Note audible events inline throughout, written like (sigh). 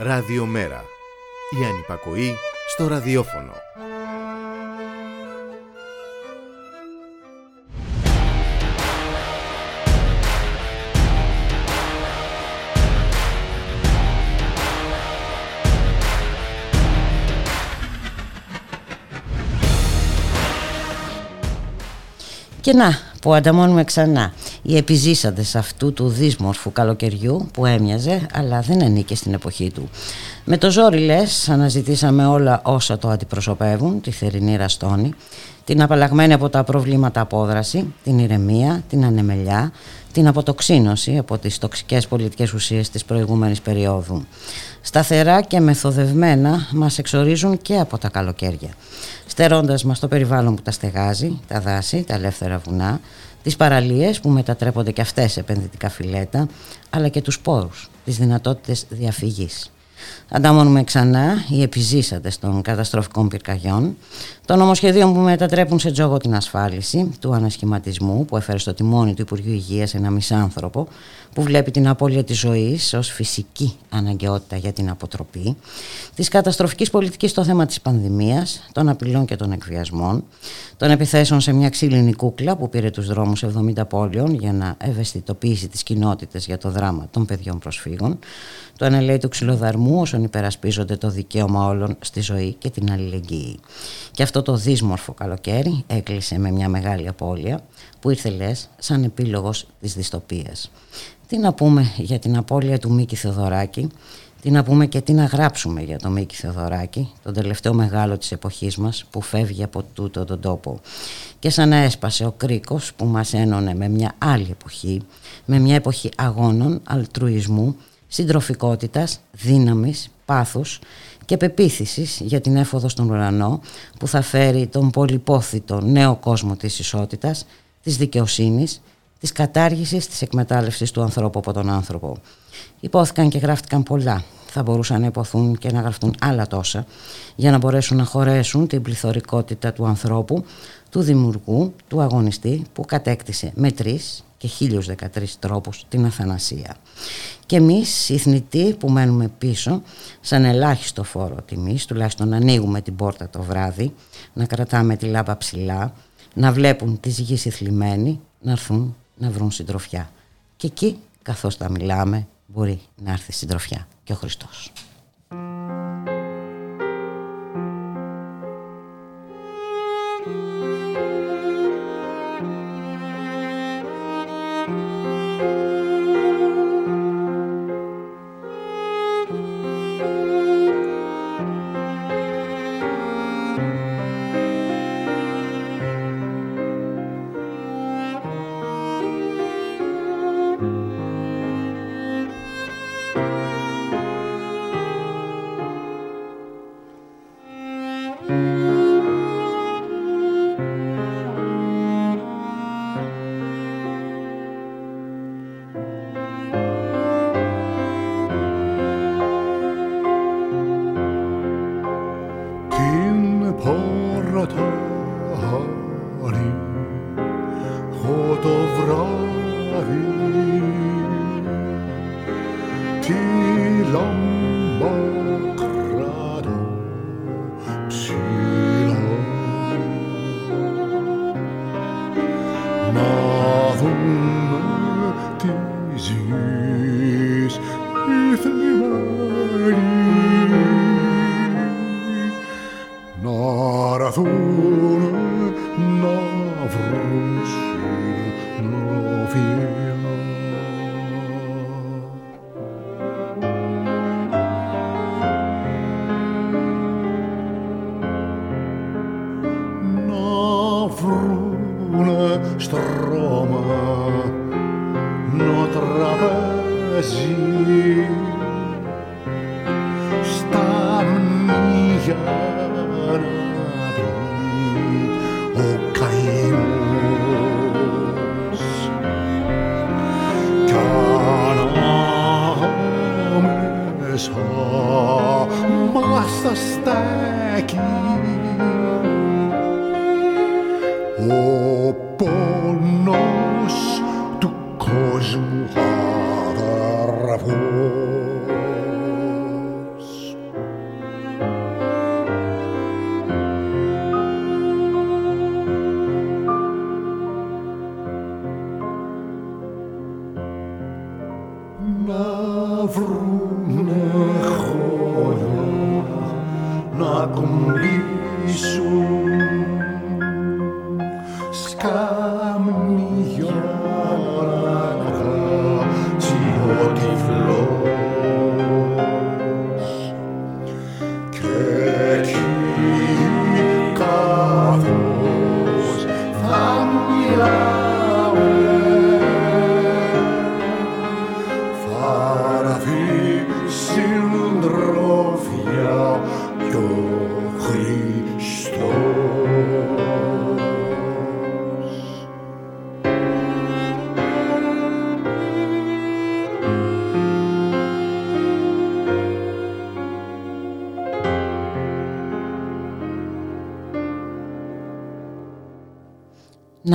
Ραδιομέρα. Η ανυπακοή στο ραδιόφωνο. Και να, που ανταμώνουμε ξανά. Οι επιζήσαντες αυτού του δύσμορφου καλοκαιριού που έμοιαζε αλλά δεν ανήκε στην εποχή του. Με το ζόρι λες αναζητήσαμε όλα όσα το αντιπροσωπεύουν, τη θερινή ραστόνη, την απαλλαγμένη από τα προβλήματα απόδραση, την ηρεμία, την ανεμελιά, την αποτοξίνωση από τις τοξικές πολιτικές ουσίες της προηγούμενης περίοδου. Σταθερά και μεθοδευμένα μας εξορίζουν και από τα καλοκαίρια στερώντας μας το περιβάλλον που τα στεγάζει, τα δάση, τα ελεύθερα βουνά, τις παραλίες που μετατρέπονται και αυτές σε επενδυτικά φιλέτα, αλλά και τους πόρους, τις δυνατότητες διαφυγής. Ανταμώνουμε ξανά οι επιζήσαντες των καταστροφικών πυρκαγιών, των νομοσχεδίων που μετατρέπουν σε τζόγο την ασφάλιση, του ανασχηματισμού που έφερε στο τιμόνι του Υπουργείου Υγείας ένα μισάνθρωπο που βλέπει την απώλεια της ζωής ως φυσική αναγκαιότητα για την αποτροπή, της καταστροφικής πολιτικής στο θέμα της πανδημίας, των απειλών και των εκβιασμών, των επιθέσεων σε μια ξύλινη κούκλα που πήρε τους δρόμους 70 πόλεων για να ευαισθητοποιήσει τις κοινότητες για το δράμα των παιδιών προσφύγων, το ανελέει του ξυλοδαρμού όσων υπερασπίζονται το δικαίωμα όλων στη ζωή και την αλληλεγγύη. Και αυτό το δύσμορφο καλοκαίρι έκλεισε με μια μεγάλη απώλεια που ήρθε λες σαν επίλογος της δυστοπίας. Τι να πούμε για την απώλεια του Μίκη Θεοδωράκη, τι να πούμε και τι να γράψουμε για τον Μίκη Θεοδωράκη, τον τελευταίο μεγάλο της εποχής μας που φεύγει από τούτο τον τόπο. Και σαν να έσπασε ο κρίκος που μας ένωνε με μια άλλη εποχή, με μια εποχή αγώνων, αλτρουισμού, συντροφικότητας, δύναμης, πάθους και πεποίθησης για την έφοδο στον ουρανό που θα φέρει τον πολυπόθητο νέο κόσμο της ισότητας, της δικαιοσύνης, της κατάργησης της εκμετάλλευσης του ανθρώπου από τον άνθρωπο. Υπόθηκαν και γράφτηκαν πολλά. Θα μπορούσαν να υποθούν και να γραφτούν άλλα τόσα για να μπορέσουν να χωρέσουν την πληθωρικότητα του ανθρώπου, του δημιουργού, του αγωνιστή που κατέκτησε με τρεις και 1013 τρόπους την αθανασία. Και εμείς οι θνητοί που μένουμε πίσω σαν ελάχιστο φόρο τιμής, τουλάχιστον να ανοίγουμε την πόρτα το βράδυ, να κρατάμε τη λάμπα ψηλά, να βλέπουν τις γης ηθλιμμένοι, να έρθουν να βρουν συντροφιά. Και εκεί, καθώς τα μιλάμε, μπορεί να έρθει συντροφιά και ο Χριστός.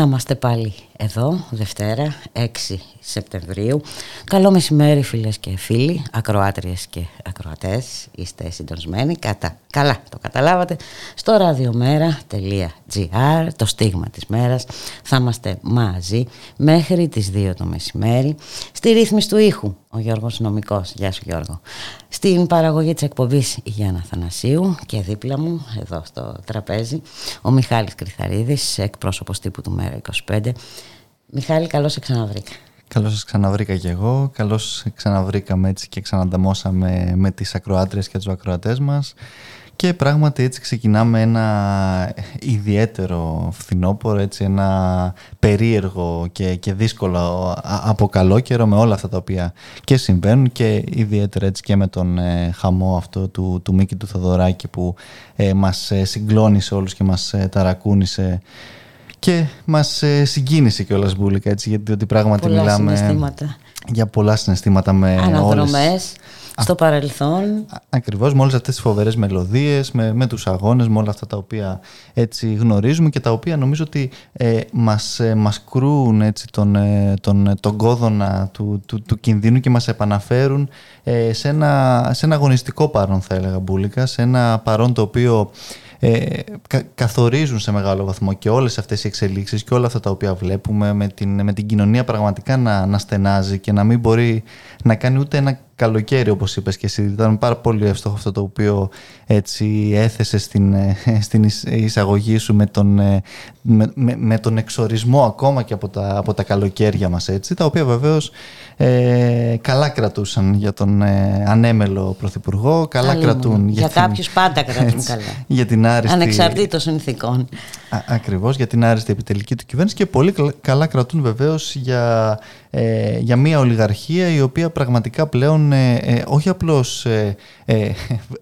Είμαστε πάλι εδώ, Δευτέρα, 6 Σεπτεμβρίου. Καλό μεσημέρι φίλες και φίλοι, ακροάτριες και ακροατές, είστε συντονισμένοι, κατά, καλά το καταλάβατε, στο radiomera.gr, το στίγμα της μέρας, θα είμαστε μαζί μέχρι τις 2 το μεσημέρι, στη ρύθμιση του ήχου, ο Γιώργος Νομικός, γεια σου Γιώργο, στην παραγωγή της εκπομπής η Γιάννα Θανασίου και δίπλα μου, εδώ στο τραπέζι, ο Μιχάλης Κρυθαρίδης, εκπρόσωπος τύπου του Μέρα 25. Μιχάλη, καλώς σε ξαναβρήκα. Καλώς σας ξαναβρήκα και εγώ, καλώς ξαναβρήκαμε έτσι και ξανανταμώσαμε με τις ακροάτριες και τους ακροατές μας και πράγματι έτσι ξεκινάμε ένα ιδιαίτερο φθινόπωρο, έτσι ένα περίεργο και, και δύσκολο από καλό καιρό με όλα αυτά τα οποία και συμβαίνουν και ιδιαίτερα έτσι και με τον ε, χαμό αυτό του, του Μίκη του Θοδωράκη που ε, μας ε, συγκλώνησε όλους και μας ε, ταρακούνησε και μας ε, συγκίνησε κιόλας Μπούλικα έτσι γιατί ότι πράγματι πολλά μιλάμε συναισθήματα. για πολλά συναισθήματα με Αναδρομές όλες στο παρελθόν. Ακριβώς με όλες αυτές τις φοβερές μελωδίες, με, με τους αγώνες, με όλα αυτά τα οποία έτσι γνωρίζουμε και τα οποία νομίζω ότι ε, μας, ε, μας κρούν έτσι τον, ε, τον, τον κόδωνα του, του, του κινδύνου και μας επαναφέρουν ε, σε, ένα, σε ένα αγωνιστικό παρόν θα έλεγα Μπούλικα, σε ένα παρόν το οποίο ε, κα, καθορίζουν σε μεγάλο βαθμό και όλες αυτές οι εξελίξεις και όλα αυτά τα οποία βλέπουμε με την, με την κοινωνία πραγματικά να, να στενάζει και να μην μπορεί να κάνει ούτε ένα καλοκαίρι όπως είπες και εσύ. Ήταν πάρα πολύ εύστοχο αυτό το οποίο έτσι έθεσε στην, ε, (laughs) στην εισαγωγή σου με τον, ε, με, με, με τον εξορισμό ακόμα και από τα, από τα καλοκαίρια μας έτσι, τα οποία βεβαίως ε, καλά κρατούσαν για τον ε, ανέμελο πρωθυπουργό, καλά Άλλη κρατούν μου. για, Για την, κάποιους πάντα κρατούν έτσι, καλά. για την άριστη Ανεξαρτήτως συνθήκων. Α, ακριβώς για την άριστη επιτελική του κυβέρνηση και πολύ καλα- καλά κρατούν βεβαίως για, ε, για μια ολιγαρχία η οποία πραγματικά πλέον ε, ε, όχι απλώς ε, ε,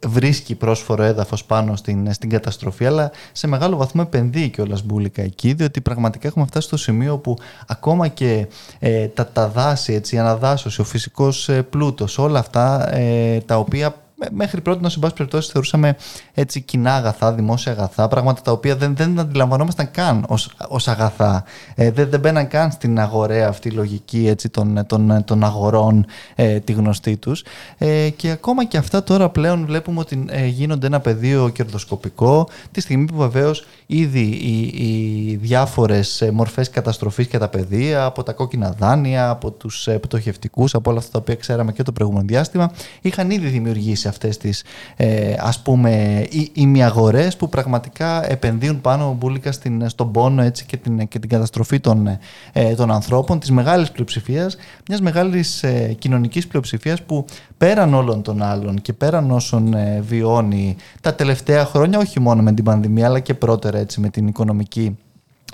βρίσκει πρόσφορο έδαφος πάνω στην, στην καταστροφή αλλά σε μεγάλο βαθμό επενδύει κιόλας μπουλικα εκεί διότι πραγματικά έχουμε φτάσει στο σημείο που ακόμα και ε, τα, τα δάση, έτσι, η αναδάσωση, ο φυσικός ε, πλούτος, όλα αυτά ε, τα οποία μέ- μέχρι πρώτη, σε πάση περιπτώσεις, θεωρούσαμε έτσι κοινά αγαθά, δημόσια αγαθά, πράγματα τα οποία δεν, δεν αντιλαμβανόμασταν καν ως, ως αγαθά. Ε, δεν, δεν μπαίναν καν στην αγοραία αυτή η λογική έτσι, των, των, των αγορών, ε, τη γνωστή τους. Ε, και ακόμα και αυτά τώρα πλέον βλέπουμε ότι ε, γίνονται ένα πεδίο κερδοσκοπικό, τη στιγμή που βεβαίως ήδη οι, οι διάφορες ε, μορφές καταστροφής και τα παιδεία, από τα κόκκινα δάνεια, από τους ε, πτωχευτικούς, από όλα αυτά τα οποία ξέραμε και το προηγούμενο διάστημα, είχαν ήδη δημιουργήσει αυτές τις ε, ας πούμε οι, ημιαγορές που πραγματικά επενδύουν πάνω μπουλικα στην, στον πόνο έτσι, και, την, και την καταστροφή των, ε, των ανθρώπων, της μεγάλης πλειοψηφίας, μιας μεγάλης ε, κοινωνικής πλειοψηφίας που πέραν όλων των άλλων και πέραν όσων ε, βιώνει τα τελευταία χρόνια, όχι μόνο με την πανδημία αλλά και πρώτερα έτσι, με την οικονομική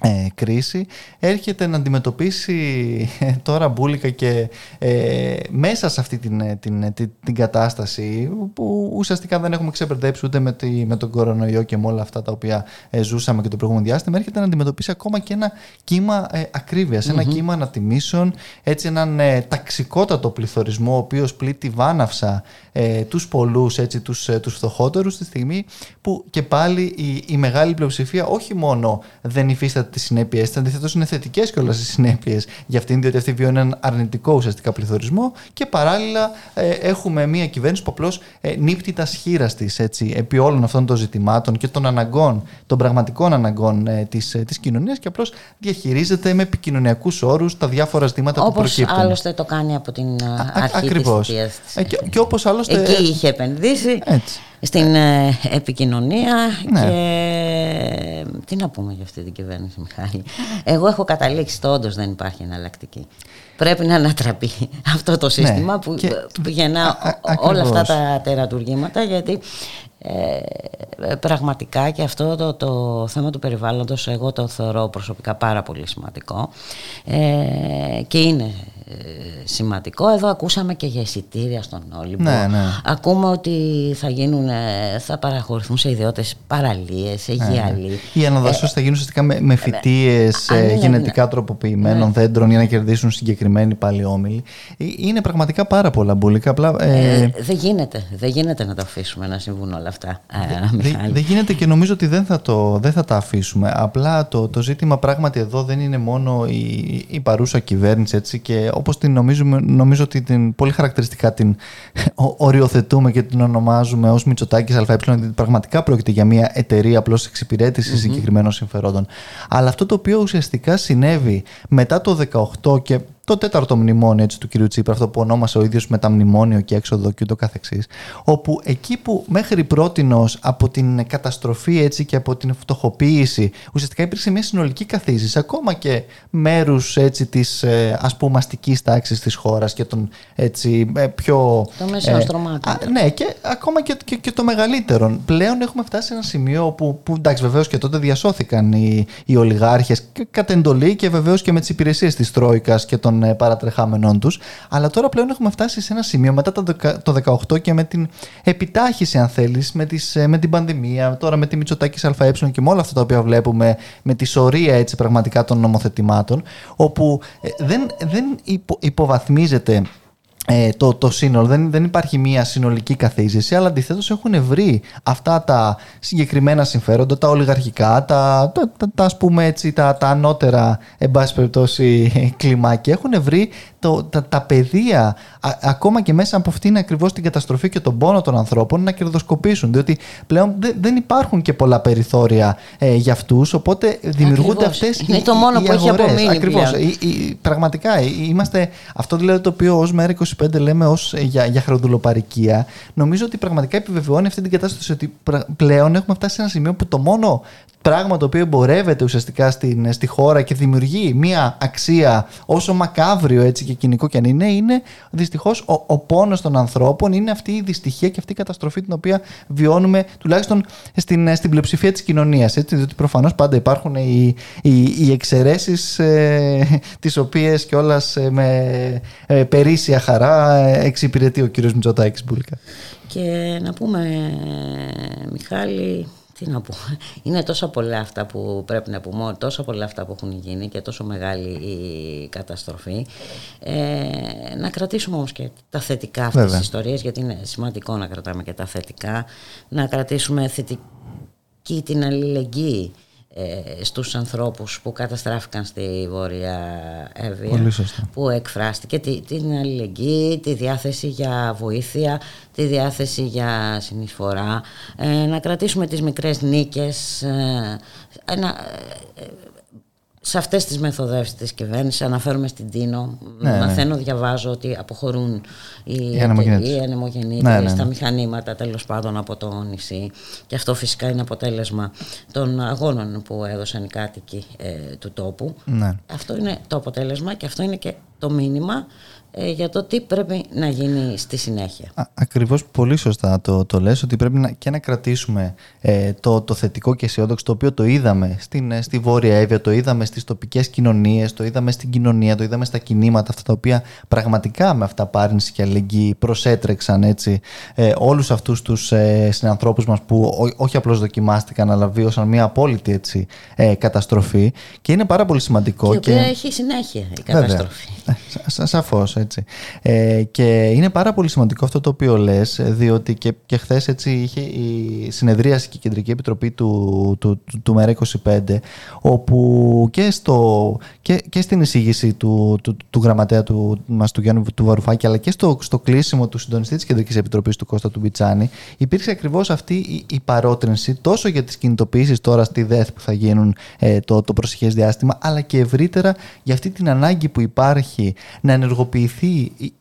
ε, κρίση έρχεται να αντιμετωπίσει ε, τώρα μπουλικα και ε, μέσα σε αυτή την, ε, την, ε, την, την κατάσταση που ουσιαστικά δεν έχουμε ξεπερδέψει ούτε με, τη, με τον κορονοϊό και με όλα αυτά τα οποία ε, ζούσαμε και το προηγούμενο διάστημα έρχεται να αντιμετωπίσει ακόμα και ένα κύμα ε, ακρίβειας, ένα κύμα ανατιμήσεων έτσι έναν ε, ταξικότατο πληθωρισμό ο οποίος πλήττει βάναυσα ε, τους πολλούς, έτσι, τους, ε, τους φτωχότερους στη στιγμή που και πάλι η, η μεγάλη πλειοψηφία όχι μόνο δεν υφίσταται τις συνέπειες, αντιθέτω είναι θετικές κιόλας οι συνέπειες για αυτήν, διότι αυτή βιώνει έναν αρνητικό ουσιαστικά πληθωρισμό και παράλληλα ε, έχουμε μια κυβέρνηση που απλώς ε, νύπτει τα σχήρα της επί όλων αυτών των ζητημάτων και των αναγκών, των πραγματικών αναγκών ε, της της κοινωνίας και απλώς διαχειρίζεται με επικοινωνιακούς όρους τα διάφορα ζητήματα που Όπως προκύπτουν. άλλωστε το κάνει από την α, Α- αρχή ακριβώς. της θητείας της. Ε, και, και όπως άλλωστε Εκεί είχε επενδύσει. έτσι. Στην ε, επικοινωνία Ναι. και τι να πούμε για αυτή την κυβέρνηση Μιχάλη. Εγώ έχω καταλήξει το όντως δεν υπάρχει εναλλακτική. Πρέπει να ανατραπεί αυτό το σύστημα που, Ναι. και- που γεννά α- α- όλα αυτά ακριβώς. τα τερατουργήματα γιατί ε, πραγματικά και αυτό το, το θέμα του περιβάλλοντος εγώ το θεωρώ προσωπικά πάρα πολύ σημαντικό ε, και είναι ε, σημαντικό. Εδώ ακούσαμε και για εισιτήρια στον Όλυμπο. Ναι, ναι. Ακούμε ότι θα, γίνουν, ε, θα παραχωρηθούν σε ιδιώτες παραλίες, σε γυαλί. Οι αναδασώσει θα γίνουν ουσιαστικά με, με φυτίες Α, ναι, ναι, γενετικά τροποποιημένων δέντρων για να κερδίσουν συγκεκριμένοι παλαιόμιλοι. Ε, Είναι πραγματικά πάρα πολλά μπουλικά. Απλά, ε, Ε, δεν γίνεται, δεν γίνεται να το αφήσουμε να συμβούν όλα αυτά. ε, Δε- Μιχάλη. Δεν γίνεται και νομίζω ότι δεν θα, το, δεν θα τα αφήσουμε. Απλά το, το ζήτημα πράγματι εδώ δεν είναι μόνο η, η παρούσα κυβέρνηση έτσι και όπως την νομίζουμε, νομίζω ότι την πολύ χαρακτηριστικά την ο- οριοθετούμε και την ονομάζουμε ως Μητσοτάκης ΑΕ γιατί πραγματικά πρόκειται για μια εταιρεία απλώς εξυπηρέτησης συγκεκριμένων συμφερόντων. Αλλά αυτό το οποίο ουσιαστικά συνέβη μετά το 18 και το τέταρτο μνημόνιο έτσι, του κ. Τσίπρα, αυτό που ονόμασε ο ίδιος μεταμνημόνιο και έξοδο και ούτω καθεξής, όπου εκεί που μέχρι πρότινος από την καταστροφή έτσι, και από την φτωχοποίηση ουσιαστικά υπήρξε μια συνολική καθίζηση ακόμα και μέρους έτσι, της ε, ας πούμε αστικής τάξης της χώρας και των έτσι, ε, πιο... Το μεσαίο στρωμάτων. α, ναι, και ακόμα και, και, και το μεγαλύτερο. Πλέον έχουμε φτάσει σε ένα σημείο όπου, που εντάξει, βεβαίως και τότε διασώθηκαν οι, οι ολιγάρχες κατ' εντολή και βεβαίως και με τις υπηρεσίες της Τρόικας και των ε, παρατρεχάμενών τους. Αλλά τώρα πλέον έχουμε φτάσει σε ένα σημείο μετά το, δεκα- το 18 και με την επιτάχυση, αν θέλεις, με, τις, ε, με την πανδημία, τώρα με τη Μητσοτάκη ΑΕ και με όλα αυτά τα οποία βλέπουμε, με τη σωρία έτσι πραγματικά των νομοθετημάτων, όπου ε, δεν, δεν υπο- υποβαθμίζεται ε, το, το σύνολο. Δεν, δεν υπάρχει μία συνολική καθίζηση, αλλά αντιθέτως έχουν βρει αυτά τα συγκεκριμένα συμφέροντα, τα ολιγαρχικά, τα, τα, τα, τα, ας πούμε έτσι, τα, τα ανώτερα, εν πάση περιπτώσει, κλιμάκια. Έχουν βρει το, τα, τα πεδία, α- ακόμα και μέσα από αυτήν ακριβώς την καταστροφή και τον πόνο των ανθρώπων, να κερδοσκοπήσουν. Διότι πλέον δεν, δεν υπάρχουν και πολλά περιθώρια ε, για αυτούς, οπότε δημιουργούνται Ακριβώς. αυτές Είναι το μόνο που έχει απομείνει Ακριβώς. πλέον. Ε, ε, πραγματικά ε, είμαστε αυτό δηλαδή το οποίο ως ΜΕΡΑ 25 λέμε ως ε, για, για χρεοδουλοπαρικία νομίζω ότι πραγματικά επιβεβαιώνει αυτή την κατάσταση ότι πρα- πλέον έχουμε φτάσει σε ένα σημείο που το μόνο πράγμα το οποίο εμπορεύεται ουσιαστικά στην, στη χώρα και δημιουργεί μία αξία όσο μακάβριο έτσι και κοινικό και αν είναι είναι δυστυχώς ο, ο πόνος των ανθρώπων είναι αυτή η δυστυχία και αυτή η καταστροφή την οποία βιώνουμε τουλάχιστον στην, στην πλειοψηφία της κοινωνίας έτσι, διότι προφανώς πάντα υπάρχουν οι, οι, οι εξαιρέσεις ε, τις οποίες κιόλας ε, με ε, περίσσια χαρά ε, εξυπηρετεί ο κύριος Μητσοτάκης Μπουλικά. Και να πούμε, Μιχάλη, τι να πούμε, είναι τόσα πολλά αυτά που πρέπει να πούμε, τόσα πολλά αυτά που έχουν γίνει και τόσο μεγάλη η καταστροφή. Ε, να κρατήσουμε όμως και τα θετικά αυτές Βέβαια. τις ιστορίες, γιατί είναι σημαντικό να κρατάμε και τα θετικά, να κρατήσουμε θετική την αλληλεγγύη ε, στους ανθρώπους που καταστράφηκαν στη Βόρεια Εύβοια Πολύ σωστά. που εκφράστηκε τη- την αλληλεγγύη, τη διάθεση για βοήθεια, τη διάθεση για συνεισφορά, ε, να κρατήσουμε τις μικρές νίκες, ε, ένα, ε, σε αυτές τις μεθοδεύσεις της κυβέρνησης αναφέρομαι στην Τίνο Ναι, ναι. μαθαίνω, διαβάζω ότι αποχωρούν οι, Οι ανεμογεννήτρες. οι ανεμογεννήτρες Ναι, ναι, ναι. στα μηχανήματα τέλος πάντων από το νησί και αυτό φυσικά είναι αποτέλεσμα των αγώνων που έδωσαν οι κάτοικοι ε, του τόπου Ναι. αυτό είναι το αποτέλεσμα και αυτό είναι και το μήνυμα ε, για το τι πρέπει να γίνει στη συνέχεια. Α, Ακριβώς πολύ σωστά το, το λες ότι πρέπει να, και να κρατήσουμε ε, το, το θετικό και αισιόδοξο το οποίο το είδαμε στην, ε, στη Βόρεια Εύβοια, το είδαμε στις τοπικές κοινωνίες, το είδαμε στην κοινωνία, το είδαμε στα κινήματα αυτά τα οποία πραγματικά με αυτά πάρνηση και αλληλεγγύη προσέτρεξαν έτσι, ε, όλους αυτούς τους ε, συνανθρώπους μας που ό- όχι απλώς δοκιμάστηκαν αλλά βίωσαν μια απόλυτη έτσι, ε, καταστροφή και είναι πάρα πολύ σημαντικό. η οποία έχει συνέχεια η καταστροφή. Βέβαια. Ε, Σα, σαφώς έτσι. Ε, και είναι πάρα πολύ σημαντικό αυτό το οποίο λες, ε, διότι και, και χθες έτσι είχε η συνεδρίαση και η Κεντρική Επιτροπή του, του, του, του ΜΕΡΑ25, όπου και, στο, και, και στην εισήγηση του, του, του γραμματέα του, μας, του Γιάννου του Βαρουφάκη, αλλά και στο, στο κλείσιμο του συντονιστή της Κεντρικής Επιτροπής του Κώστα του Μπιτσάνη, υπήρξε ακριβώς αυτή η, η παρότρινση τόσο για τις κινητοποιήσεις τώρα στη ΔΕΘ που θα γίνουν ε, το, το προσεχές διάστημα, αλλά και ευρύτερα για αυτή την ανάγκη που υπάρχει υπάρχει να ενεργοποιηθεί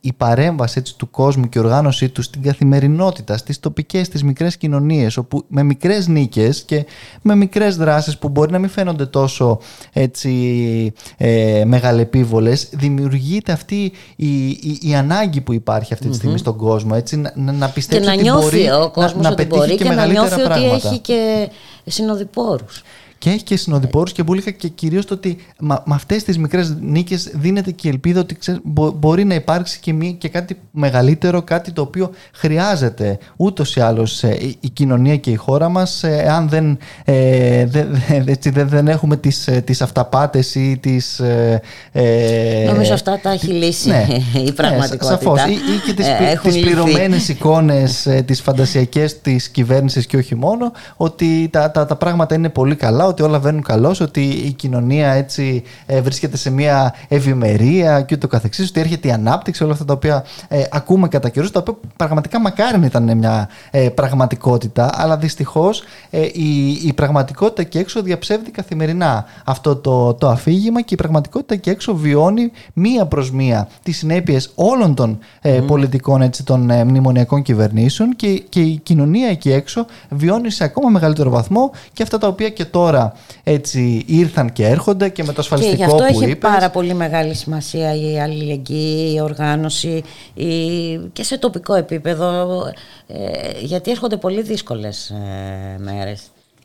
η παρέμβαση έτσι, του κόσμου και η οργάνωσή τους στην καθημερινότητα, στις τοπικές, στις μικρές κοινωνίες όπου με μικρές νίκες και με μικρές δράσεις που μπορεί να μην φαίνονται τόσο έτσι, ε, μεγαλεπίβολες δημιουργείται αυτή η, η, η ανάγκη που υπάρχει αυτή τη στιγμή στον κόσμο έτσι, να, να πιστέψει και να ότι νιώθει μπορεί ο κόσμος να, ότι να μπορεί και, και, να μεγαλύτερα νιώθει πράγματα. ότι έχει και συνοδοιπόρους. Και έχει και συνοδοιπόρους και μπουλίκα και κυρίως το ότι με αυτές τις μικρές νίκες δίνεται και η ελπίδα ότι ξέρεις, μπο- μπορεί να υπάρξει και, μη, και κάτι μεγαλύτερο, κάτι το οποίο χρειάζεται ούτως ή άλλως η, η κοινωνία και η χώρα μας, αν δεν, ε, δεν, έτσι, δεν, δεν έχουμε τις τις αυταπάτες ή τις. Ε, Νομίζω αυτά τα έχει λύσει (laughs) η πραγματικότητα. Ναι, σαφώς. Ή, ή και τις, Ε, πι- έχουν τις λυθεί. πληρωμένες εικόνες, ε, τις φαντασιακές της κυβέρνησης και όχι μόνο, ότι τα, τα, τα πράγματα είναι πολύ καλά, ότι όλα βαίνουν καλώς, ότι η κοινωνία έτσι ε, βρίσκεται σε μια ευημερία και ούτω καθεξής, ότι έρχεται η ανάπτυξη, όλα αυτά τα οποία ε, ακούμε κατά καιρούς, τα οποία πραγματικά μακάρι να ήταν μια ε, πραγματικότητα, αλλά δυστυχώς ε, η, η πραγματικότητα και έξω διαψεύδει καθημερινά αυτό το, το αφήγημα και η πραγματικότητα και έξω βιώνει μία προς μία τις συνέπειες όλων των ε, πολιτικών έτσι, των ε, μνημονιακών κυβερνήσεων και, και η κοινωνία εκεί έξω βιώνει σε ακόμα μεγαλύτερο βαθμό και αυτά τα οποία και τώρα έτσι ήρθαν και έρχονται και με το Και ασφαλιστικό γι' αυτό που έχει είπες. πάρα πολύ μεγάλη σημασία η αλληλεγγύη, η οργάνωση η... και σε τοπικό επίπεδο ε, γιατί έρχονται πολύ δύσκολες ε, μέρες.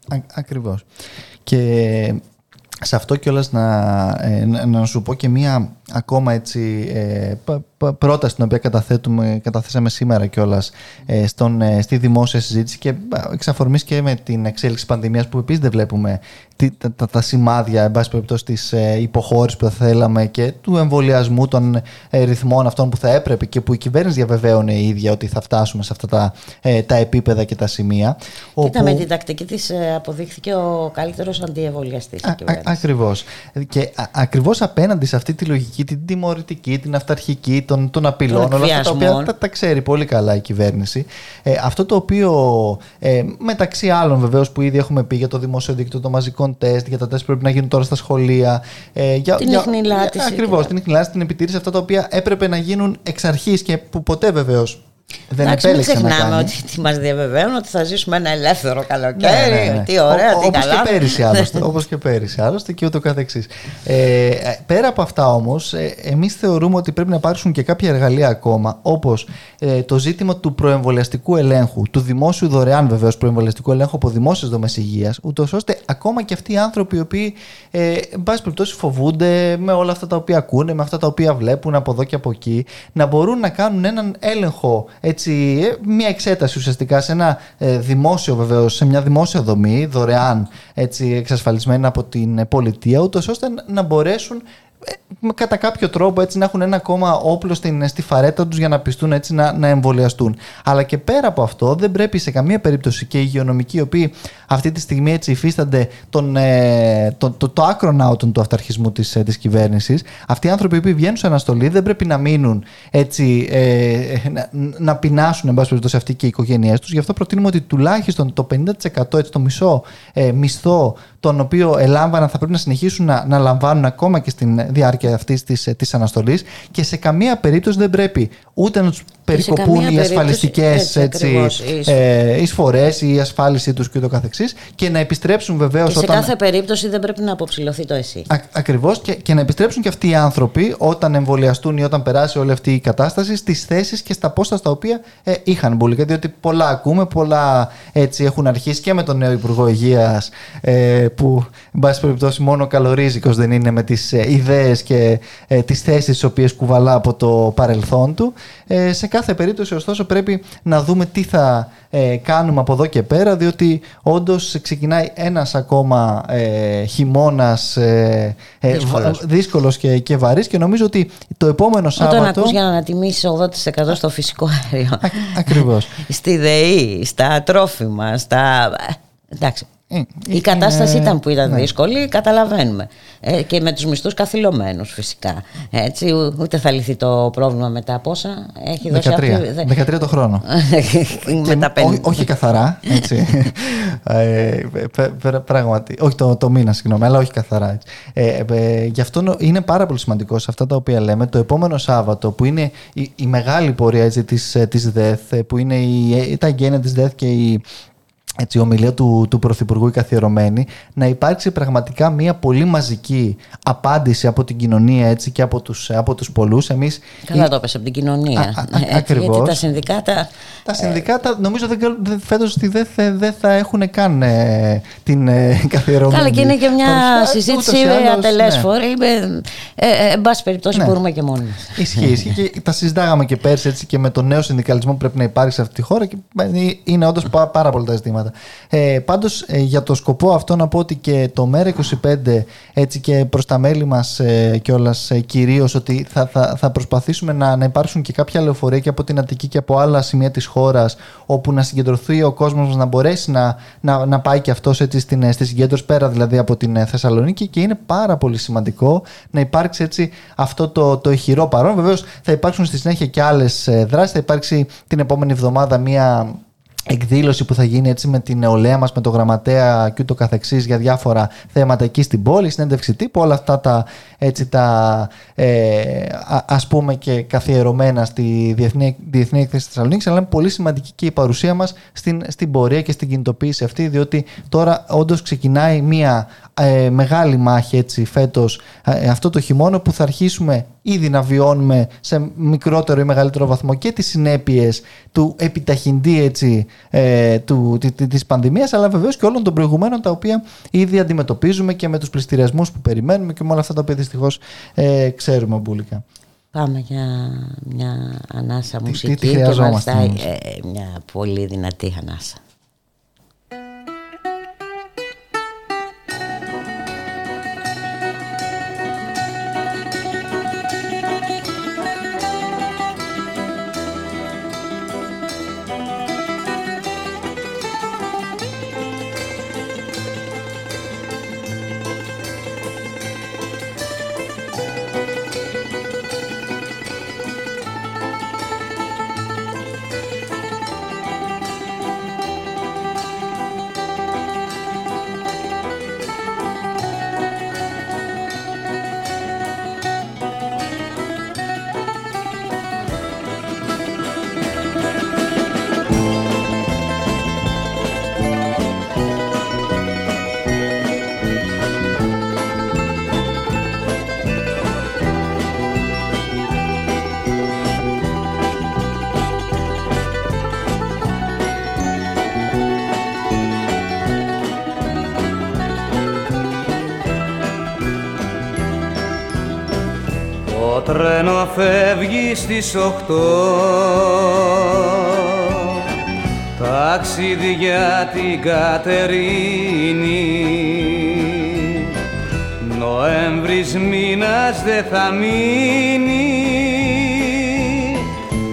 Α, ακριβώς. Και σε αυτό κιόλας να, ε, να, να σου πω και μία ακόμα έτσι ε, π- π- πρόταση την οποία καταθέτουμε, καταθέσαμε σήμερα κιόλας ε, στον, ε, στη δημόσια συζήτηση και α, εξ αφορμής και με την εξέλιξη πανδημίας που επίσης δεν βλέπουμε τι- τα, τα, τα σημάδια εν πάση περιπτώσει της ε, υποχώρησης που θα θέλαμε και του εμβολιασμού των ε, ρυθμών αυτών που θα έπρεπε και που η κυβέρνηση διαβεβαίωνε η ίδια ότι θα φτάσουμε σε αυτά τα, ε, τα επίπεδα και τα σημεία. Κοίτα, με την τακτική της ε, αποδείχθηκε ο καλύτερος αντιεμβολιαστής η Α- α- κυβέρνησης. ακριβώς. Και α- ακριβώς απέναντι σε αυτή τη λογική, την τιμωρητική, την αυταρχική, των, των απειλών, Των όλα αυτά τα οποία εκβιασμών. τα, τα ξέρει πολύ καλά η κυβέρνηση. Ε, αυτό το οποίο ε, μεταξύ άλλων βεβαίως που ήδη έχουμε πει για το δημόσιο δίκτυο των μαζικών τεστ, για τα τεστ που πρέπει να γίνουν τώρα στα σχολεία. Ε, για, Την για, ιχνηλάτηση Ακριβώς, και- την ιχνηλάτηση, την επιτήρηση, αυτά τα οποία έπρεπε να γίνουν εξ αρχής και που ποτέ βεβαίως δεν Εντάξει, μην επέλεξε να ξεχνάμε κάνει. ότι τι μας διαβεβαίουν ότι θα ζήσουμε ένα ελεύθερο καλοκαίρι. Ναι, ναι, ναι. Τι ωραία, Ό- τι όπως καλά. Και πέρυσι (laughs) άλλωστε, όπως και πέρυσι άλλωστε και ούτω καθεξής. Ε, ε, πέρα από αυτά όμως, ε, εμείς θεωρούμε ότι πρέπει να υπάρξουν και κάποια εργαλεία ακόμα, όπως ε, το ζήτημα του προεμβολιαστικού ελέγχου, του δημόσιου δωρεάν βεβαίως προεμβολιαστικού ελέγχου από δημόσιες δομές υγείας, ούτως ώστε ακόμα και αυτοί οι άνθρωποι οι οποίοι, ε, εν πάση περιπτώσει, φοβούνται με όλα αυτά τα οποία ακούνε, με αυτά τα οποία βλέπουν από εδώ και από εκεί, να μπορούν να κάνουν έναν έλεγχο, έτσι, ε, μια εξέταση ουσιαστικά σε ένα ε, δημόσιο βεβαίως, σε μια δημόσια δομή, δωρεάν έτσι, εξασφαλισμένα από την ε, πολιτεία, ούτως ώστε να- να μπορέσουν ε, με- κατά κάποιο τρόπο έτσι να έχουν ένα ακόμα όπλο στην, στη φαρέτα τους για να πιστούν έτσι να, να εμβολιαστούν. Αλλά και πέρα από αυτό δεν πρέπει σε καμία περίπτωση και οι υγειονομικοί οι οποίοι αυτή τη στιγμή έτσι υφίστανται τον, ε, το, το, το άκρο ναότον του αυταρχισμού της, ε, της κυβέρνησης αυτοί οι άνθρωποι που βγαίνουν σε αναστολή δεν πρέπει να μείνουν έτσι ε, ε, να, να πεινάσουν εν πάση περιπτώσει αυτοί και οι οικογένειές τους γι' αυτό προτείνουμε ότι τουλάχιστον το 50% έτσι το μισό ε, μισθό τον οποίο ελάμβαναν θα πρέπει να συνεχίσουν να, να λαμβάνουν ακόμα και στην διάρκεια αυτής της της αναστολής και σε καμία περίπτωση δεν πρέπει ούτε να τους περικοπούν καμία οι περίπτωση, ασφαλιστικές έτσι, ακριβώς, οι εισ- ε, εισφορές, η ασφάλισή τους κ.ο.κ. και να επιστρέψουν βεβαίως Και σε όταν. κάθε περίπτωση δεν πρέπει να αποψηλωθεί το εσύ. Α, ακριβώς και, και να επιστρέψουν και αυτοί οι άνθρωποι όταν εμβολιαστούν ή όταν περάσει όλη αυτή η κατάσταση στις θέσεις και στα πόστα στα οποία ε, είχαν μπουλικά διότι πολλά ακούμε, πολλά έτσι έχουν αρχίσει και με τον νέο Υπουργό Υγείας ε, που εν πάση περιπτώσει μόνο καλορίζικος δεν είναι με τις ε, ιδέες και ε, τις θέσεις τις οποίες κουβαλά από το παρελθόν του ε, σε κάθε περίπτωση ωστόσο πρέπει να δούμε τι θα ε, κάνουμε από εδώ και πέρα διότι όντως ξεκινάει ένας ακόμα ε, χειμώνας ε, ε, Δύσκολος. βα- δύσκολος και, και βαρύς και νομίζω ότι το επόμενο Όταν Σάββατο ακούς για να ανατιμήσεις 80% στο φυσικό αέριο. Α, ακριβώς. (laughs) Στη ΔΕΗ, στα τρόφιμα, στα... Εντάξει. Ε, Η κατάσταση είναι- ήταν που ήταν ναι. δύσκολη, καταλαβαίνουμε. Ε, και με τους μισθούς καθυλωμένους φυσικά. Έτσι, ου- ούτε θα λυθεί το πρόβλημα μετά πόσα έχει δώσει 13, αυτή. δε- 13 το χρόνο. (laughs) με τα ό- 50. όχι καθαρά, έτσι. (laughs) ε, πε- πε- πράγματι. Όχι το, το μήνα, συγγνώμη, αλλά όχι καθαρά. Έτσι. Ε, ε, γι' αυτό νο- είναι πάρα πολύ σημαντικό σε αυτά τα οποία λέμε. Το επόμενο Σάββατο, που είναι η, η μεγάλη πορεία έτσι, της, ε, της ΔΕΘ, ε, που είναι η, ε, τα εγγένεια της ΔΕΘ και η, έτσι, η ομιλία του, του Πρωθυπουργού η καθιερωμένη, να υπάρξει πραγματικά μια πολύ μαζική απάντηση από την κοινωνία έτσι, και από τους, από τους πολλούς. Εμείς, Καλά η- το έπεσε από την κοινωνία. Α, α, Έτσι, ακριβώς. Γιατί τα συνδικάτα. τα συνδικάτα νομίζω δεν, καλ- δεν- φέτος ότι δεν θα, δεν θα έχουν καν ε, την ε, καθιερωμένη Καλά, και είναι και μια παρουσία. συζήτηση Ούτως ή άλλως, ατελέσφορη. Ε, ε, ε, εν πάση περιπτώσει, Ναι. μπορούμε και μόνοι μας. Ισχύει, ισχύει και τα συζητάγαμε και πέρσι έτσι και με τον νέο συνδικαλισμό που πρέπει να υπάρξει σε αυτή τη χώρα και είναι όντως πάρα πολλά τα ζητήματα. Ε, Πάντως για το σκοπό αυτό να πω ότι και το ΜΕΡΑ25 έτσι και προς τα μέλη μας ε, κιόλας ε, κυρίως ότι θα, θα, θα προσπαθήσουμε να, να υπάρξουν και κάποια λεωφορεία και από την Αττική και από άλλα σημεία της χώρας όπου να συγκεντρωθεί ο κόσμος μας να μπορέσει να, να, να πάει και αυτός έτσι στην, ε, στη συγκέντρωση πέρα δηλαδή από την ε, Θεσσαλονίκη και είναι πάρα πολύ σημαντικό να υπάρξει έτσι αυτό το, το ηχηρό παρόν. Βεβαίως θα υπάρξουν στη συνέχεια και άλλες δράσεις. Θα υπάρξει την επόμενη εβδομάδα μία εκδήλωση που θα γίνει έτσι με την νεολαία μας, με το γραμματέα και ούτω καθεξής για διάφορα θέματα εκεί στην πόλη, συνέντευξη τύπου, όλα αυτά τα, έτσι, τα ε, α- ας πούμε και καθιερωμένα στη Διεθνή, Διεθνή Έκθεση της Θεσσαλονίκης, αλλά είναι πολύ σημαντική και η παρουσία μας στην, στην πορεία και στην κινητοποίηση αυτή, διότι τώρα όντως ξεκινάει μια ε, μεγάλη μάχη έτσι φέτος ε, αυτό το χειμώνα που θα αρχίσουμε ήδη να βιώνουμε σε μικρότερο ή μεγαλύτερο βαθμό και τις συνέπειες του επιταχυντή έτσι, ε, του, τη- τη- της πανδημίας αλλά βεβαίως και όλων των προηγουμένων τα οποία ήδη αντιμετωπίζουμε και με τους πληστηριασμούς που περιμένουμε και με όλα αυτά τα οποία δυστυχώς ε, ξέρουμε μπουλικά. Πάμε για μια ανάσα τι- μουσική τι και χρειαζόμαστε μάλιστα όμως; ε, μια πολύ δυνατή ανάσα. Στις οχτώ Ταξίδι για την Κατερίνη. Νοέμβρης μήνας δεν θα μείνει.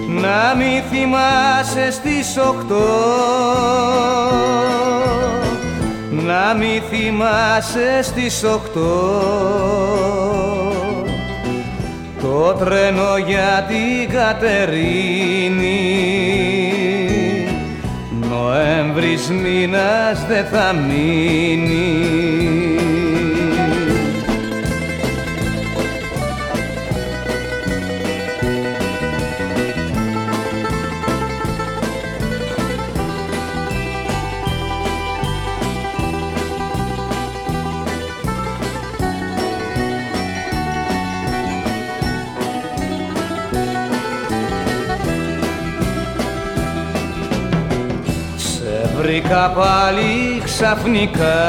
Να μη θυμάσαι στις οχτώ Να μη θυμάσαι στις οχτώ το τρένο για την Κατερίνη. Νοέμβρης μήνας δεν θα μείνει Σε βρήκα πάλι ξαφνικά.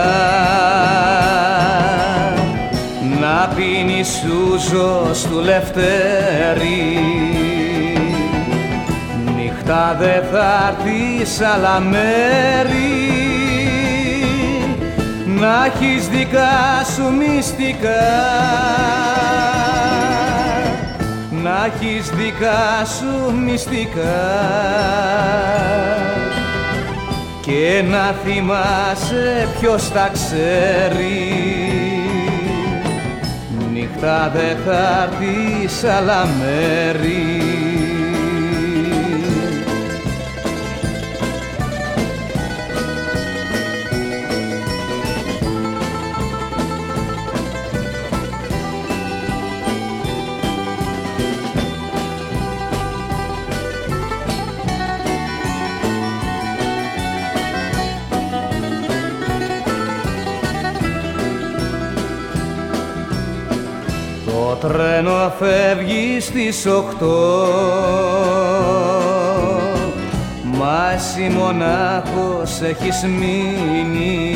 Να πίνει σούζο του Λευτέρη. Νύχτα δε θα έρθεις άλλα μέρη. Να έχεις δικά σου μυστικά. Να έχεις δικά σου μυστικά και να θυμάσαι ποιος τα ξέρει. Νύχτα δε θα έρθεις άλλα μέρη τρένο φεύγεις στις οκτώ. Μα εσύ μονάχος έχεις μείνει.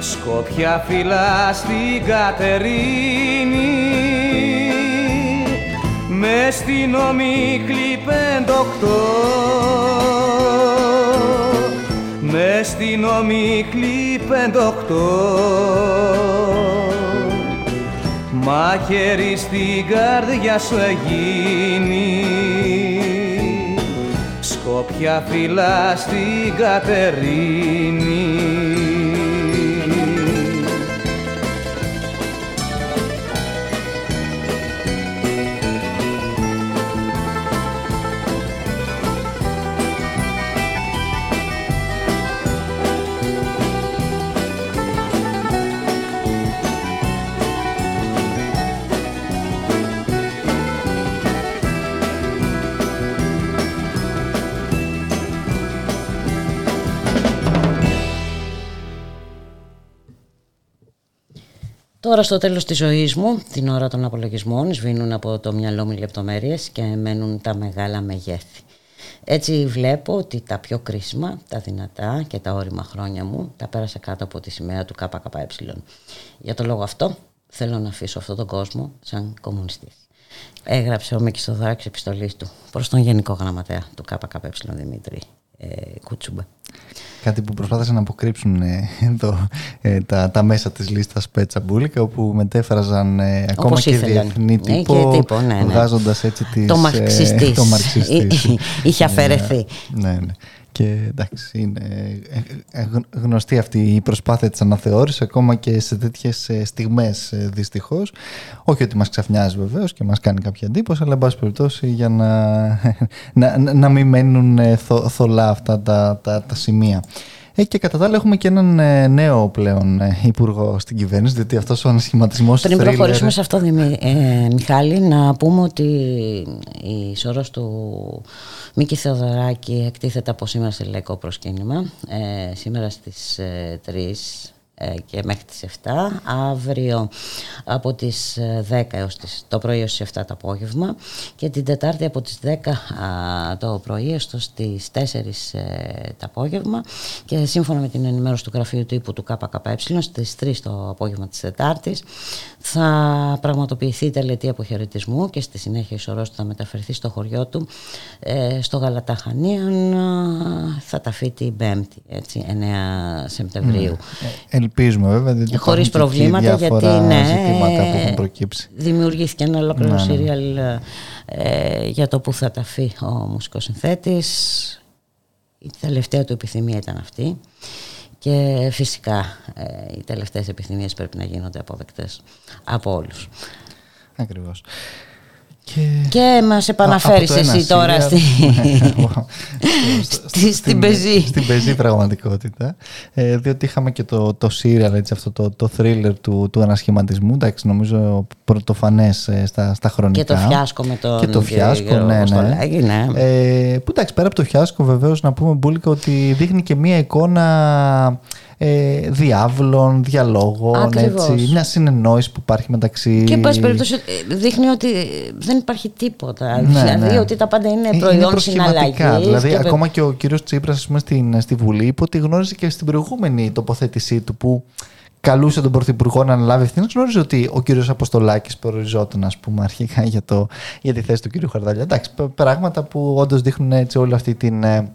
Σκόπια φυλά στην Κατερίνη. Με στην ομίχλη πεντοκτώ. Με στην ομίχλη πεντοκτώ μαχαίρι στην καρδιά σου εγίνει. Σκόπια φυλά στην Κατερίνη Τώρα στο τέλος της ζωής μου, την ώρα των απολογισμών, σβήνουν από το μυαλό μου λεπτομέρειες και μένουν τα μεγάλα μεγέθη. Έτσι βλέπω ότι τα πιο κρίσιμα, τα δυνατά και τα όρημα χρόνια μου τα πέρασα κάτω από τη σημαία του ΚΚΕ. Για το λόγο αυτό θέλω να αφήσω αυτόν τον κόσμο σαν κομμουνιστής. Έγραψε ο Μίκης Θοδωράκης επιστολής του προς τον Γενικό Γραμματέα του ΚΚΕ Δημήτρη ε, Κούτσουμπα. Κάτι που προσπάθησαν να αποκρύψουν ε, εδώ ε, τα, τα μέσα της λίστας Πέτσα Μπούλικα όπου μετέφραζαν ε, ακόμα και διεθνή τύπο, ναι, τύπο ναι, ναι. βγάζοντας έτσι τις, το μαρξιστής. το μαρξιστής. Είχε αφαιρεθεί. ναι, ναι. Και εντάξει, είναι ε, ε, γνωστή αυτή η προσπάθεια της αναθεώρησης ακόμα και σε τέτοιες ε, στιγμές δυστυχώς. Όχι ότι μας ξαφνιάζει βεβαίως και μας κάνει κάποια εντύπωση, αλλά εν πάση περιπτώσει για να, (laughs) να, να μην μένουν θο, θολά αυτά τα, τα, τα σημεία. Ε, και κατά τα άλλα έχουμε και έναν νέο πλέον υπουργό στην κυβέρνηση, διότι αυτός ο ανασχηματισμός... Πριν προχωρήσουμε σε αυτό, Δημή, ε, Μιχάλη, να πούμε ότι η σώρος του Μίκη Θεοδωράκη εκτίθεται από σήμερα σε λαϊκό προσκύνημα. Ε, σήμερα στις 3 ε, ε, και μέχρι τις 7 αύριο από τις 10 ε, έως τις, το πρωί έως τις 7 το απόγευμα και την Τετάρτη από τις 10 το πρωί έως τις 4 το απόγευμα και σύμφωνα με την ενημέρωση του γραφείου τύπου του ΚΚΕ στις 3 το απόγευμα της Τετάρτης θα πραγματοποιηθεί η τελετή αποχαιρετισμού και στη συνέχεια η σωρός θα μεταφερθεί στο χωριό του ε, στο Γαλαταχανίαν θα τα φύγει την 5η έτσι, 9 Σεπτεμβρίου mm ελπίζουμε βέβαια. Διότι Χωρίς προβλήματα γιατί ναι, ζητήματα που έχουν προκύψει. Δημιουργήθηκε ένα ολόκληρο ναι, ναι. σύριαλ ε, για το που θα ταφεί ο μουσικός συνθέτης. Η τελευταία του επιθυμία ήταν αυτή. Και φυσικά ε, οι τελευταίες επιθυμίες πρέπει να γίνονται αποδεκτές από όλους. Ακριβώς. Και, και μας επαναφέρεις εσύ τώρα στη... (laughs) στη... στην πεζή. Στην πεζή πραγματικότητα. Ε, διότι είχαμε και το, το serial, έτσι, αυτό το, το thriller του, του ανασχηματισμού. Εντάξει, νομίζω πρωτοφανές ε, στα, στα χρονικά. Και το φιάσκο με τον Και το φιάσκο, ναι, ναι. ναι. Ε, που εντάξει, πέρα από το φιάσκο βεβαίως να πούμε μπουλικα ότι δείχνει και μία εικόνα ε, διάβλων, διαλόγων, έτσι, μια συνεννόηση που υπάρχει μεταξύ. Και εν πάση περιπτώσει δείχνει ότι δεν υπάρχει τίποτα. Ναι, δηλαδή ναι. ότι τα πάντα είναι προϊόν συναλλαγής. Δηλαδή, και... ακόμα και ο κύριος Τσίπρας, στην, στη Βουλή, είπε ότι γνώριζε και στην προηγούμενη τοποθέτησή του που καλούσε τον Πρωθυπουργό να αναλάβει ευθύνη. Γνώριζε ότι ο κύριος Αποστολάκης προοριζόταν, ας πούμε, αρχικά για, το, για τη θέση του κύριου Χαρδαλιά. Εντάξει, πράγματα που όντως δείχνουν έτσι όλη αυτή την, ε,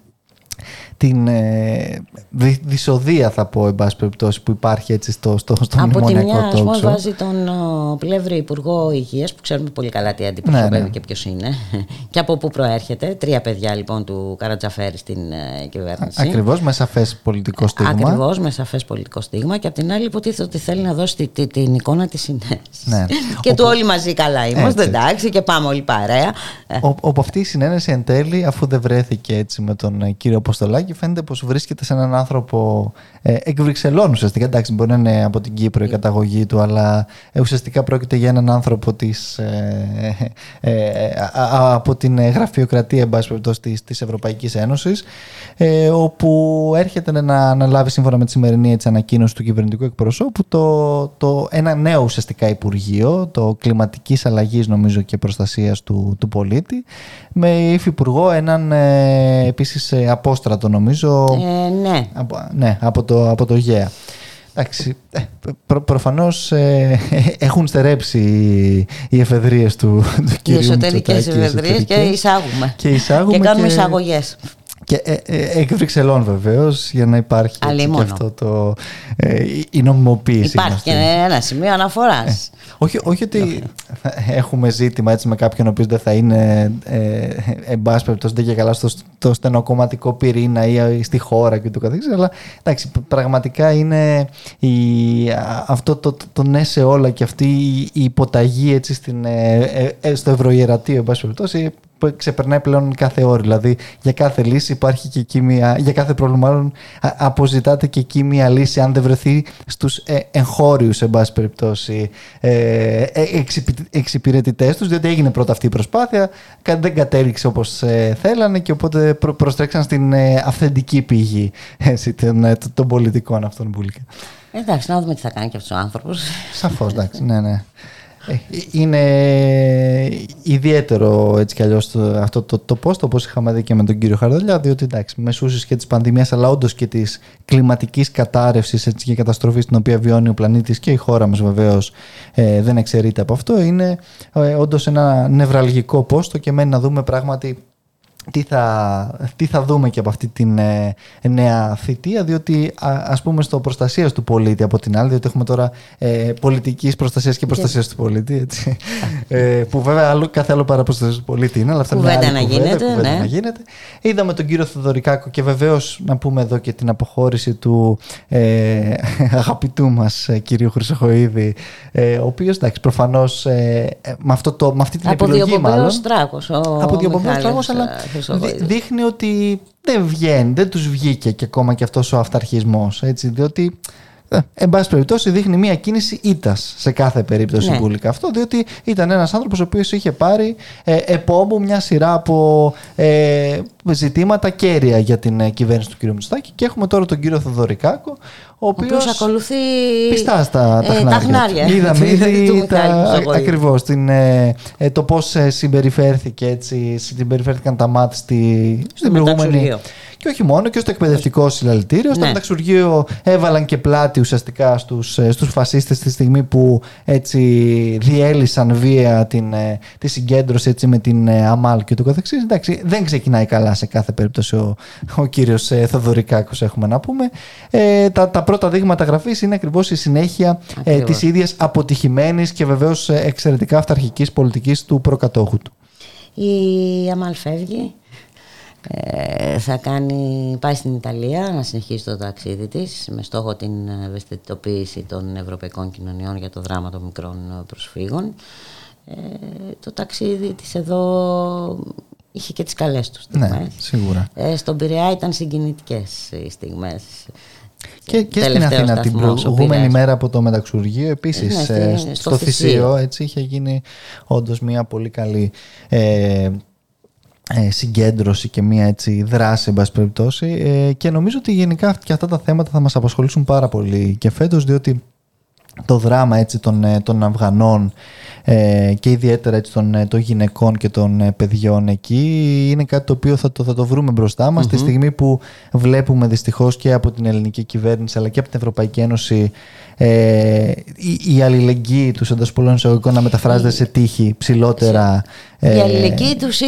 την ε, δυ, δυσοδεία θα πω εν πάση περιπτώσει που υπάρχει έτσι στο, στο, στο Από τη μνημονιακό μια, ας πούμε, talk show. βάζει τον ο, Πλεύρη Υπουργό Υγείας που ξέρουμε πολύ καλά τι αντιπροσωπεύει Ναι, ναι. και ποιος είναι (laughs) και από πού προέρχεται. Τρία παιδιά λοιπόν του Καρατζαφέρη στην ε, κυβέρνηση. Ακριβώς με σαφές πολιτικό στίγμα. Ακριβώς, με σαφές πολιτικό στίγμα. Και απ' την άλλη, υποτίθεται ότι θέλει να δώσει τη- τη- την εικόνα της συνέση. Ναι. (laughs) και του όλοι μαζί καλά είμαστε, Έτσι. εντάξει, και πάμε όλοι παρέα. Ε, Ο- Όπου αυτή η συνένεση εν τέλει, αφού δεν βρέθηκε έτσι με τον ε, κύριο Αποστολάκη, φαίνεται πως βρίσκεται σε έναν άνθρωπο ε, εκ Βρυξελών ουσιαστικά. Εντάξει, μπορεί να είναι από την Κύπρο η καταγωγή του, αλλά ε, ουσιαστικά πρόκειται για έναν άνθρωπο της, ε, ε, α- α- από την ε, γραφειοκρατία εν πάση περιπτώσει, της, της Ευρωπαϊκής Ένωσης, ε, όπου έρχεται να αναλάβει σύμφωνα με τη σημερινή έτσι, ανακοίνωση του κυβερνητικού εκπροσώπου το, το, ένα νέο ουσιαστικά υπουργείο, το κλιματικής αλλαγής νομίζω και προστασίας του, του πολίτη, με υφυπουργό έναν ε, επίσης ε, απόστρατο νομίζω ε, ναι. από, ναι, από το, από το ΓΕΑ. Εντάξει, ε, προ, προφανώς ε, έχουν στερέψει οι, οι εφεδρείες του, του Οι κυρίου εσωτερικές Μητσοτάκη, οι ευεδρίε και εσωτερικές. εισάγουμε. Και εισάγουμε Και κάνουμε και- εισαγωγές. Και ε, ε, εκ Βρυξελών βεβαίως, για να υπάρχει έτσι, και Αλλήμωνο. αυτό το, ε, η- η νομιμοποίηση. Υπάρχει γνωστή. και ένα σημείο αναφοράς. Όχι, όχι ότι έχουμε ζήτημα έτσι με κάποιον ο οποίος δεν θα είναι ε, εν πάση περιπτώσει δεν και καλά στο, στο στενοκομματικό πυρήνα ή στη χώρα και το καθεξής αλλά εντάξει πραγματικά είναι η, α- αυτό το, το, το ναι σε όλα και αυτή η, η υποταγή έτσι στην, ε, ε, ε, στο ευρωιερατείο εν πάση περιπτώσει που ξεπερνάει πλέον κάθε όριο. Δηλαδή για κάθε λύση υπάρχει και εκεί μια, για κάθε πρόβλημα μάλλον α- αποζητάται και εκεί μια λύση αν δεν βρεθεί στους ε, εγχώριους εν πάση περιπτώσει ε, ε, εξυπη- εξυπηρετητές τους διότι έγινε πρώτα αυτή η προσπάθεια κα- δεν κατέληξε όπως ε, θέλανε και οπότε προ, προστρέξαν στην ε, αυθεντική πηγή έτσι, των, ε, των πολιτικών αυτών μπουλικα. Εντάξει, να δούμε τι θα κάνει και αυτός ο άνθρωπος. Σαφώς, εντάξει, ναι, ναι. Ε, Είναι ιδιαίτερο έτσι κι αλλιώς το, αυτό το, το post όπως είχαμε δει και με τον κύριο Χαρδαλιά διότι εντάξει μεσούσες και της πανδημίας αλλά όντως και της κλιματικής κατάρρευσης έτσι, και καταστροφής την οποία βιώνει ο πλανήτης και η χώρα μας βεβαίως ε, δεν εξαιρείται από αυτό. Είναι ε, όντως ένα νευραλγικό post και μένει να δούμε πράγματι τι θα, τι θα δούμε και από αυτή την ε, νέα θητεία, διότι α, ας πούμε στο προστασίας του πολίτη από την άλλη, διότι έχουμε τώρα ε, πολιτικής προστασίας και προστασίας του πολίτη, έτσι, ε, που βέβαια άλλο, κάθε άλλο παρά προστασίας του πολίτη είναι, αλλά αυτά είναι μια Κουβέντα άλλη να κουβέντα, γίνεται, κουβέντα ναι. να γίνεται. Είδαμε τον κύριο Θεοδωρικάκο και βεβαίως να πούμε εδώ και την αποχώρηση του ε, (laughs) αγαπητού μας ε, κυρίου Χρυσοχοίδη, ε, ο οποίος εντάξει προφανώς ε, ε, με, αυτό το, με αυτή την Από επιλογή μάλλον διοπομπαίο τράκο. από διαπομπέους τράγος, αλλά δει- δείχνει ότι δεν βγαίνει, δεν τους βγήκε και ακόμα και αυτός ο αυταρχισμός, έτσι, διότι ε, εν πάση περιπτώσει δείχνει μια κίνηση ήτας σε κάθε περίπτωση Ναι. πουλικά αυτό, διότι ήταν ένας άνθρωπος ο οποίος είχε πάρει ε, επόμπου μια σειρά από ε, ζητήματα κέρια για την ε, κυβέρνηση του κ. Μητσοτάκη και έχουμε τώρα τον κύριο Θοδωρικάκο, ο Ο οποίος οποίος ακολουθεί. πιστά στα τα ε, χνάρια. (laughs) τα χνάρια. του. Είδαμε του ήδη Μιχάλη τα, Χρυσοχοίδη. ακριβώς την, ε, ε, το πώς ε, συμπεριφέρθηκε έτσι, συμπεριφέρθηκαν τα μάτια στη, στην προηγούμενη μεταξουργείο. Και όχι μόνο και στο εκπαιδευτικό συλλαλητήριο. Στο Ναι. μεταξουργείο έβαλαν και πλάτη ουσιαστικά στους, ε, στους φασίστες τη στιγμή που έτσι διέλυσαν βία την, ε, τη συγκέντρωση έτσι, με την ε, ΑΜΑΛ και το καθεξής. Εντάξει, δεν ξεκινάει καλά σε κάθε περίπτωση ο, ο κύριος ε, Θοδωρικάκος έχουμε να πούμε. Ε, τα, τα πρώτα δείγματα γραφής είναι ακριβώς η συνέχεια ε, Ακριβώς. της ίδιας αποτυχημένης και βεβαίως ε, εξαιρετικά αυταρχικής πολιτικής του προκατόχου του. Η Αμάλ φεύγει. Ε, θα κάνει, πάει στην Ιταλία να συνεχίσει το ταξίδι της με στόχο την ευαισθητοποίηση των ευρωπαϊκών κοινωνιών για το δράμα των μικρών προσφύγων. Ε, το ταξίδι της εδώ είχε και τις καλές του στιγμές. Ναι, σίγουρα. Ε, στον Πειραιά ήταν συγκινητικές οι στιγμές. Και, και στην Τελευταίος Αθήνα την σταθμός, ο προηγούμενη Πειραιάς. μέρα από το Μεταξουργείο επίσης Ναι, στη- ε, στο στο, Θησίο. Θησίο έτσι είχε γίνει όντως μια πολύ καλή ε, ε, συγκέντρωση και μια έτσι δράση εν πάση περιπτώσει. Ε, και νομίζω ότι γενικά και αυτά τα θέματα θα μας απασχολήσουν πάρα πολύ και φέτος διότι το δράμα έτσι των, ε, των Αφγανών ε, και ιδιαίτερα έτσι, των, ε, των γυναικών και των ε, παιδιών εκεί είναι κάτι το οποίο θα το, θα το βρούμε μπροστά μας τη στιγμή που βλέπουμε δυστυχώς και από την ελληνική κυβέρνηση αλλά και από την Ευρωπαϊκή Ένωση ε, η, η αλληλεγγύη τους εντός πολλών εισαγωγικών να μεταφράζεται σε τύχη ψηλότερα η αλληλεγγύη τους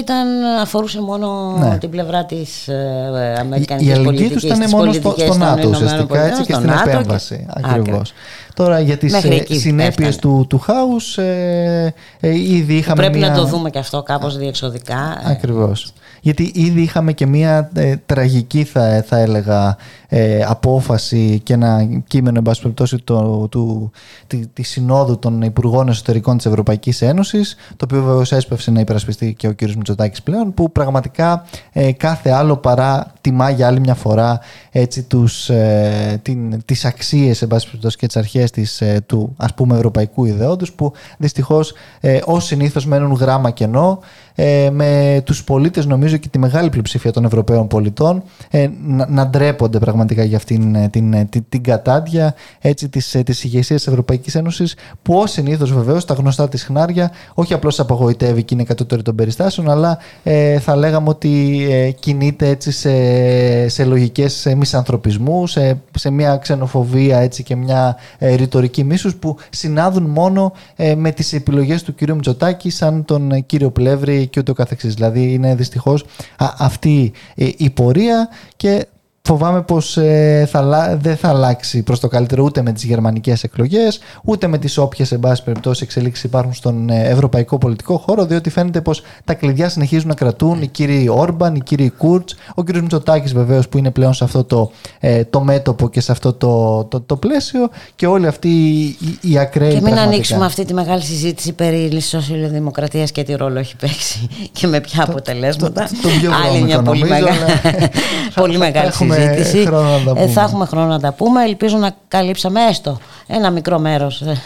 αφορούσε μόνο ναι. την πλευρά της ε, Αμερικανική πολιτική. Η αλληλεγγύη τους ήταν μόνο στο, στο ΝΑΤΟ ουσιαστικά έτσι, και στην επέμβαση. Και... Ακριβώς. Τώρα για τις συνέπειες του, του χάους, ε, ε, ήδη είχαμε. Πρέπει μια... να το δούμε και αυτό κάπως διεξοδικά. Ακριβώς. Γιατί ήδη είχαμε και μια ε, τραγική, θα, θα έλεγα, ε, απόφαση και ένα κείμενο, εν πάση περιπτώσει, το, του, τη, τη Συνόδου των Υπουργών Εσωτερικών της Ευρωπαϊκής Ένωσης, το οποίο βεβαίω έσπευσε να υπερασπιστεί και ο κ. Μητσοτάκης πλέον, που πραγματικά ε, κάθε άλλο παρά τιμά για άλλη μια φορά έτσι, τους, ε, την, τις αξίες εν πάση και τις αρχές της, ε, του ας πούμε ευρωπαϊκού ιδεόντος που δυστυχώς ε, ως συνήθως μένουν γράμμα κενό ε, με τους πολίτες νομίζω και τη μεγάλη πλειοψηφία των Ευρωπαίων πολιτών ε, να, να ντρέπονται πραγματικά για αυτήν ε, την, την, την, την κατάντια έτσι, της, της ηγεσίας της Ευρωπαϊκής Ένωσης που ως συνήθως βεβαίως τα γνωστά της χνάρια όχι απλώς απογοητεύει και είναι κατώτερη των περιστάσεων αλλά ε, θα λέγαμε ότι ε, κινείται έτσι σε, σε λογικές μισανθρωπισμούς, σε, σε μια ξενοφοβία έτσι, και μια ε, ρητορική μίσους που συνάδουν μόνο με τις επιλογές του κύριου Μητσοτάκη σαν τον κύριο Πλεύρη και ούτω καθεξής. Δηλαδή είναι δυστυχώς αυτή η πορεία και φοβάμαι πως ε, θα, δεν θα αλλάξει προς το καλύτερο ούτε με τις γερμανικές εκλογές, ούτε με τις όποιες εν πάση περιπτώσει εξελίξεις υπάρχουν στον ε, ευρωπαϊκό πολιτικό χώρο, διότι φαίνεται πως τα κλειδιά συνεχίζουν να κρατούν οι κύριοι Όρμπαν, οι κύριοι Κούρτς, ο κύριος Μητσοτάκης βεβαίως που είναι πλέον σε αυτό το, ε, το μέτωπο και σε αυτό το, το, το πλαίσιο και όλοι αυτοί οι, οι ακραίοι Και μην ανοίξουμε αυτή τη μεγάλη συζήτηση περί σοσιαλδημοκρατίας και τι ρόλο έχει παίξει (laughs) και με ποια αποτελέσματα. Το, πιο Άλλη μια πολύ, (laughs) πολύ μεγάλη συζήτηση συζήτηση. Ε, θα έχουμε χρόνο να τα πούμε. Ελπίζω να καλύψαμε έστω ένα μικρό μέρος ε,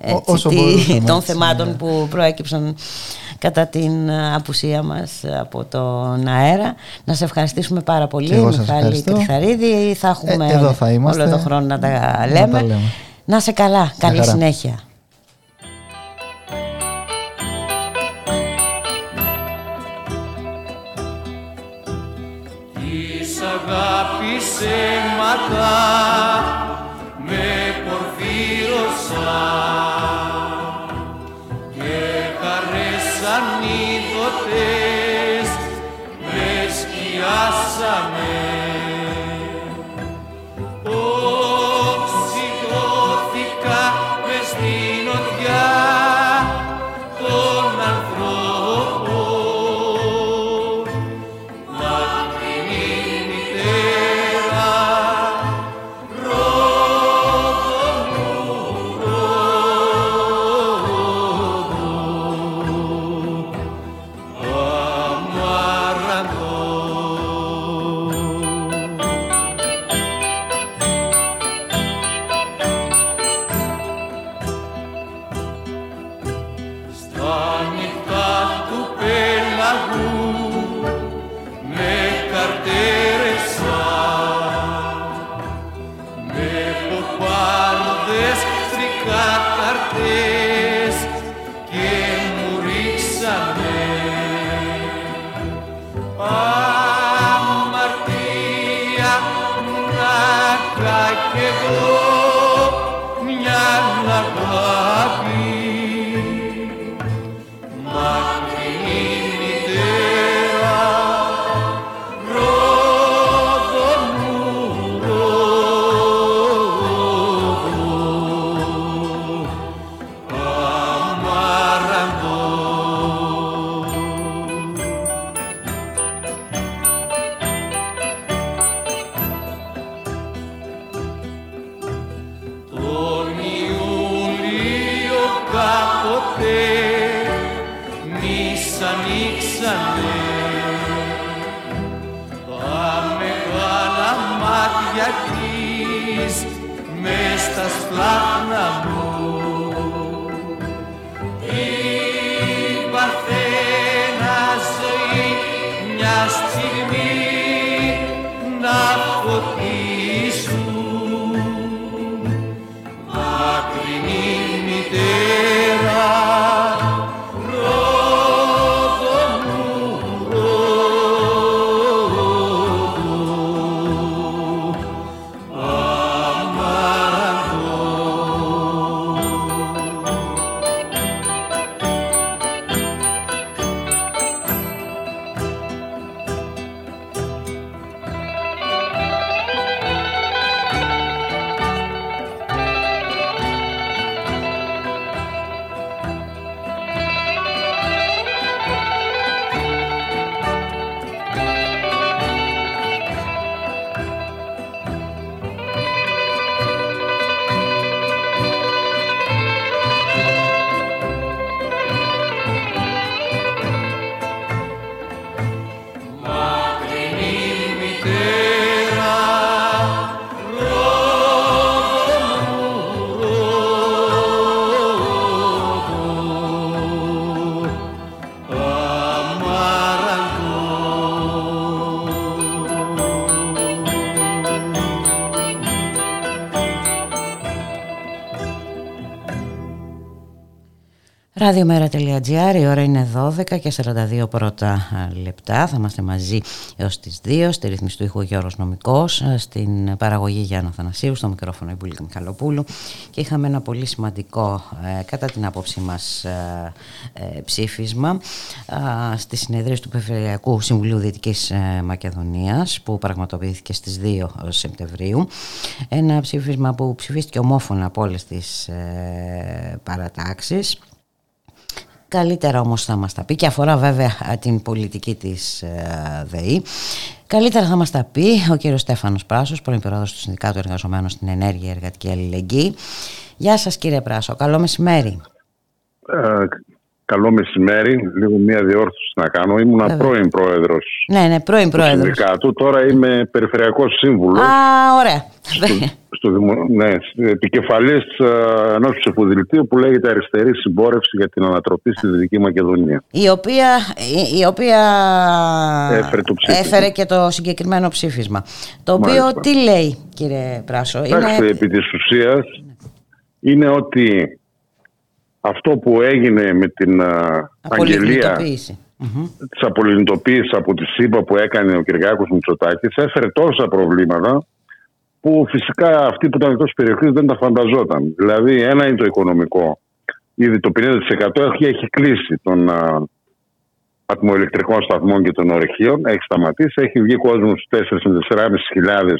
ε, των θεμάτων που προέκυψαν κατά την απουσία μας από τον αέρα. Να σε ευχαριστήσουμε πάρα πολύ, Μιχάλη Κρυθαρίδη. Θα έχουμε Εδώ θα όλο τον χρόνο να τα λέμε. Να, λέμε. να σε καλά. Καλή συνέχεια. Ψέματα με πορφύρωσα και χαρές ανίδωτες με σκιάσαμε Ραδιομέρα.gr, η ώρα είναι 12 και 42 πρώτα λεπτά. Θα είμαστε μαζί έως τις 2. Στη ρυθμιστή του ήχου Γιώργος Νομικός, στην παραγωγή Γιάννα Θανασίου, στο μικρόφωνο η Μπουλίκα Μιχαλοπούλου. Και είχαμε ένα πολύ σημαντικό, ε, κατά την άποψή μας, ε, ε, ψήφισμα στη συνεδρία του Περιφερειακού Συμβουλίου Δυτικής Μακεδονίας, που πραγματοποιήθηκε στις 2 Σεπτεμβρίου. Ένα ψήφισμα που ψηφίστηκε ομόφωνα από όλες τις παρατάξεις Καλύτερα όμως θα μας τα πει και αφορά βέβαια την πολιτική της ε, ΔΕΗ. Καλύτερα θα μας τα πει ο κύριος Στέφανος Πράσος, πρώην πρόεδρος του Συνδικάτου Εργαζομένων στην Ενέργεια Εργατική Αλληλεγγύη. Γεια σας κύριε Πράσο, καλό μεσημέρι. Ε, καλό μεσημέρι. Λίγο μία διόρθωση να κάνω. Ήμουν Βέβαια. πρώην πρόεδρος. Ναι, ναι, πρώην πρόεδρος. Του συνδικάτου. Τώρα είμαι περιφερειακός σύμβουλος. Α, ωραία. Στο, στο ναι, επικεφαλής ε, ενός ψηφοδηλτίου που λέγεται Αριστερή Συμπόρευση για την Ανατροπή στη Δυτική Μακεδονία. Η οποία, η, η οποία έφερε, το έφερε και το συγκεκριμένο ψήφισμα. Το οποίο τι λέει, κύριε Πράσο; Εντάξει, είναι... επί της ουσίας είναι ότι αυτό που έγινε με την αγγελία της απολυνητοποίησης από τη ΣΥΠΑ που έκανε ο Κυριάκος Μητσοτάκης έφερε τόσα προβλήματα που φυσικά αυτοί που ήταν εκτός περιοχής δεν τα φανταζόταν. Δηλαδή ένα είναι το οικονομικό. Ήδη το 50% έχει, έχει κλείσει των ατμοελεκτρικών σταθμών και των ορυχείων. Έχει σταματήσει. Έχει βγει κόσμος στους 4-4.500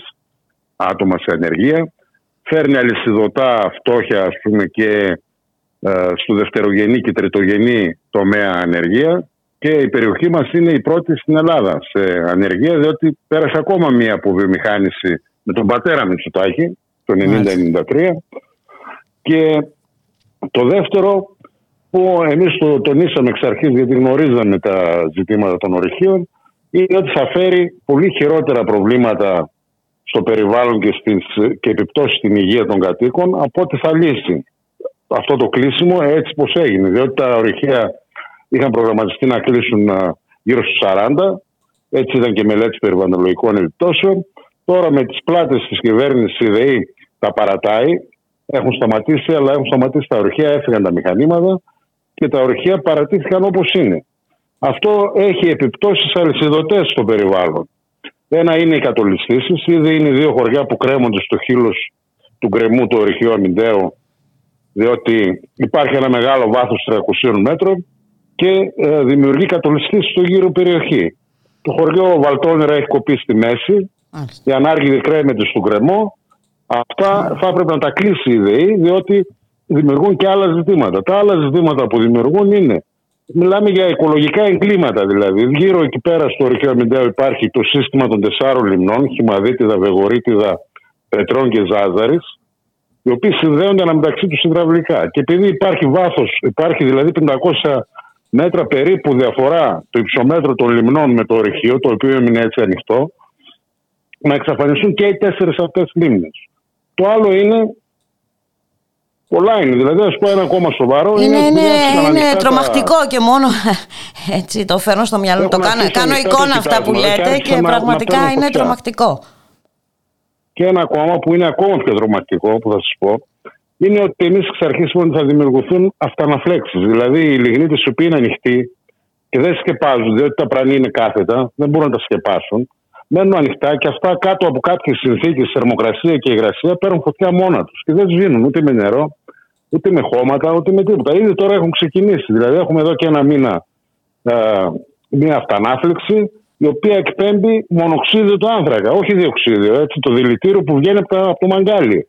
άτομα σε ανεργία. Φέρνει αλυσιδωτά φτώχεια ας πούμε και ε, στο δευτερογενή και τριτογενή τομέα ανεργία και η περιοχή μας είναι η πρώτη στην Ελλάδα σε ανεργία διότι πέρασε ακόμα μία αποβιομηχάνηση με τον πατέρα Μητσοτάκη το 1993 και το δεύτερο που εμείς το τονίσαμε εξ αρχής γιατί γνωρίζαμε τα ζητήματα των ορυχείων είναι ότι θα φέρει πολύ χειρότερα προβλήματα στο περιβάλλον και, στις, και επιπτώσεις στην υγεία των κατοίκων από ό,τι θα λύσει αυτό το κλείσιμο έτσι πως έγινε. Διότι τα ορυχεία είχαν προγραμματιστεί να κλείσουν γύρω στους 40. Έτσι ήταν και μελέτη περιβαλλοντολογικών επιπτώσεων. Τώρα με τις πλάτες της κυβέρνησης η ΔΕΗ τα παρατάει. Έχουν σταματήσει, αλλά έχουν σταματήσει τα ορυχεία, έφυγαν τα μηχανήματα και τα ορυχεία παρατήθηκαν όπως είναι. Αυτό έχει επιπτώσεις αλυσιδωτές στο περιβάλλον. Ένα είναι οι κατολιστήσεις, ήδη είναι δύο χωριά που κρέμονται στο χείλος του γκρεμού του ορυχείου Αμυντέου διότι υπάρχει ένα μεγάλο βάθος 300 μέτρων και ε, δημιουργεί κατολιστή στο γύρω περιοχή. Το χωριό Βαλτόνερα έχει κοπεί στη μέση, η ανάργη κρέμεται στον κρεμό. Αυτά θα έπρεπε να τα κλείσει η ΔΕΗ, διότι δημιουργούν και άλλα ζητήματα. Τα άλλα ζητήματα που δημιουργούν είναι, μιλάμε για οικολογικά εγκλήματα δηλαδή. Γύρω εκεί πέρα στο ορυχείο Αμυντέο υπάρχει το σύστημα των τεσσάρων λιμνών, Χιμαδίτιδα, Βεγορίτιδα, Πετρών και Ζάζαρης, οι οποίοι συνδέονται αναμεταξύ τους υδραυλικά. Και επειδή υπάρχει βάθος, υπάρχει δηλαδή 500 μέτρα περίπου διαφορά το υψομέτρο των λιμνών με το ορυχείο, το οποίο έμεινε έτσι ανοιχτό, να εξαφανιστούν και οι τέσσερις αυτές λίμνες. Το άλλο είναι. Πολλά είναι. Δηλαδή, ας πω ένα ακόμα σοβαρό. Είναι, είναι, είναι, είναι τρομακτικό και μόνο (laughs) έτσι το φέρνω στο μυαλό. Το κάνω, κάνω εικόνα αυτά που λέτε και πραγματικά είναι τρομακτικό. Και ένα ακόμα που είναι ακόμα πιο δροματικό που θα σας πω είναι ότι εμείς εξ αρχής είπαμε ότι θα δημιουργηθούν αυταναφλέξεις. Δηλαδή οι λιγνίτες οι οποίοι είναι ανοιχτοί και δεν σκεπάζουν, διότι τα πρανή είναι κάθετα, δεν μπορούν να τα σκεπάσουν. Μένουν ανοιχτά και αυτά κάτω από κάποιες συνθήκες, θερμοκρασία και υγρασία, παίρνουν φωτιά μόνα τους και δεν σβήνουν ούτε με νερό, ούτε με χώματα, ούτε με τίποτα. Ήδη τώρα έχουν ξεκινήσει. Δηλαδή έχουμε εδώ και ένα μήνα ε, μια αυτανάφλεξη η οποία εκπέμπει μονοξίδιο του άνθρακα, όχι διοξίδιο, έτσι, το δηλητήριο που βγαίνει από, από το μαγκάλι.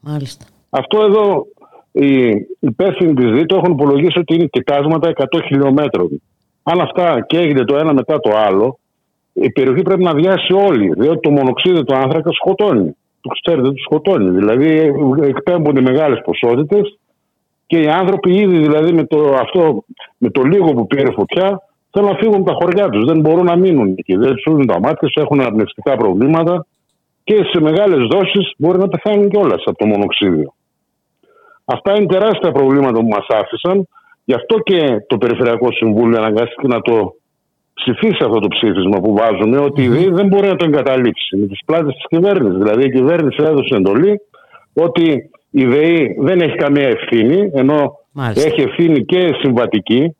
Μάλιστα. Αυτό εδώ οι υπεύθυνοι της ΔΗ το έχουν υπολογίσει ότι είναι κοιτάσματα 100 χιλιόμετρων. Αν αυτά καίγεται το ένα μετά το άλλο, η περιοχή πρέπει να βιάσει όλη, διότι το μονοξίδιο του άνθρακα σκοτώνει. Το ξέρετε, του σκοτώνει. Δηλαδή εκπέμπονται μεγάλες ποσότητες και οι άνθρωποι ήδη δηλαδή με το, αυτό, με το λίγο που πήρε φωτιά θέλουν να φύγουν από τα χωριά τους. Δεν μπορούν να μείνουν εκεί. Δεν του τα μάτια τους, έχουν αρνητικά προβλήματα και σε μεγάλες δόσεις μπορεί να πεθάνουν κιόλας από το μονοξίδιο. Αυτά είναι τεράστια προβλήματα που μας άφησαν. Γι' αυτό και το Περιφερειακό Συμβούλιο αναγκάστηκε να το ψηφίσει αυτό το ψήφισμα που βάζουμε, ότι η ΔΕΗ δεν μπορεί να το εγκαταλείψει με τις πλάτες της κυβέρνησης. Δηλαδή, η κυβέρνηση έδωσε εντολή ότι η ΔΕΗ δεν έχει καμία ευθύνη, ενώ Μάλιστα. Έχει ευθύνη και συμβατική,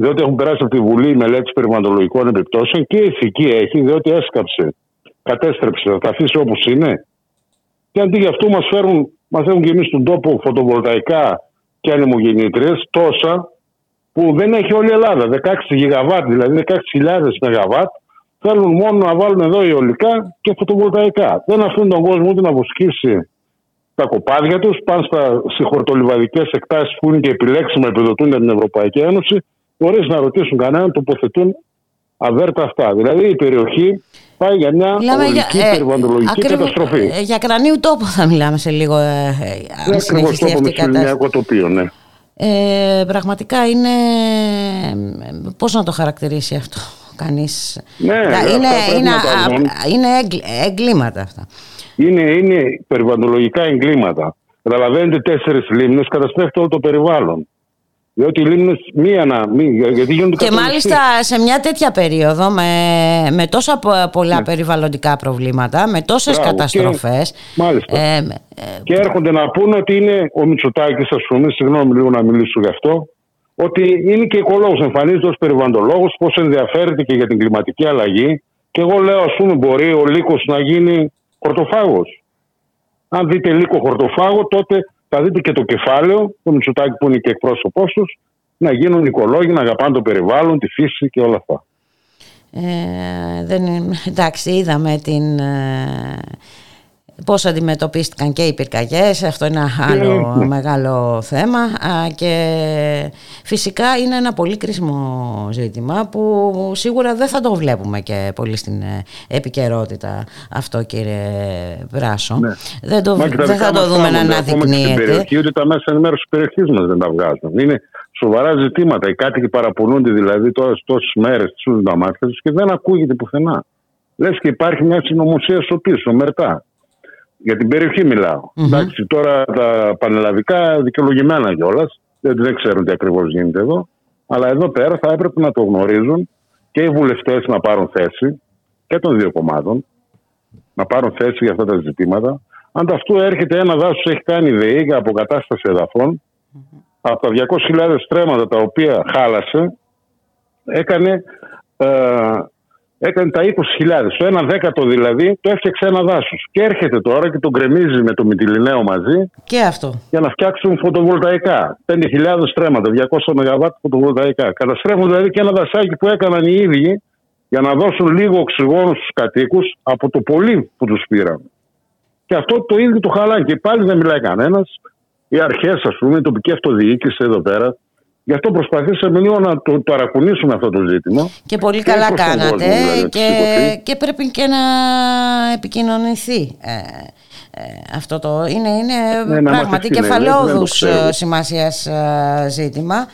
διότι έχουν περάσει από τη Βουλή μελέτη περιβαλλοντολογικών επιπτώσεων και ηθική έχει, διότι έσκαψε, κατέστρεψε, θα τα αφήσει όπως είναι. Και αντί για αυτό μας φέρουν, μας έχουν γεμίσει τον τόπο φωτοβολταϊκά και ανεμογεννήτριες τόσα που δεν έχει όλη η Ελλάδα. 16 γιγαβάτ, δηλαδή 16.000 ΜΒ, θέλουν μόνο να βάλουν εδώ αιωλικά και φωτοβολταϊκά. Δεν αφήνουν τον κόσμο ούτε να βοσκήσει τα κοπάδια τους, πάνε στα συγχορτολιβαδικέ εκτάσεις που είναι και επιλέξιμα επιδοτούν την Ευρωπαϊκή Ένωση, χωρίς να ρωτήσουν κανέναν, τοποθετούν αβέρτα αυτά. Δηλαδή η περιοχή πάει για μια ολική ε, περιβαλλοντολογική καταστροφή. ε, για κρανίου τόπο θα μιλάμε σε λίγο, ε, ε, αν Είναι ακριβώς συνεχιστεί το αυτή η κατάσταση. μεσημερινιακό τοπίο, ναι. Ε, πραγματικά είναι, ε, πώς να το χαρακτηρίσει αυτό κανείς; Ναι, Τα- αυτά είναι, πρέπει είναι, να τα α- δουν. είναι έγκλη- εγκλήματα αυτά. Είναι, είναι περιβαλλοντολογικά εγκλήματα. Καταλαβαίνετε, τέσσερις λίμνες καταστρέφεται όλο το περιβάλλον. Διότι οι λίμνε μία να. Μη, γιατί γίνονται Και κατολιστές. μάλιστα σε μια τέτοια περίοδο με, με τόσα πο- πολλά Ναι. περιβαλλοντικά προβλήματα, με τόσες Μπράβο, καταστροφές και- μάλιστα. ε, ε, Και έρχονται να πούνε ότι είναι ο Μητσοτάκης, ας πούμε, συγγνώμη λίγο να μιλήσω γι' αυτό, ότι είναι και οικολόγος, εμφανίζεται ως περιβαλλοντολόγος, πώς ενδιαφέρεται και για την κλιματική αλλαγή. Και εγώ λέω, ας πούμε, μπορεί ο λύκος να γίνει χορτοφάγος. Αν δείτε λύκο χορτοφάγο, τότε θα δείτε και το κεφάλαιο, το Μητσοτάκη που είναι και εκπρόσωπός τους, να γίνουν οικολόγοι, να αγαπάνε το περιβάλλον, τη φύση και όλα αυτά. Ε, δεν, είναι- εντάξει, είδαμε την, ε, πώς αντιμετωπίστηκαν και οι πυρκαγιές, αυτό είναι ένα άλλο ναι. μεγάλο θέμα α, και φυσικά είναι ένα πολύ κρίσιμο ζήτημα που σίγουρα δεν θα το βλέπουμε και πολύ στην ε, επικαιρότητα αυτό κύριε Βράσο. Ναι. Δεν, το, Μα και τα δεν δικά θα το μας δούμε να θαύματα, ακόμα και Στην αναδεικνύεται. περιοχή, ούτε τα μέσα ενημέρωσης της περιοχής μας δεν τα βγάζουν. Είναι σοβαρά ζητήματα. Οι κάτοικοι παραπονούνται δηλαδή τώρα τόσες μέρες, τις τα μάτια τους και δεν ακούγεται πουθενά. Λες και υπάρχει μια συνωμοσία στο πίσω, μερτά. Για την περιοχή μιλάω. Εντάξει, τώρα τα πανελλαδικά δικαιολογημένα κιόλας. Δεν, δεν ξέρουν τι ακριβώς γίνεται εδώ. Αλλά εδώ πέρα θα έπρεπε να το γνωρίζουν και οι βουλευτές να πάρουν θέση και των δύο κομμάτων να πάρουν θέση για αυτά τα ζητήματα. Αν ταυτού έρχεται ένα δάσος έχει κάνει ΔΕΗ για αποκατάσταση εδαφών, από τα 200.000 στρέμματα τα οποία χάλασε, έκανε, ε, έκανε τα 20.000. Το ένα δέκατο δηλαδή το έφτιαξε ένα δάσος. Και έρχεται τώρα και τον κρεμίζει με το Μητυλινέο μαζί Και αυτό. για να φτιάξουν φωτοβολταϊκά. 5.000 στρέμματα, 200 ΜΒ φωτοβολταϊκά. Καταστρέφουν δηλαδή και ένα δασάκι που έκαναν οι ίδιοι για να δώσουν λίγο οξυγόνο στους κατοίκους από το πολύ που τους πήραν. Και αυτό το ίδιο το χαλάνε. Και πάλι δεν μιλάει κανένας. Οι αρχές, ας πούμε, η τοπική αυτοδιοίκηση εδώ πέρα. Γι' αυτό προσπαθήσαμε λίγο να το παρακουνήσουμε αυτό το ζήτημα. Και πολύ Και καλά προς τον κάνατε κόσμο, δηλαδή, να και, σηκωθεί. και πρέπει και να επικοινωνηθεί ε, ε, αυτό το είναι, είναι Ναι, να πράγματι μάθει τι είναι, κεφαλαιόδους δεν το ξέρω. ε, σημασίας ε, ζήτημα ε,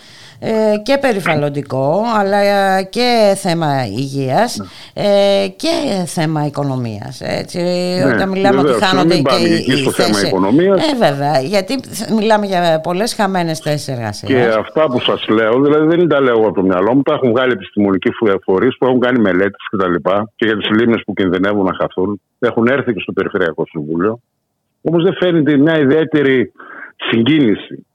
και περιβαλλοντικό αλλά ε, και θέμα υγείας Ναι. ε, και θέμα οικονομίας έτσι, όταν μιλάμε βεβαίως. ότι χάνονται Μην και πάμε οι, εκεί οι στο θέμα θέσεις- οικονομίας. ε, βέβαια, γιατί μιλάμε για πολλές χαμένες θέσεις εργασίας Και αυτά που σας λέω, δηλαδή δεν τα λέω από το μυαλό μου, τα έχουν βγάλει επιστημονικοί φορείς που έχουν κάνει μελέτες κτλ. Και, και για τις λίμνες που κινδυνεύουν να χαθούν. Έχουν έρθει και στο Περιφερειακό Συμβούλιο. Όμως δεν φαίνεται μια ιδιαίτερη συγκίνηση.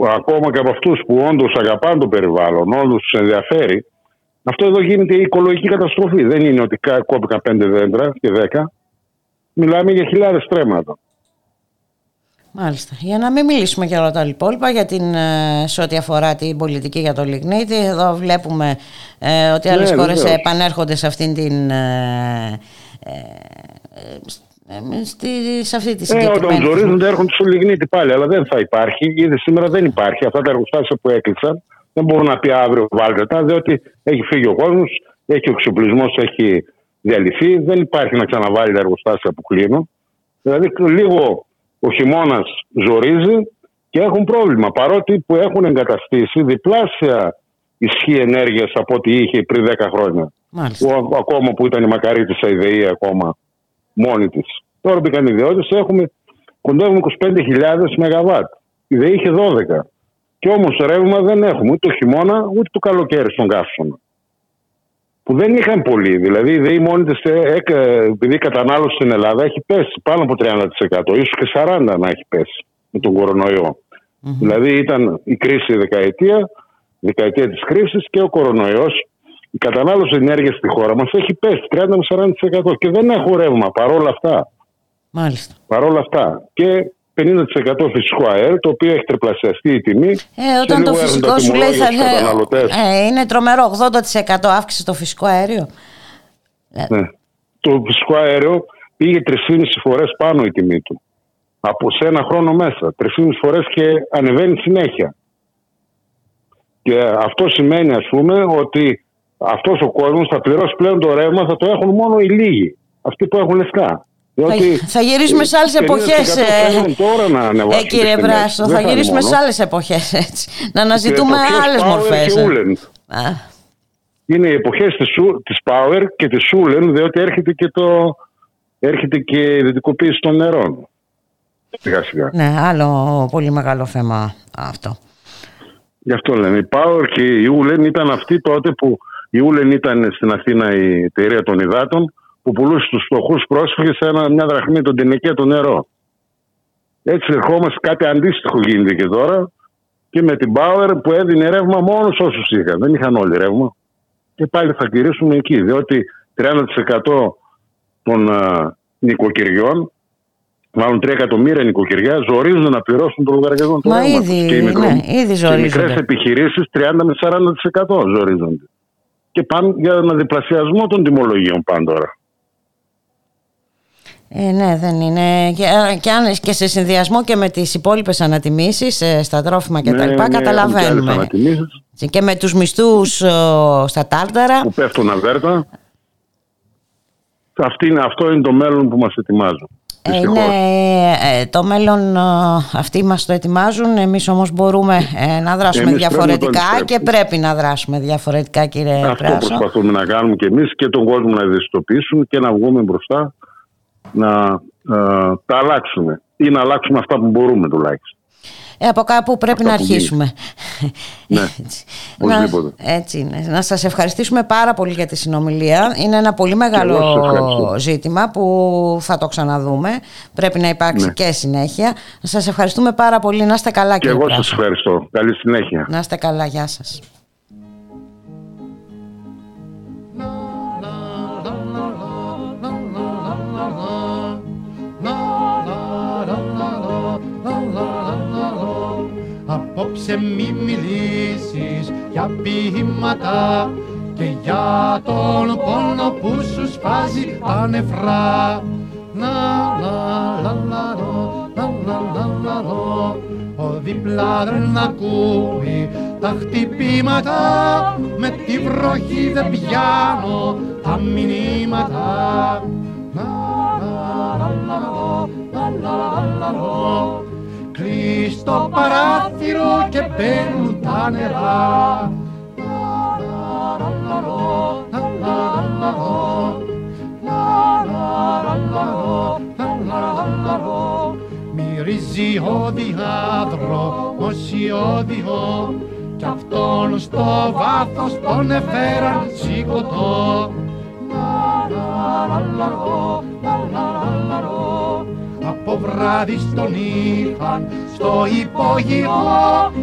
Που ακόμα και από αυτούς που όντως αγαπάνε το περιβάλλον, όντως τους ενδιαφέρει, αυτό εδώ γίνεται η οικολογική καταστροφή. Δεν είναι ότι κα- κόπηκαν πέντε δέντρα και δέκα. Μιλάμε για χιλιάδες στρέμματα. Μάλιστα. Για να μην μιλήσουμε για όλα τα υπόλοιπα, για την, ε, σε ό,τι αφορά την πολιτική για το λιγνίτη, εδώ βλέπουμε ε, ότι άλλες Ναι, χώρες βεβαίως. επανέρχονται σε αυτήν την... ε, ε, ε, ε, στη, σε αυτή τη Ε, όταν συγκεκριμένη... ζορίζονται έρχονται στο λιγνίτη πάλι, αλλά δεν θα υπάρχει. Ήδη σήμερα δεν υπάρχει. Αυτά τα εργοστάσια που έκλεισαν δεν μπορούν να πει αύριο βάλτε τα, διότι έχει φύγει ο κόσμος, έχει ο εξοπλισμός, έχει διαλυθεί. Δεν υπάρχει να ξαναβάλει τα εργοστάσια που κλείνουν. Δηλαδή λίγο ο χειμώνας ζορίζει και έχουν πρόβλημα. Παρότι που έχουν εγκαταστήσει διπλάσια ισχύ ενέργειας από ό,τι είχε πριν 10 χρόνια. Μάλιστα. Που, ακόμα που ήταν η Μακαρίτησα η ΔΕΗ ακόμα μόνη τη. Τώρα μπήκαν οι ιδιώτες, έχουμε κοντεύουμε 25.000 ΜΒ. Η ΔΕΗ είχε 12. Και όμως ρεύμα δεν έχουμε ούτε το χειμώνα ούτε το καλοκαίρι στον καύσωνα. Που δεν είχαν πολύ. Δηλαδή η ΔΕΗ μόνη της, επειδή η κατανάλωση στην Ελλάδα έχει πέσει πάνω από 30%, ίσως και 40% να έχει πέσει με τον κορονοϊό. Δηλαδή ήταν η κρίση δεκαετία, δεκαετία της κρίσης και ο κορονοϊός. Η κατανάλωση ενέργειας στη χώρα μας έχει πέσει 30-40% και δεν έχω ρεύμα παρόλα αυτά. Μάλιστα. Παρόλα αυτά. Και 50% φυσικό αέριο, το οποίο έχει τριπλασιαστεί η τιμή. Ε, όταν το φυσικό σου λέει θα ε, είναι τρομερό, 80% αύξηση το φυσικό αέριο. Ναι. Το φυσικό αέριο πήγε 3,5 φορές πάνω η τιμή του. Από σε ένα χρόνο μέσα. 3,5 φορές και ανεβαίνει συνέχεια. Και αυτό σημαίνει ας πούμε ότι αυτός ο κόσμος θα πληρώσει πλέον το ρεύμα, θα το έχουν μόνο οι λίγοι. Αυτοί που έχουν λεφτά. Θα, θα γυρίσουμε σε άλλες εποχές. Ε, ε, κύριε Βράσο, θα γυρίσουμε σε άλλες εποχές. Να αναζητούμε άλλες μορφές. Είναι οι εποχές της Power και της Σούλεν, διότι έρχεται και, το, έρχεται και η ιδιωτικοποίηση των νερών. Σιγά σιγά. Ναι, άλλο πολύ μεγάλο θέμα αυτό. Γι' αυτό λένε. Η Power και η Ούλεν ήταν αυτή τότε που η Ούλεν ήταν στην Αθήνα η εταιρεία των υδάτων που πουλούσε στους φτωχούς πρόσφυγες ένα, μια δραχμή τον τενεκέ το νερό. Έτσι ερχόμαστε κάτι αντίστοιχο γίνεται και τώρα και με την Power που έδινε ρεύμα μόνος όσους είχαν. Δεν είχαν όλοι ρεύμα. Και πάλι θα γυρίσουμε εκεί, διότι 30% των uh, νοικοκυριών Μάλλον 3 εκατομμύρια νοικοκυριά ζορίζουν να πληρώσουν το λογαριασμό του Μα ήδη, και οι, μικρο... ναι, ήδη ζορίζονται. Και οι μικρές επιχειρήσεις 30 με 40% ζορίζονται. Και πάνε για ένα διπλασιασμό των τιμολογίων πάνε τώρα. Ε, ναι, δεν είναι. Και, και, αν, και σε συνδυασμό και με τις υπόλοιπες ανατιμήσεις ε, στα τρόφιμα και ναι, τα λοιπά, ναι, καταλαβαίνουμε. Και με τους μισθούς στα τάρταρα. Που πέφτουν αβέρτα. αυτό είναι το μέλλον που μας ετοιμάζουν. Ε, είναι ε, το μέλλον αυτοί μας το ετοιμάζουν εμείς όμως μπορούμε να δράσουμε διαφορετικά και πρέπει να δράσουμε διαφορετικά κύριε Αυτό Πράσο. προσπαθούμε να κάνουμε και εμείς και τον κόσμο να ευαισθητοποιήσουμε και να βγούμε μπροστά να ε, τα αλλάξουμε ή να αλλάξουμε αυτά που μπορούμε τουλάχιστον. Ε, από κάπου πρέπει να αρχίσουμε. Ναι, (laughs) να, έτσι είναι. Να σας ευχαριστήσουμε πάρα πολύ για τη συνομιλία. Είναι ένα πολύ μεγάλο ζήτημα που θα το ξαναδούμε. Πρέπει να υπάρξει ναι. και συνέχεια. Σας ευχαριστούμε πάρα πολύ. Να είστε καλά και κύριε εγώ σας ευχαριστώ. Καλή συνέχεια. Να είστε καλά. Γεια σας. Απόψε μη μιλήσεις για ποίηματα και για τον πόνο που σου σπάζει ανεφρά. Να, λα, λα, λα, λα, λα, λα, λα, ο δίπλα δεν ακούει τα χτυπήματα με τη βροχή δεν πιάνω τα μηνύματα. Να, λα, λα, λα, λα, λα, λα, Κλείς το παράθυρο και μπαίνουν τα νερά. Μυρίζει ο διάδρομος ιώδιο κι αυτόν στο βάθος τον εφέραν σηκωτό. Από βράδυ στον είχαν στο υπόγειο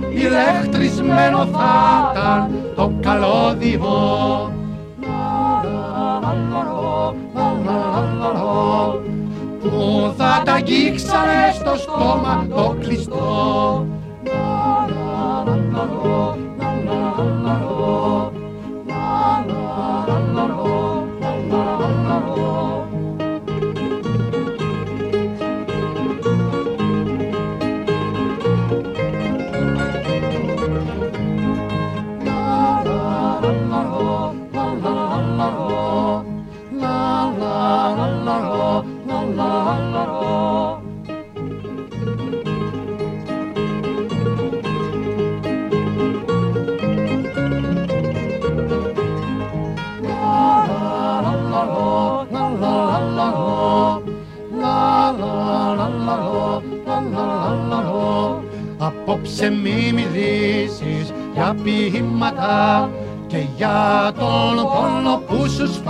ηλεκτρισμένο θα ήταν το καλώδιο. Που θα τα αγγίξανε στο στόμα το κλειστό.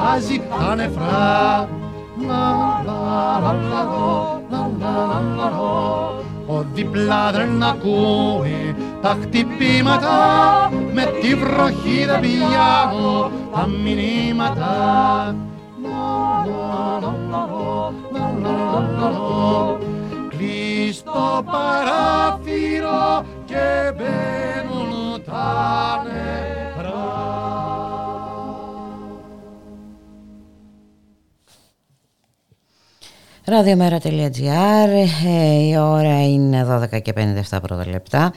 Που σου σπάζει τα νεφρά. Ο διπλά δεν ακούει τα χτυπήματα με τη βροχή δεν πιάνω τα μηνύματα Κλείς το παράθυρο Ραδιομέρα.gr ε, Η ώρα είναι 12 και 57 πρώτα λεπτά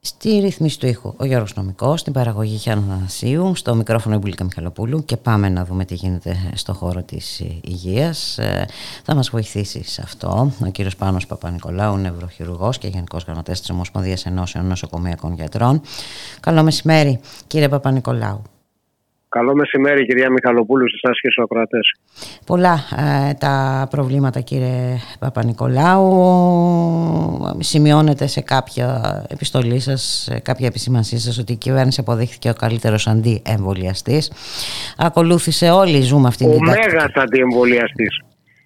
Στη ρύθμιση του ήχου ο Γιώργος Νομικός, στην παραγωγή Χιάνου Θανασίου, στο μικρόφωνο Εμπουλίκα Μιχαλοπούλου και πάμε να δούμε τι γίνεται στο χώρο της υγείας. Ε, θα μας βοηθήσει σε αυτό ο κύριος Πάνος Παπα-Νικολάου, νευροχειρουργός και γενικός γραμματέας της Ομοσπονδίας Ενώσεων Νοσοκομειακών Γιατρών. Καλό μεσημέρι κύριε Παπα-Νικολάου. Καλό μεσημέρι κυρία Μιχαλοπούλου σε εσάς και στους ακροατές. Πολλά ε, τα προβλήματα κύριε Παπα-Νικολάου. Σημειώνεται σε κάποια επιστολή σας, σε κάποια επισημανσή σας ότι η κυβέρνηση αποδείχθηκε ο καλύτερος αντιεμβολιαστής. Ακολούθησε όλοι ζούμε αυτήν την Ο μέγας αντιεμβολιαστής.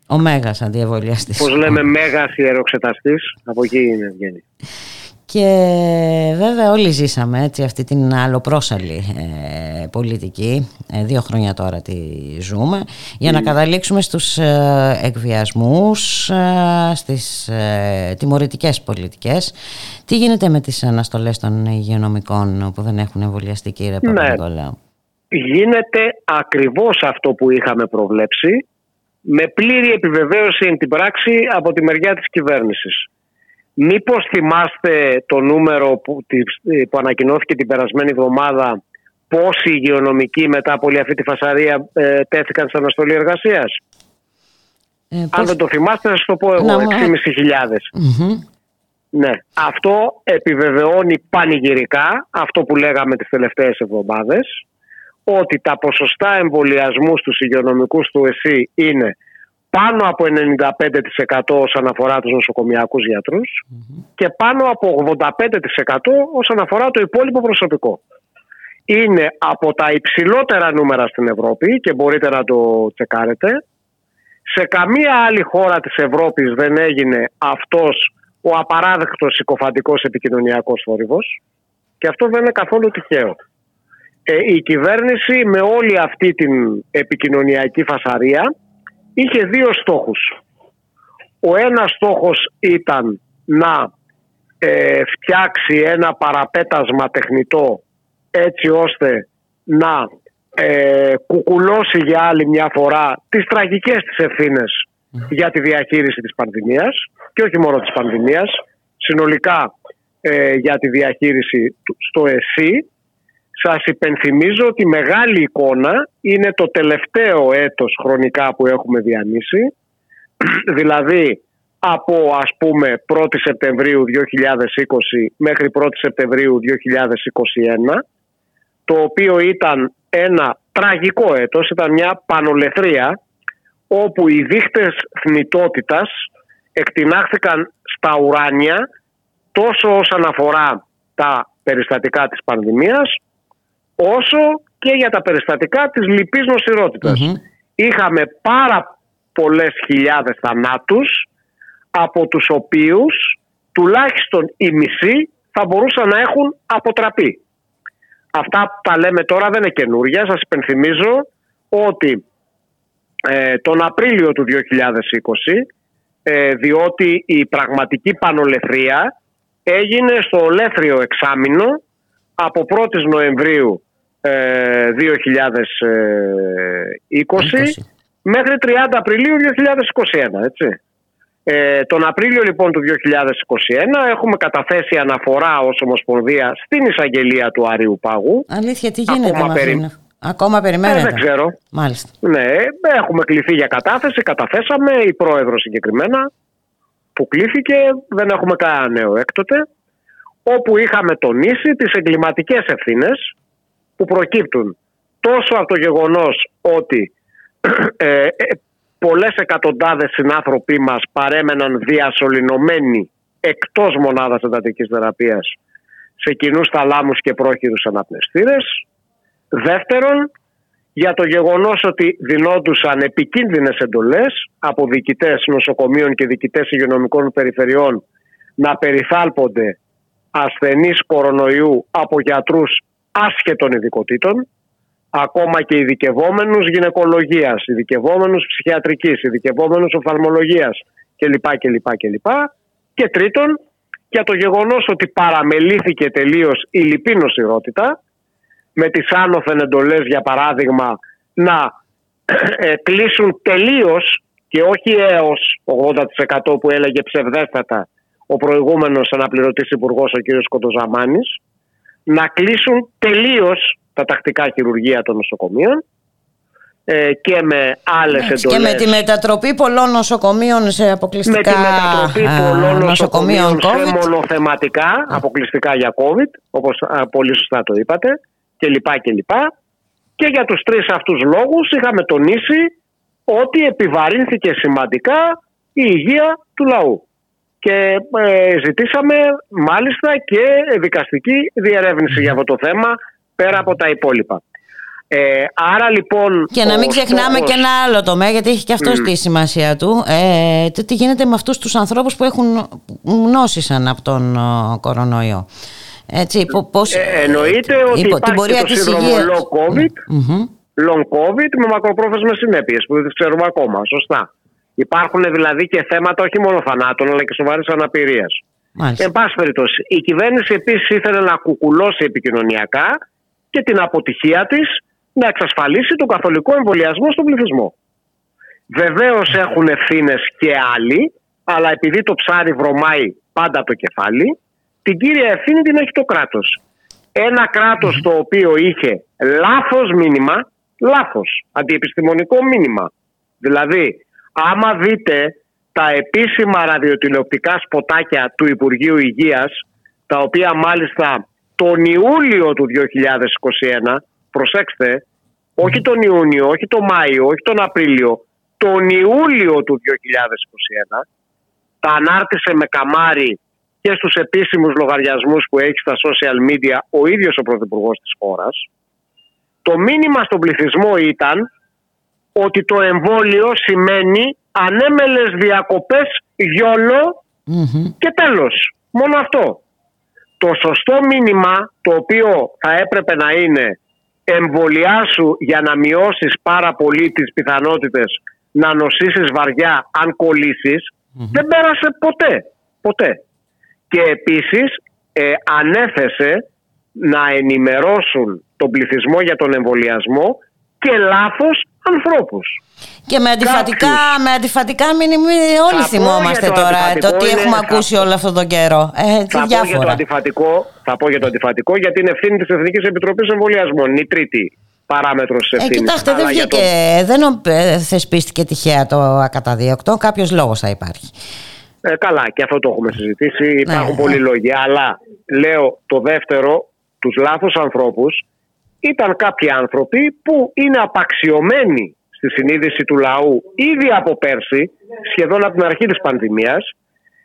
Ο μέγας αντιεμβολιαστής. Πώς λέμε μέγας ιεροξεταστής, από εκεί είναι ευγένει. Και βέβαια όλοι ζήσαμε έτσι αυτή την αλλοπρόσαλη ε, πολιτική, ε, δύο χρόνια τώρα τη ζούμε, για να καταλήξουμε στους ε, εκβιασμούς, ε, στις ε, τιμωρητικές πολιτικές. Τι γίνεται με τις αναστολές των υγειονομικών που δεν έχουν εμβολιαστεί κύριε Ναι. Παπα-Νικολάου. Γίνεται ακριβώς αυτό που είχαμε προβλέψει, με πλήρη επιβεβαίωση εν την πράξη από τη μεριά της κυβέρνησης. Μήπως θυμάστε το νούμερο που, της- που ανακοινώθηκε την περασμένη εβδομάδα πόσοι υγειονομικοί μετά από όλη αυτή τη φασαρία ε, τέθηκαν σε αναστολή εργασίας; Ε, Αν πώς- δεν το θυμάστε, θα σας το πω εγώ, Να, μα- 6.500. Μμμ. Ναι. Αυτό επιβεβαιώνει πανηγυρικά αυτό που λέγαμε τις τελευταίες εβδομάδες ότι τα ποσοστά εμβολιασμού στους υγειονομικούς του ΕΣΥ είναι πάνω από 95% όσον αφορά τους νοσοκομιακούς γιατρούς και πάνω από 85% όσον αφορά το υπόλοιπο προσωπικό. Είναι από τα υψηλότερα νούμερα στην Ευρώπη και μπορείτε να το τσεκάρετε. Σε καμία άλλη χώρα της Ευρώπης δεν έγινε αυτός ο απαράδεκτος συκοφαντικός επικοινωνιακός θόρυβος και αυτό δεν είναι καθόλου τυχαίο. Ε, η κυβέρνηση με όλη αυτή την επικοινωνιακή φασαρία είχε δύο στόχους. Ο ένας στόχος ήταν να ε, φτιάξει ένα παραπέτασμα τεχνητό έτσι ώστε να ε, κουκουλώσει για άλλη μια φορά τις τραγικές της ευθύνες για τη διαχείριση της πανδημίας και όχι μόνο της πανδημίας, συνολικά ε, για τη διαχείριση του- στο ΕΣΥ. Σας υπενθυμίζω ότι η μεγάλη εικόνα είναι το τελευταίο έτος χρονικά που έχουμε διανύσει, (clears throat) δηλαδή από ας πούμε 1η Σεπτεμβρίου 2020 μέχρι 1η Σεπτεμβρίου 2021 το οποίο ήταν ένα τραγικό έτος, ήταν μια πανολεθρία όπου οι δείχτες θνητότητας εκτινάχθηκαν στα ουράνια τόσο όσον αφορά τα περιστατικά της πανδημίας όσο και για τα περιστατικά της λυπής νοσηρότητας. Μμμ. Είχαμε πάρα πολλές χιλιάδες θανάτους από τους οποίους τουλάχιστον οι μισοί θα μπορούσαν να έχουν αποτραπεί. Αυτά που τα λέμε τώρα δεν είναι καινούργια. Σας υπενθυμίζω ότι ε, τον Απρίλιο του 2020 ε, διότι η πραγματική πανολεθρία έγινε στο ολέθριο εξάμεινο από 1η Νοεμβρίου ε, 2020 20. μέχρι 30 Απριλίου 2021, έτσι. Ε, τον Απρίλιο λοιπόν του 2021 έχουμε καταθέσει αναφορά ως Ομοσπονδία στην εισαγγελία του Άριου Πάγου. Αλήθεια, τι γίνεται Ακόμα με περι- αυτήν. Ακόμα Ε, περιμένετε. δεν ξέρω. Μάλιστα. Ναι, έχουμε κληθεί για κατάθεση, καταθέσαμε, η πρόεδρο συγκεκριμένα που κλήθηκε, δεν έχουμε κανένα νέο έκτοτε, όπου είχαμε τονίσει τις εγκληματικές ευθύνες που προκύπτουν τόσο από το γεγονός ότι (clears throat) ε, ε, πολλές εκατοντάδες συνάνθρωποι μας παρέμεναν διασωληνωμένοι εκτός μονάδας εντατικής θεραπείας σε κοινούς θαλάμους και πρόχειρους αναπνευστήρες. Δεύτερον, για το γεγονός ότι δινόντουσαν επικίνδυνες εντολές από διοικητές νοσοκομείων και διοικητές υγειονομικών περιφερειών να περιθάλπονται ασθενείς κορονοϊού από γιατρούς άσχετων ειδικοτήτων, ακόμα και ειδικευόμενους γυναικολογίας, ειδικευόμενους ψυχιατρικής, ειδικευόμενους οφθαλμολογίας κλπ. κλπ, κλπ. Και τρίτον, για το γεγονός ότι παραμελήθηκε τελείως η λυπή νοσηρότητα με τις άνωθεν εντολές για παράδειγμα να (clears throat) ε, κλείσουν τελείως και όχι έως 80% που έλεγε ψευδέστατα ο προηγούμενος αναπληρωτής υπουργός ο κ. Κοντοζαμάνης να κλείσουν τελείως τα τακτικά χειρουργεία των νοσοκομείων ε, και με άλλες εντολέ. Και με τη μετατροπή πολλών νοσοκομείων σε αποκλειστικά Με τη μετατροπή πολλών νοσοκομείων σε μονοθεματικά, αποκλειστικά για COVID, όπως πολύ σωστά το είπατε, κλπ. Και, και για τους τρεις αυτούς λόγους είχαμε τονίσει ότι επιβαρύνθηκε σημαντικά η υγεία του λαού. Και ε, ζητήσαμε μάλιστα και δικαστική διερεύνηση για αυτό το θέμα πέρα από τα υπόλοιπα. Ε, άρα λοιπόν. Και να μην ξεχνάμε και ένα άλλο τομέα, γιατί έχει και αυτό mm. τη σημασία του. Ε, τι γίνεται με αυτούς τους ανθρώπους που έχουν νόσησαν από τον κορονοϊό. Έτσι, πώς... ε, εννοείται ότι υπό, υπάρχει το σύνδρομο long COVID, mm-hmm. long COVID με μακροπρόθεσμες συνέπειες που δεν ξέρουμε ακόμα. Σωστά. Υπάρχουν δηλαδή και θέματα όχι μόνο θανάτων αλλά και σοβαρής αναπηρίας. Εν πάση περιπτώσει, η κυβέρνηση επίσης ήθελε να κουκουλώσει επικοινωνιακά και την αποτυχία της να εξασφαλίσει τον καθολικό εμβολιασμό στον πληθυσμό. Βεβαίως έχουν ευθύνες και άλλοι, αλλά επειδή το ψάρι βρωμάει πάντα το κεφάλι, την κύρια ευθύνη την έχει το κράτος. Ένα κράτος το οποίο είχε λάθος μήνυμα, λάθος, αντιεπιστημονικό μήνυμα. Δηλαδή, άμα δείτε τα επίσημα ραδιοτηλεοπτικά σποτάκια του Υπουργείου Υγείας, τα οποία μάλιστα τον Ιούλιο του 2021, προσέξτε, όχι τον Ιούνιο, όχι τον Μάιο, όχι τον Απρίλιο, τον Ιούλιο του 2021, τα ανάρτησε με καμάρι και στους επίσημους λογαριασμούς που έχει στα social media ο ίδιος ο Πρωθυπουργός της χώρας. Το μήνυμα στον πληθυσμό ήταν ότι το εμβόλιο σημαίνει ανέμελες διακοπές και τέλος. Μόνο αυτό. Το σωστό μήνυμα το οποίο θα έπρεπε να είναι εμβολιάσου για να μειώσεις πάρα πολύ τις πιθανότητες να νοσήσεις βαριά αν κολλησεις δεν πέρασε ποτέ. Ποτέ. Και επίσης ε, ανέθεσε να ενημερώσουν τον πληθυσμό για τον εμβολιασμό και λάθος ανθρώπους. Και με αντιφατικά, με αντιφατικά μήνυμα όλοι θα θυμόμαστε τώρα το τι έχουμε ακούσει όλο αυτόν τον καιρό. Ε, θα, πω για το αντιφατικό, θα πω για το αντιφατικό για την ευθύνη της Εθνικής Επιτροπής Εμβολιασμών. Είναι η τρίτη παράμετρος τη ευθύνης. Ε, κοιτάξτε, δεν βγήκε, δεν ε, θεσπίστηκε τυχαία το ακαταδίωκτο. Κάποιος λόγος θα υπάρχει. Ε, καλά, και αυτό το έχουμε συζητήσει. Ναι, Υπάρχουν ναι, πολλοί λόγοι. Αλλά λέω το δεύτερο, τους λάθος ανθρώπους ήταν κάποιοι άνθρωποι που είναι απαξιωμένοι στη συνείδηση του λαού ήδη από πέρσι, σχεδόν από την αρχή της πανδημίας,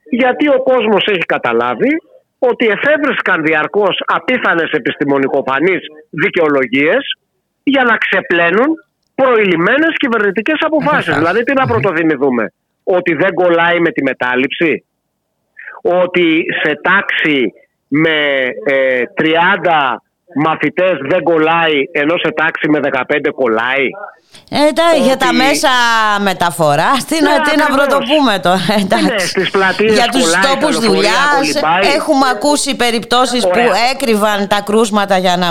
γιατί ο κόσμος έχει καταλάβει ότι εφεύρισκαν διαρκώς απίθανες επιστημονικοφανείς δικαιολογίες για να ξεπλένουν προηλημένες κυβερνητικές αποφάσεις. δηλαδή τι να πρωτοδημιδούμε, ότι δεν κολλάει με τη μετάληψη, ότι σε τάξη με ε, 30 μαθητές δεν κολλάει ενώ σε τάξη με 15 κολλάει. Ε, τα, για τα μέσα μεταφορά, τι, ναι, να, τι να πρωτοπούμε τώρα. Ναι, στις για τους τόπους δουλειάς έχουμε ακούσει περιπτώσεις που έκρυβαν τα κρούσματα για να,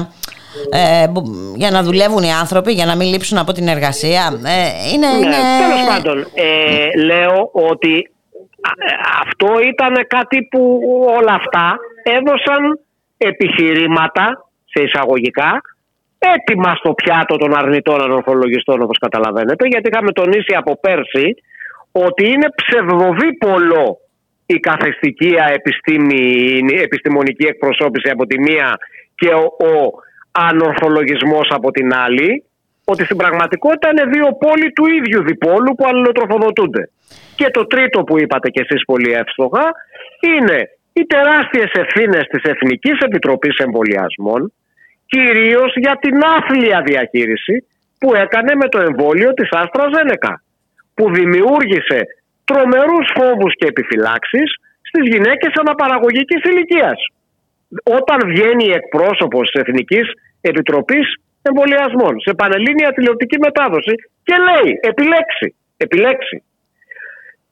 ε, για να δουλεύουν οι άνθρωποι, για να μην λείψουν από την εργασία. Ε, είναι, ναι, είναι... Τέλος πάντων, ε, λέω ότι αυτό ήταν κάτι που όλα αυτά έδωσαν επιχειρήματα σε εισαγωγικά έτοιμα στο πιάτο των αρνητών ανορθολογιστών όπως καταλαβαίνετε γιατί είχαμε τονίσει από πέρσι ότι είναι ψευδοδίπολο η καθεστική επιστήμη, επιστημονική εκπροσώπηση από τη μία και ο, ο ανορθολογισμός από την άλλη ότι στην πραγματικότητα είναι δύο πόλοι του ίδιου διπόλου που αλληλοτροφοδοτούνται. Και το τρίτο που είπατε κι εσείς πολύ εύστοχα είναι οι τεράστιες ευθύνες της Εθνικής Επιτροπής Εμβολιασμών κυρίως για την άθλια διαχείριση που έκανε με το εμβόλιο της Άστρα Ζένεκα που δημιούργησε τρομερούς φόβους και επιφυλάξεις στις γυναίκες αναπαραγωγικής ηλικίας. Όταν βγαίνει η εκπρόσωπος της Εθνικής Επιτροπής Εμβολιασμών σε πανελλήνια τηλεοπτική μετάδοση και λέει επιλέξει, επιλέξει.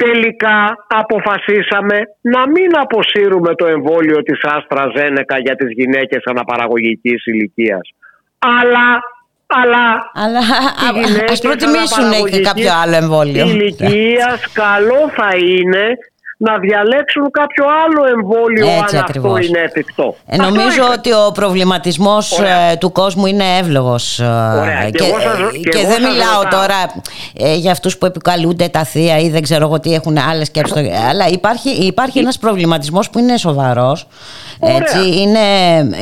Τελικά αποφασίσαμε να μην αποσύρουμε το εμβόλιο της Άστρα Ζένεκα για τις γυναίκες αναπαραγωγικής ηλικίας. Αλλά αλλά, αλλά ας προτιμήσουν και κάποιο άλλο εμβόλιο. Ηλικίας καλό θα είναι να διαλέξουν κάποιο άλλο εμβόλιο Έτσι αν ακριβώς. αυτό είναι εφικτό. Ε, νομίζω ότι ο προβληματισμός Ωραία. ε, του κόσμου είναι εύλογος ε, Ωραία. Και και, εγώ σας- ε, και και εγώ δεν σας μιλάω ρωτάω. τώρα ε, για αυτούς που επικαλούνται τα θεία ή δεν ξέρω εγώ τι έχουν άλλες σκέψεις στο- αλλά υπάρχει, υπάρχει ένας προβληματισμός που είναι σοβαρός Ωραία. έτσι, είναι,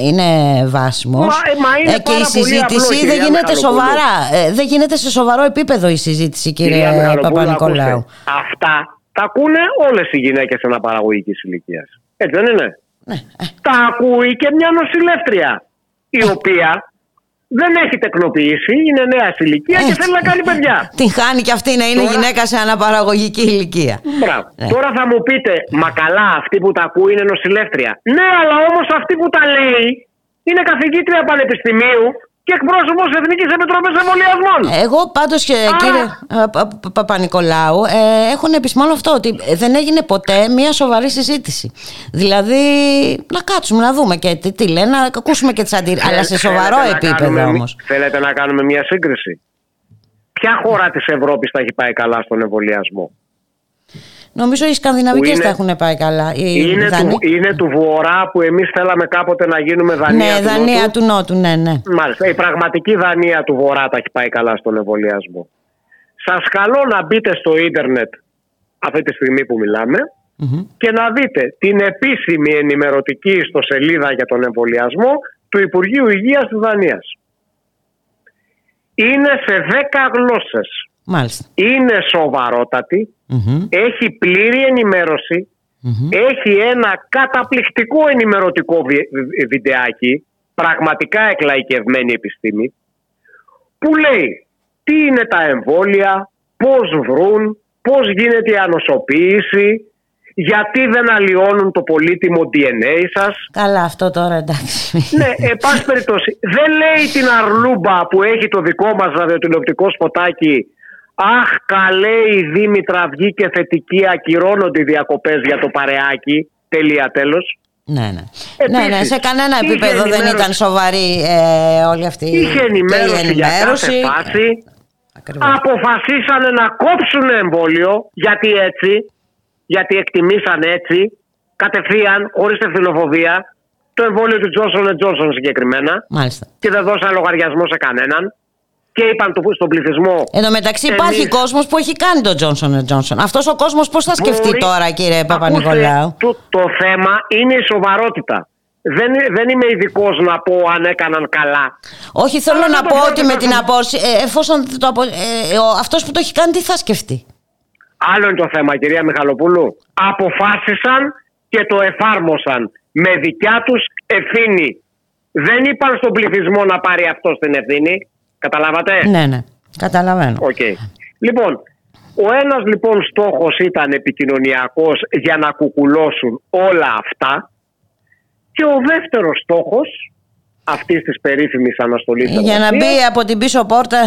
είναι βάσιμος Μα- ε, μα είναι και η πάρα πολύ συζήτηση απλό, δεν κυρία γίνεται Μιχαλοπούλου. σοβαρά ε, δεν γίνεται σε σοβαρό επίπεδο η συζήτηση Κυρία κύριε Μιχαλοπούλου, Παπα-Νικολάου ακούστε, Αυτά τα ακούνε όλες οι γυναίκες αναπαραγωγικής ηλικίας. Έτσι δεν είναι; Ναι, Τα ακούει και μια νοσηλεύτρια η οποία δεν έχει τεκνοποιήσει, είναι νέα σε ηλικία και Έτσι. θέλει να κάνει παιδιά. την χάνει και αυτή να είναι Τώρα- γυναίκα σε αναπαραγωγική ηλικία Μπράβο. Ναι. Τώρα θα μου πείτε, μα καλά, αυτή που τα ακούει είναι νοσηλεύτρια. Ναι, αλλά όμως αυτή που τα λέει είναι καθηγήτρια πανεπιστημίου και εκπρόσωπος Εθνικής Επιτροπής Εμβολιασμών. Εγώ πάντως και κύριε ε, Πα- Πα- Παπα-Νικολάου ε, έχουν επισημάνω αυτό ότι δεν έγινε ποτέ μια σοβαρή συζήτηση. Δηλαδή να κάτσουμε να δούμε και τι, τι λένε, να ακούσουμε και τις αντιρρήσεις. Αλλά σε σοβαρό Θέλετε να επίπεδο κάνουμε- όμως. Θέλετε να κάνουμε μια σύγκριση; Ποια χώρα της Ευρώπης θα έχει πάει καλά στον εμβολιασμό; Νομίζω οι Σκανδιναβικές είναι- τα έχουν πάει καλά. Οι Είναι Δανείοι- του, είναι του Βορρά που εμείς θέλαμε κάποτε να γίνουμε Δανία Ναι, του Δανία Νότου. του Νότου, ναι, ναι. Μάλιστα. Η πραγματική Δανία του Βορρά τα έχει πάει καλά στον εμβολιασμό. Σας καλώ να μπείτε στο ίντερνετ αυτή τη στιγμή που μιλάμε Μμμ. και να δείτε την επίσημη ενημερωτική ιστοσελίδα για τον εμβολιασμό του Υπουργείου Υγείας της Δανίας. Είναι σε 10 γλώσσες. Μάλιστα. Είναι σοβαρότατη, Μμμ. έχει πλήρη ενημέρωση, Μμμ. έχει ένα καταπληκτικό ενημερωτικό βι- βι- βιντεάκι, πραγματικά εκλαϊκευμένη επιστήμη, που λέει τι είναι τα εμβόλια, πώς βρουν, πώς γίνεται η ανοσοποίηση, γιατί δεν αλλοιώνουν το πολύτιμο DNA σας. Καλά, αυτό τώρα εντάξει. ναι, εν πάση περιπτώσει, δεν λέει την αρλούμπα που έχει το δικό μας ραδιοτηλεοπτικό σποτάκι Αχ, καλέ η Δήμητρα βγήκε θετική, ακυρώνονται οι διακοπές για το παρεάκι. Τελεία τέλος. ναι, ναι. Επίσης, ναι, ναι, σε κανένα είχε επίπεδο δεν ενημέρωση. ήταν σοβαρή ε, όλη αυτή Είχε και η ενημέρωση για κάθε ενημέρωση. φάση. Ακριβώς. Αποφασίσανε να κόψουν εμβόλιο, γιατί έτσι, γιατί εκτιμήσαν έτσι, κατευθείαν, χωρίς ευθυνοφοβία, το εμβόλιο του Johnson Johnson συγκεκριμένα Μάλιστα. και δεν δώσαν λογαριασμό σε κανέναν και είπαν το, στον πληθυσμό Εν τω μεταξύ Εμείς- υπάρχει κόσμος που έχει κάνει τον Johnson Johnson. Αυτός ο κόσμος πώς θα σκεφτεί Μπορεί- τώρα κύριε Ακούστε, Παπα-Νικολάου; Το, το θέμα είναι η σοβαρότητα. Δεν, δεν είμαι ειδικός να πω αν έκαναν καλά. Όχι θέλω Αλλά να δεν το πω ότι με πρόκειται την να- απόση, ε, εφόσον το απο, ε, ο, αυτός που το έχει κάνει τι θα σκεφτεί; Άλλο είναι το θέμα, κυρία Μιχαλοπούλου. Αποφάσισαν και το εφάρμοσαν με δικιά τους ευθύνη. Δεν είπαν στον πληθυσμό να πάρει αυτό την ευθύνη. Καταλάβατε; Ναι, ναι, καταλαβαίνω. Οκ. Λοιπόν, ο ένας λοιπόν στόχος ήταν επικοινωνιακός για να κουκουλώσουν όλα αυτά και ο δεύτερος στόχος αυτής της περίφημης αναστολής Για να μπει από την πίσω πόρτα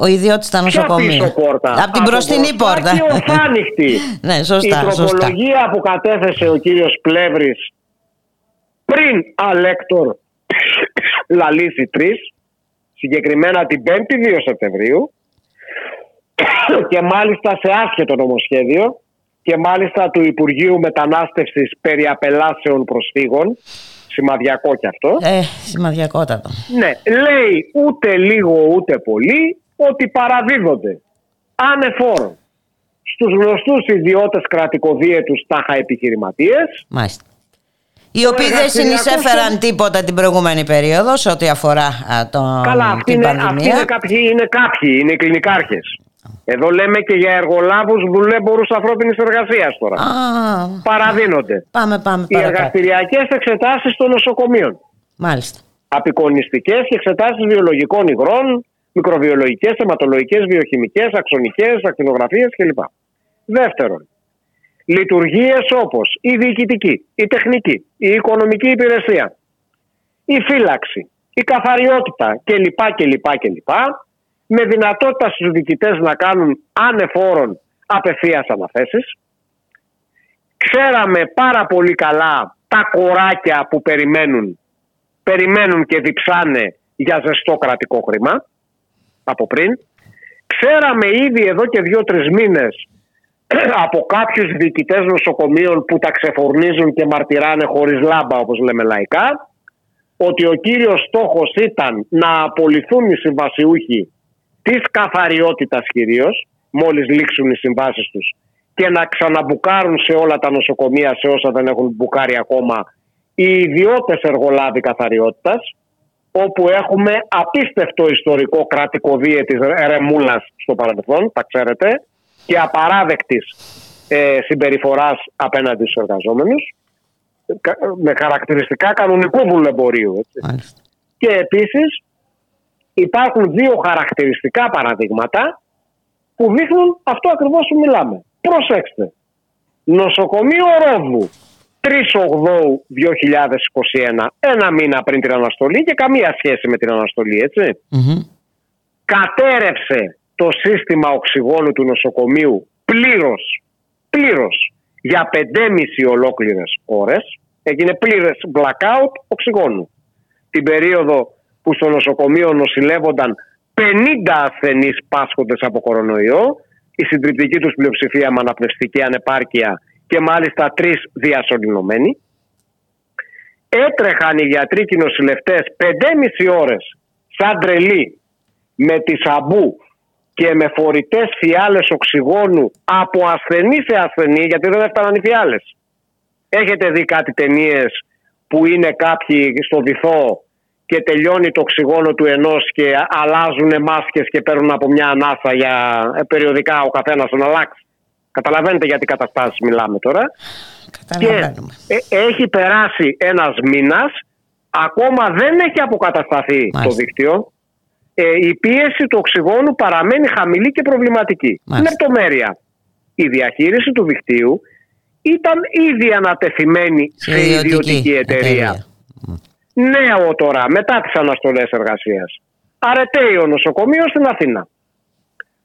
ο ιδιώτης στα Ποια νοσοκομεία. πίσω πόρτα; Από την μπροστινή μπροστά πόρτα. Και ορθάνυχτη. (laughs) ναι, σωστά, Η σωστά. τροπολογία που κατέθεσε ο κύριος Πλεύρης πριν αλέκτορ λαλήσει 3, συγκεκριμένα την 5η 2 Σεπτεμβρίου (coughs) και μάλιστα σε άσχετο νομοσχέδιο και μάλιστα του Υπουργείου Μετανάστευσης περί απελάσεων προσφύγων σημαδιακό κι αυτό Ε, σημαδιακότατο. ναι, λέει ούτε λίγο ούτε πολύ ότι παραδίδονται ανεφόρον στους γνωστούς ιδιώτες κρατικοδίαιτους τάχα επιχειρηματίες Μάλιστα. Οι οποίοι δεν εργαστηριακό συνεισέφεραν τίποτα την προηγούμενη περίοδος σε ό,τι αφορά α, το, Καλά, αυτοί την είναι, αυτοί πανδημία. είναι, κάποιοι, είναι κάποιοι, είναι οι κλινικάρχες. Εδώ λέμε και για εργολάβους δουλέμπορους ανθρώπινης εργασίας τώρα. Α, Παραδίνονται. πάμε, πάμε Οι παρακάτω. εργαστηριακές εξετάσεις των νοσοκομείων. Μάλιστα. Απεικονιστικές και εξετάσεις βιολογικών υγρών, Μικροβιολογικές, αιματολογικές, βιοχημικές, αξονικές, ακτινογραφίες κλπ. Δεύτερον, λειτουργίες όπως η διοικητική, η τεχνική, η οικονομική υπηρεσία, η φύλαξη, η καθαριότητα κλπ. κλπ, κλπ με δυνατότητα στους διοικητές να κάνουν ανεφόρον απευθείας αναθέσεις. Ξέραμε πάρα πολύ καλά τα κοράκια που περιμένουν, περιμένουν και διψάνε για ζεστό κρατικό χρήμα από πριν. Ξέραμε ήδη εδώ και δύο-τρεις μήνες από κάποιους διοικητές νοσοκομείων που τα ξεφορνίζουν και μαρτυράνε χωρίς λάμπα όπως λέμε λαϊκά ότι ο κύριος στόχος ήταν να απολυθούν οι συμβασιούχοι της καθαριότητας κυρίως, μόλις λήξουν οι συμβάσεις τους και να ξαναμπουκάρουν σε όλα τα νοσοκομεία, σε όσα δεν έχουν μπουκάρει ακόμα, οι ιδιώτες εργολάβοι καθαριότητας, όπου έχουμε απίστευτο ιστορικό κρατικό βίαιο της ρεμούλας στο παρελθόν, τα ξέρετε, και απαράδεκτης ε, συμπεριφοράς απέναντι στους εργαζόμενους, με χαρακτηριστικά κανονικού βουλεμπορίου. Και επίσης υπάρχουν δύο χαρακτηριστικά παραδείγματα που δείχνουν αυτό ακριβώς που μιλάμε. Προσέξτε. Νοσοκομείο Ρόδου 3 2021, ένα μήνα πριν την αναστολή και καμία σχέση με την αναστολή, Κατέρευσε το σύστημα οξυγόνου του νοσοκομείου πλήρως, πλήρως για 5,5 ολόκληρες ώρες. Έγινε πλήρες blackout οξυγόνου. Την περίοδο που στο νοσοκομείο νοσηλεύονταν 50 ασθενείς πάσχοντες από κορονοϊό, η συντριπτική τους πλειοψηφία με αναπνευστική ανεπάρκεια και μάλιστα τρεις διασωληνωμένοι. Έτρεχαν οι γιατροί και οι νοσηλευτές 5,5 ώρες σαν τρελοί με τη σαμπού και με φορητές φιάλες οξυγόνου από ασθενή σε ασθενή γιατί δεν έφταναν οι φιάλες. Έχετε δει κάτι ταινίες που είναι κάποιοι στο βυθό και τελειώνει το οξυγόνο του ενός και αλλάζουν μάσκες και παίρνουν από μια ανάσα για ε, περιοδικά ο καθένας να αλλάξει. Καταλαβαίνετε γιατί καταστάσεις μιλάμε τώρα. Και ε, έχει περάσει ένας μήνας, ακόμα δεν έχει αποκατασταθεί το δίκτυο. Ε, η πίεση του οξυγόνου παραμένει χαμηλή και προβληματική. Μάλιστα. Λεπτομέρεια. Η διαχείριση του δικτύου ήταν ήδη ανατεθειμένη σε, ιδιωτική, εταιρεία νέο τώρα, μετά τις αναστολές εργασίας. Αρετέιο νοσοκομείος στην Αθήνα.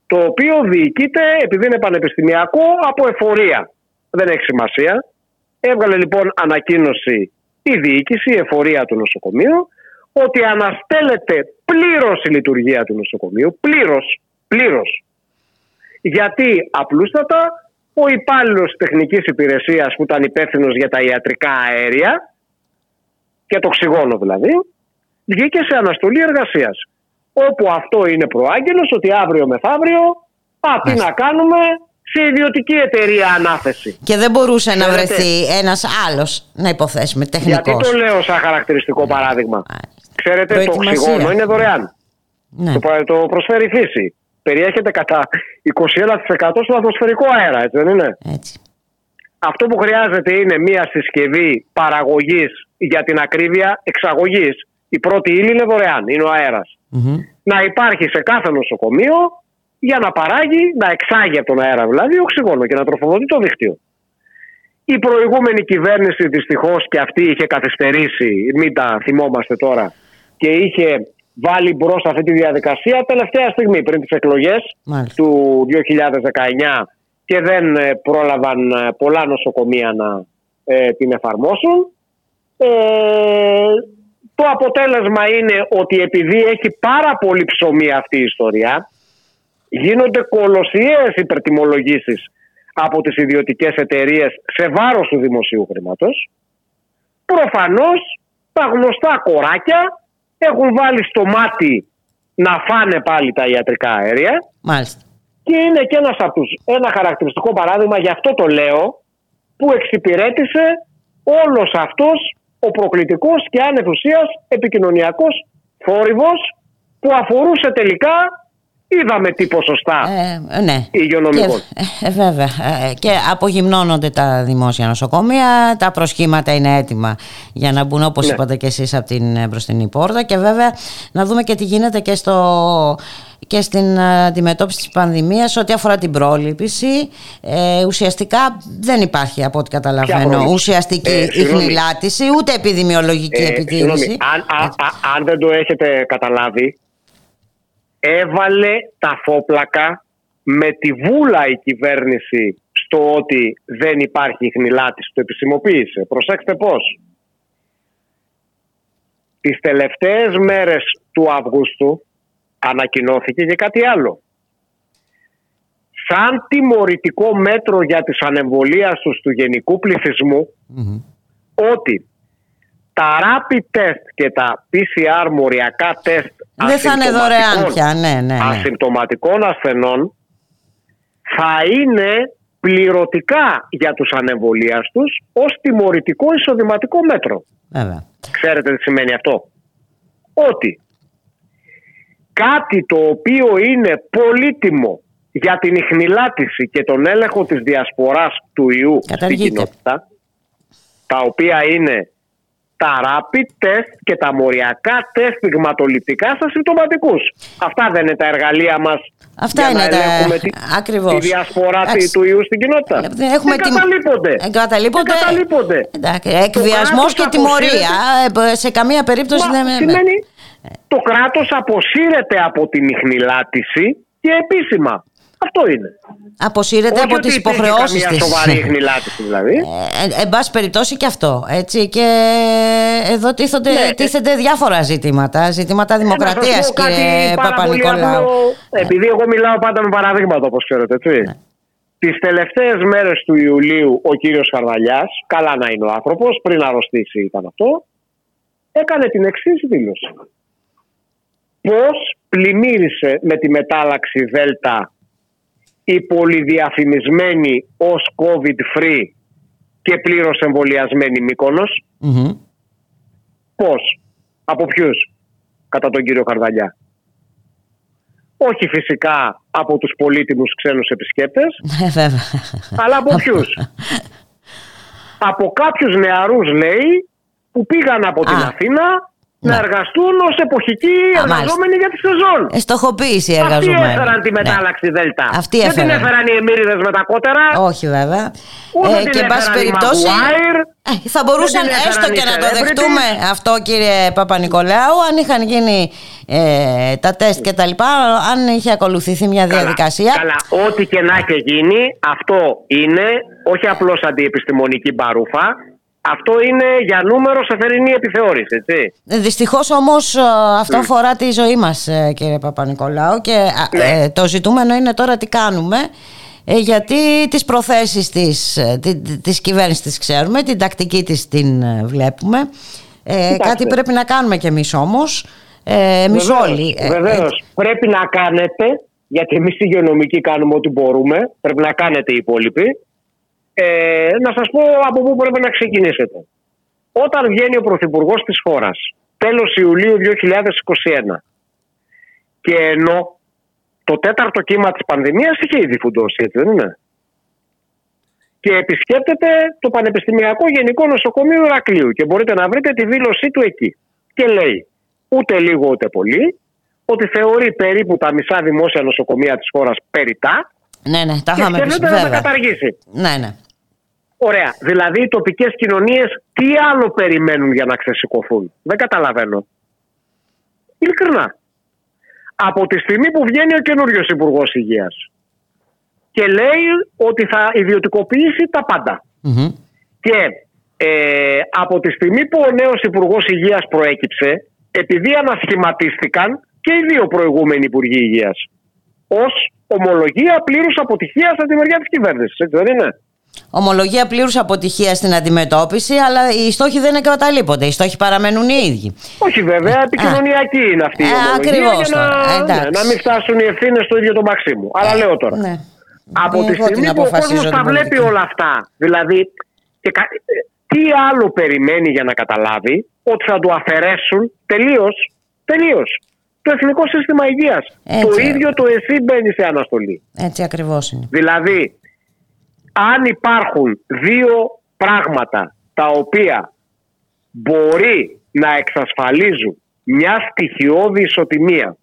Το οποίο διοικείται, επειδή είναι πανεπιστημιακό, από εφορία. Δεν έχει σημασία. Έβγαλε λοιπόν ανακοίνωση η διοίκηση, η εφορία του νοσοκομείου, ότι αναστέλλεται πλήρως η λειτουργία του νοσοκομείου. Πλήρως. Πλήρως. Γιατί απλούστατα ο υπάλληλος τεχνικής υπηρεσίας που ήταν υπεύθυνος για τα ιατρικά αέρια και το οξυγόνο δηλαδή, βγήκε σε αναστολή εργασίας. Όπου αυτό είναι προάγγελος ότι αύριο μεθαύριο, α, τι να κάνουμε, σε ιδιωτική εταιρεία ανάθεση. Και δεν μπορούσε να βρεθεί ένας άλλος, να υποθέσουμε, τεχνικός. Γιατί το λέω σαν χαρακτηριστικό παράδειγμα. Ξέρετε, το οξυγόνο είναι δωρεάν. Ναι. Το, το προσφέρει η φύση. Περιέχεται κατά 21% στο ατμοσφαιρικό αέρα, έτσι δεν είναι; Έτσι. Αυτό που χρειάζεται είναι μια συσκευή παραγωγής για την ακρίβεια εξαγωγής. Η πρώτη ύλη είναι δωρεάν, είναι ο αερας Να υπάρχει σε κάθε νοσοκομείο για να παράγει, να εξάγει από τον αέρα δηλαδή οξυγόνο και να τροφοδοτεί το δίκτυο. Η προηγούμενη κυβέρνηση δυστυχώς και αυτή είχε καθυστερήσει, μην τα θυμόμαστε τώρα, και είχε βάλει μπρος αυτή τη διαδικασία τελευταία στιγμή πριν τις εκλογές του 2019 και δεν ε, πρόλαβαν ε, πολλά νοσοκομεία να ε, την εφαρμόσουν. Ε, το αποτέλεσμα είναι ότι επειδή έχει πάρα πολύ ψωμί αυτή η ιστορία γίνονται κολοσιαίες υπερτιμολογήσεις από τις ιδιωτικές εταιρείες σε βάρος του δημοσίου χρήματος. Προφανώς τα γνωστά κοράκια έχουν βάλει στο μάτι να φάνε πάλι τα ιατρικά αέρια. Μάλιστα. Και είναι και ένας από τους, ένα χαρακτηριστικό παράδειγμα, γι' αυτό το λέω, που εξυπηρέτησε όλος αυτός ο προκλητικός και άνευ ουσίας επικοινωνιακός θόρυβος που αφορούσε τελικά Είδαμε τι ποσοστά ε, ναι. υγειονομικών. Και, ε, βέβαια. Ε, και απογυμνώνονται τα δημόσια νοσοκομεία, τα προσχήματα είναι έτοιμα για να μπουν όπως Ναι. είπατε και εσείς από την μπροστινή πόρτα και βέβαια να δούμε και τι γίνεται και, στο, και στην αντιμετώπιση της πανδημίας ό,τι αφορά την πρόληψη. Ε, ουσιαστικά δεν υπάρχει από ό,τι καταλαβαίνω πρόληψη; ουσιαστική Ε, συγγνώμη. ιχνηλάτηση ούτε επιδημιολογική Ε, επιτήρηση. συγγνώμη, αν, α- α- αν δεν το έχετε καταλάβει, έβαλε τα φόπλακα με τη βούλα η κυβέρνηση στο ότι δεν υπάρχει ιχνηλάτηση. Το επισημοποίησε. Προσέξτε πώς. Τις τελευταίες μέρες του Αυγούστου ανακοινώθηκε και κάτι άλλο. Σαν τιμωρητικό μέτρο για τις ανεμβολίαστους τους γενικού πληθυσμού Μμμ. ότι τα rapid test και τα PCR μοριακά τεστ Δεν θα είναι δωρεάν ασυμπτωματικών- πια, ναι, ναι, ναι. ασυμπτωματικών ασθενών θα είναι πληρωτικά για τους ανεμβολίαστους ως τιμωρητικό εισοδηματικό μέτρο. Βέβαια. Ξέρετε τι σημαίνει αυτό; Ότι κάτι το οποίο είναι πολύτιμο για την ιχνηλάτηση και τον έλεγχο της διασποράς του ιού στην Καταργείται. κοινότητα, τα οποία είναι τα rapid test και τα μοριακά τεστ δειγματοληπτικά στα συμπτωματικούς. Αυτά δεν είναι τα εργαλεία μας Αυτά για είναι να τα- ελέγχουμε τη, ακριβώς. τη διασπορά Εντάξει. του ιού στην κοινότητα. Ε, Έχουμε τη- Εγκαταλείπονται. Εγκαταλείπονται. Εγκαταλείπονται. Εντάξει, Το εκβιασμός κράτος και τιμωρία. αποσύρεται- Ε, Σε καμία περίπτωση Μα, δεν με- σημαίνει το κράτος αποσύρεται από την ιχνηλάτηση και επίσημα. Αυτό είναι. Αποσύρεται Όχι από ότι τις υπήρχε υποχρεώσεις καμία της. σοβαρή ιχνηλάτηση δηλαδή. Ε, εν πάση περιπτώσει και αυτό. Έτσι, και εδώ τίθονται, Ναι. τίθενται διάφορα ζητήματα. Ζητήματα Ε, να δημοκρατίας, σας πω κάτι κύριε πάρα πολύ Παπα-Νικολάου. απλό. Επειδή εγώ μιλάω πάντα με παραδείγματα όπως ξέρετε έτσι. Ναι. Τις τελευταίες μέρες του Ιουλίου ο κύριος Καρδαλιάς, καλά να είναι ο άνθρωπος, πριν αρρωστήσει ήταν αυτό, έκανε την εξής δήλωση. Πώς πλημμύρισε με τη μετάλλαξη Δέλτα η πολυδιαφημισμένη ως COVID-free και πλήρως εμβολιασμένη Μύκονος. Μμμ. Πώς, από ποιους, κατά τον κύριο Καρδαλιά. Όχι φυσικά από τους πολύτιμους ξένους επισκέπτες, (laughs) Ε, βέβαια. αλλά από ποιους; (laughs) από κάποιους νεαρούς λέει που πήγαν από την Α. Αθήνα να Ναι. εργαστούν ως εποχικοί Α, εργαζόμενοι για τη σεζόν. Ε, στοχοποίηση Αυτοί εργαζομένων. έφεραν τη Ναι. μετάλλαξη Δέλτα. Αυτοί Δεν την έφεραν. έφεραν οι εμμύριδες με τα κότερα. Όχι βέβαια. Ούτε την Ε, και εν πάση έφεραν οι περιπτώσει Maguire. ε, θα μπορούσαν Δεν την έφεραν έστω οι και να το celebrities. δεχτούμε αυτό κύριε Παπα-Νικολάου αν είχαν γίνει ε, τα τεστ και τα λοιπά αν είχε ακολουθηθεί μια διαδικασία Καλά, ό,τι και να έχει γίνει, αυτό είναι όχι απλώς αντιεπιστημονική μπαρούφα, αυτό είναι για νούμερο σε θερινή επιθεώρηση, έτσι. Δυστυχώς όμως ε, αυτό αφορά τη ζωή μας ε, κύριε Παπα-Νικολάου και α, Ναι. ε, το ζητούμενο είναι τώρα τι κάνουμε ε, γιατί τις προθέσεις της, ε, τη- της κυβέρνησης τις ξέρουμε, την τακτική της την ε, βλέπουμε. Ε, Κοιτάξτε. κάτι πρέπει να κάνουμε κι εμείς όμως, ε, εμείς Βεβαίως, όλοι. ε, Βεβαίως. Πρέπει να κάνετε, γιατί εμείς οι υγειονομικοί κάνουμε ό,τι μπορούμε, πρέπει να κάνετε οι υπόλοιποι. Ε, να σας πω από πού πρέπει να ξεκινήσετε. Όταν βγαίνει ο Πρωθυπουργός της χώρας, τέλος Ιουλίου 2021, και ενώ το τέταρτο κύμα της πανδημίας είχε ήδη φουντώσει, έτσι δεν είναι; Και επισκέπτεται το Πανεπιστημιακό Γενικό Νοσοκομείο Ηρακλείου και μπορείτε να βρείτε τη δήλωσή του εκεί. Και λέει ούτε λίγο ούτε πολύ ότι θεωρεί περίπου τα μισά δημόσια νοσοκομεία της χώρας περιτά Ναι, ναι, τα και είχαμε πει, σκέφτεται να τα βέβαια. καταργήσει. Ναι, ναι. Ωραία. Δηλαδή οι τοπικές κοινωνίες τι άλλο περιμένουν για να ξεσηκωθούν; Δεν καταλαβαίνω. Ειλικρινά. Από τη στιγμή που βγαίνει ο καινούριος Υπουργός Υγείας και λέει ότι θα ιδιωτικοποιήσει τα πάντα. Μμμ. Και ε, από τη στιγμή που ο νέος Υπουργός Υγείας προέκυψε, επειδή ανασχηματίστηκαν και οι δύο προηγούμενοι Υπουργοί Υγείας ως ομολογία πλήρους αποτυχίας από τη μεριά της κυβέρνησης, έτσι δεν είναι; Ομολογία πλήρους αποτυχίας στην αντιμετώπιση, αλλά οι στόχοι δεν εγκαταλείπονται. Οι στόχοι παραμένουν οι ίδιοι. Όχι βέβαια, επικοινωνιακή είναι αυτή η Ε, ομολογία ακριβώς για να, τώρα, εντάξει. ναι, να μην φτάσουν οι ευθύνες στο ίδιο το Μαξίμου. Αλλά λέω τώρα. Ναι. Από Εγώ τη την στιγμή που ο αποφασίζω κόσμος τα την βλέπει πολιτική. όλα αυτά, δηλαδή και κα- ε, τι άλλο περιμένει για να καταλάβει ότι θα του αφαιρέσουν τελείως, τελείως το Εθνικό Σύστημα Υγείας. Το ίδιο το ΕΣΥ μπαίνει σε αναστολή. Έτσι ακριβώς είναι. Δηλαδή, αν υπάρχουν δύο πράγματα τα οποία μπορεί να εξασφαλίζουν μια στοιχειώδη ισοτιμία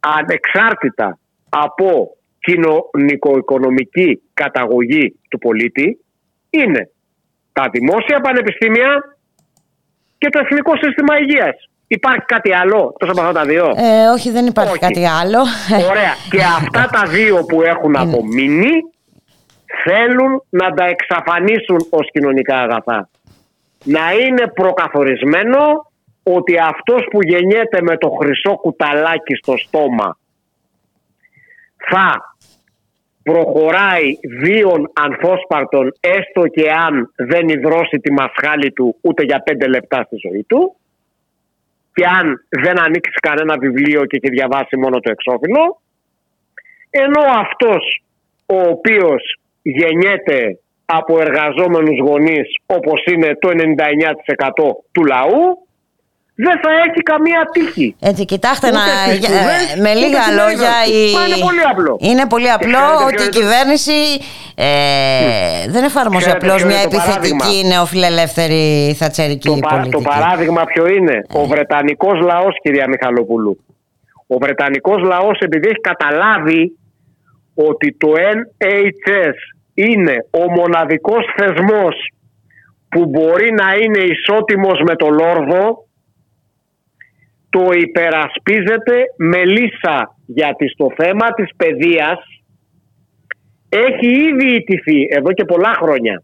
ανεξάρτητα από κοινωνικο-οικονομική καταγωγή του πολίτη είναι τα δημόσια πανεπιστήμια και το Εθνικό Σύστημα Υγείας. Υπάρχει κάτι άλλο τόσο από αυτά τα δύο; Ε, όχι, δεν υπάρχει κάτι άλλο. Ωραία. και αυτά τα δύο που έχουν απομείνει θέλουν να τα εξαφανίσουν ως κοινωνικά αγαθά. Να είναι προκαθορισμένο ότι αυτός που γεννιέται με το χρυσό κουταλάκι στο στόμα θα προχωράει βίων ανθόσπαρτων έστω και αν δεν υδρώσει τη μασχάλη του ούτε για πέντε λεπτά στη ζωή του και αν δεν ανοίξει κανένα βιβλίο και έχει διαβάσει μόνο το εξώφυλλο ενώ αυτός ο οποίος γεννιέται από εργαζόμενους γονείς όπως είναι το 99% του λαού δεν θα έχει καμία τύχη. Έτσι, κοιτάξτε να, με λίγα λόγια. Η... είναι πολύ απλό. Είναι πολύ απλό ότι η κυβέρνηση ε, δεν εφαρμόζει απλώς μια επιθετική νεοφιλελεύθερη θατσερική το, πολιτική. Το παράδειγμα ποιο είναι; Ο Βρετανικός λαός, κυρία Μιχαλοπούλου. Ο Βρετανικός λαός, επειδή έχει καταλάβει ότι το NHS είναι ο μοναδικός θεσμός που μπορεί να είναι ισότιμος με το Λόρδο το υπερασπίζεται με λύσα γιατί στο θέμα της παιδείας έχει ήδη ιτηθεί εδώ και πολλά χρόνια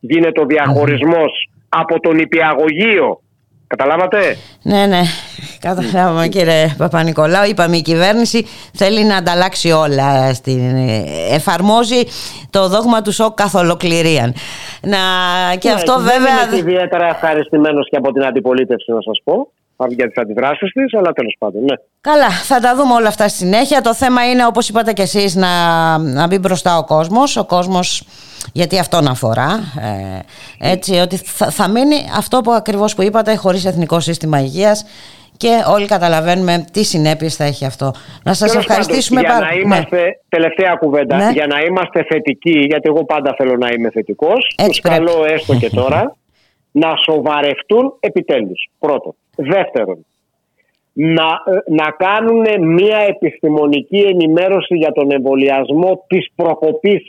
γίνεται ο διαχωρισμός από τον υπηαγωγείο Καταλάβατε; Ναι, ναι. Καταλάβαμε κύριε Παπα-Νικολάου. Είπαμε η κυβέρνηση θέλει να ανταλλάξει όλα. Στην... Εφαρμόζει το δόγμα του σοκ καθ' ολοκληρίαν. Να... Και ναι, αυτό δεν βέβαια... είμαι ιδιαίτερα ευχαριστημένος και από την αντιπολίτευση να σας πω για τις αντιδράσεις της, αλλά τέλος πάντων, ναι. Καλά, θα τα δούμε όλα αυτά στη συνέχεια. Το θέμα είναι, όπως είπατε κι εσείς, να, να μπει μπροστά ο κόσμος. Ο κόσμος, γιατί αυτόν αφορά. Ε, έτσι, ότι θα, θα μείνει αυτό που ακριβώς που είπατε, χωρίς εθνικό σύστημα υγείας. Και όλοι καταλαβαίνουμε τι συνέπειες θα έχει αυτό. Να σας ευχαριστήσουμε πάρα πολύ. Για να είμαστε, ναι. τελευταία κουβέντα, ναι. για να είμαστε θετικοί, γιατί εγώ πάντα θέλω να είμαι θετικός. Τους καλώ έστω και τώρα να σοβαρευτούν επιτέλους. Πρώτον. Δεύτερον, να, να κάνουν μια επιστημονική ενημέρωση για τον εμβολιασμό της προκοπής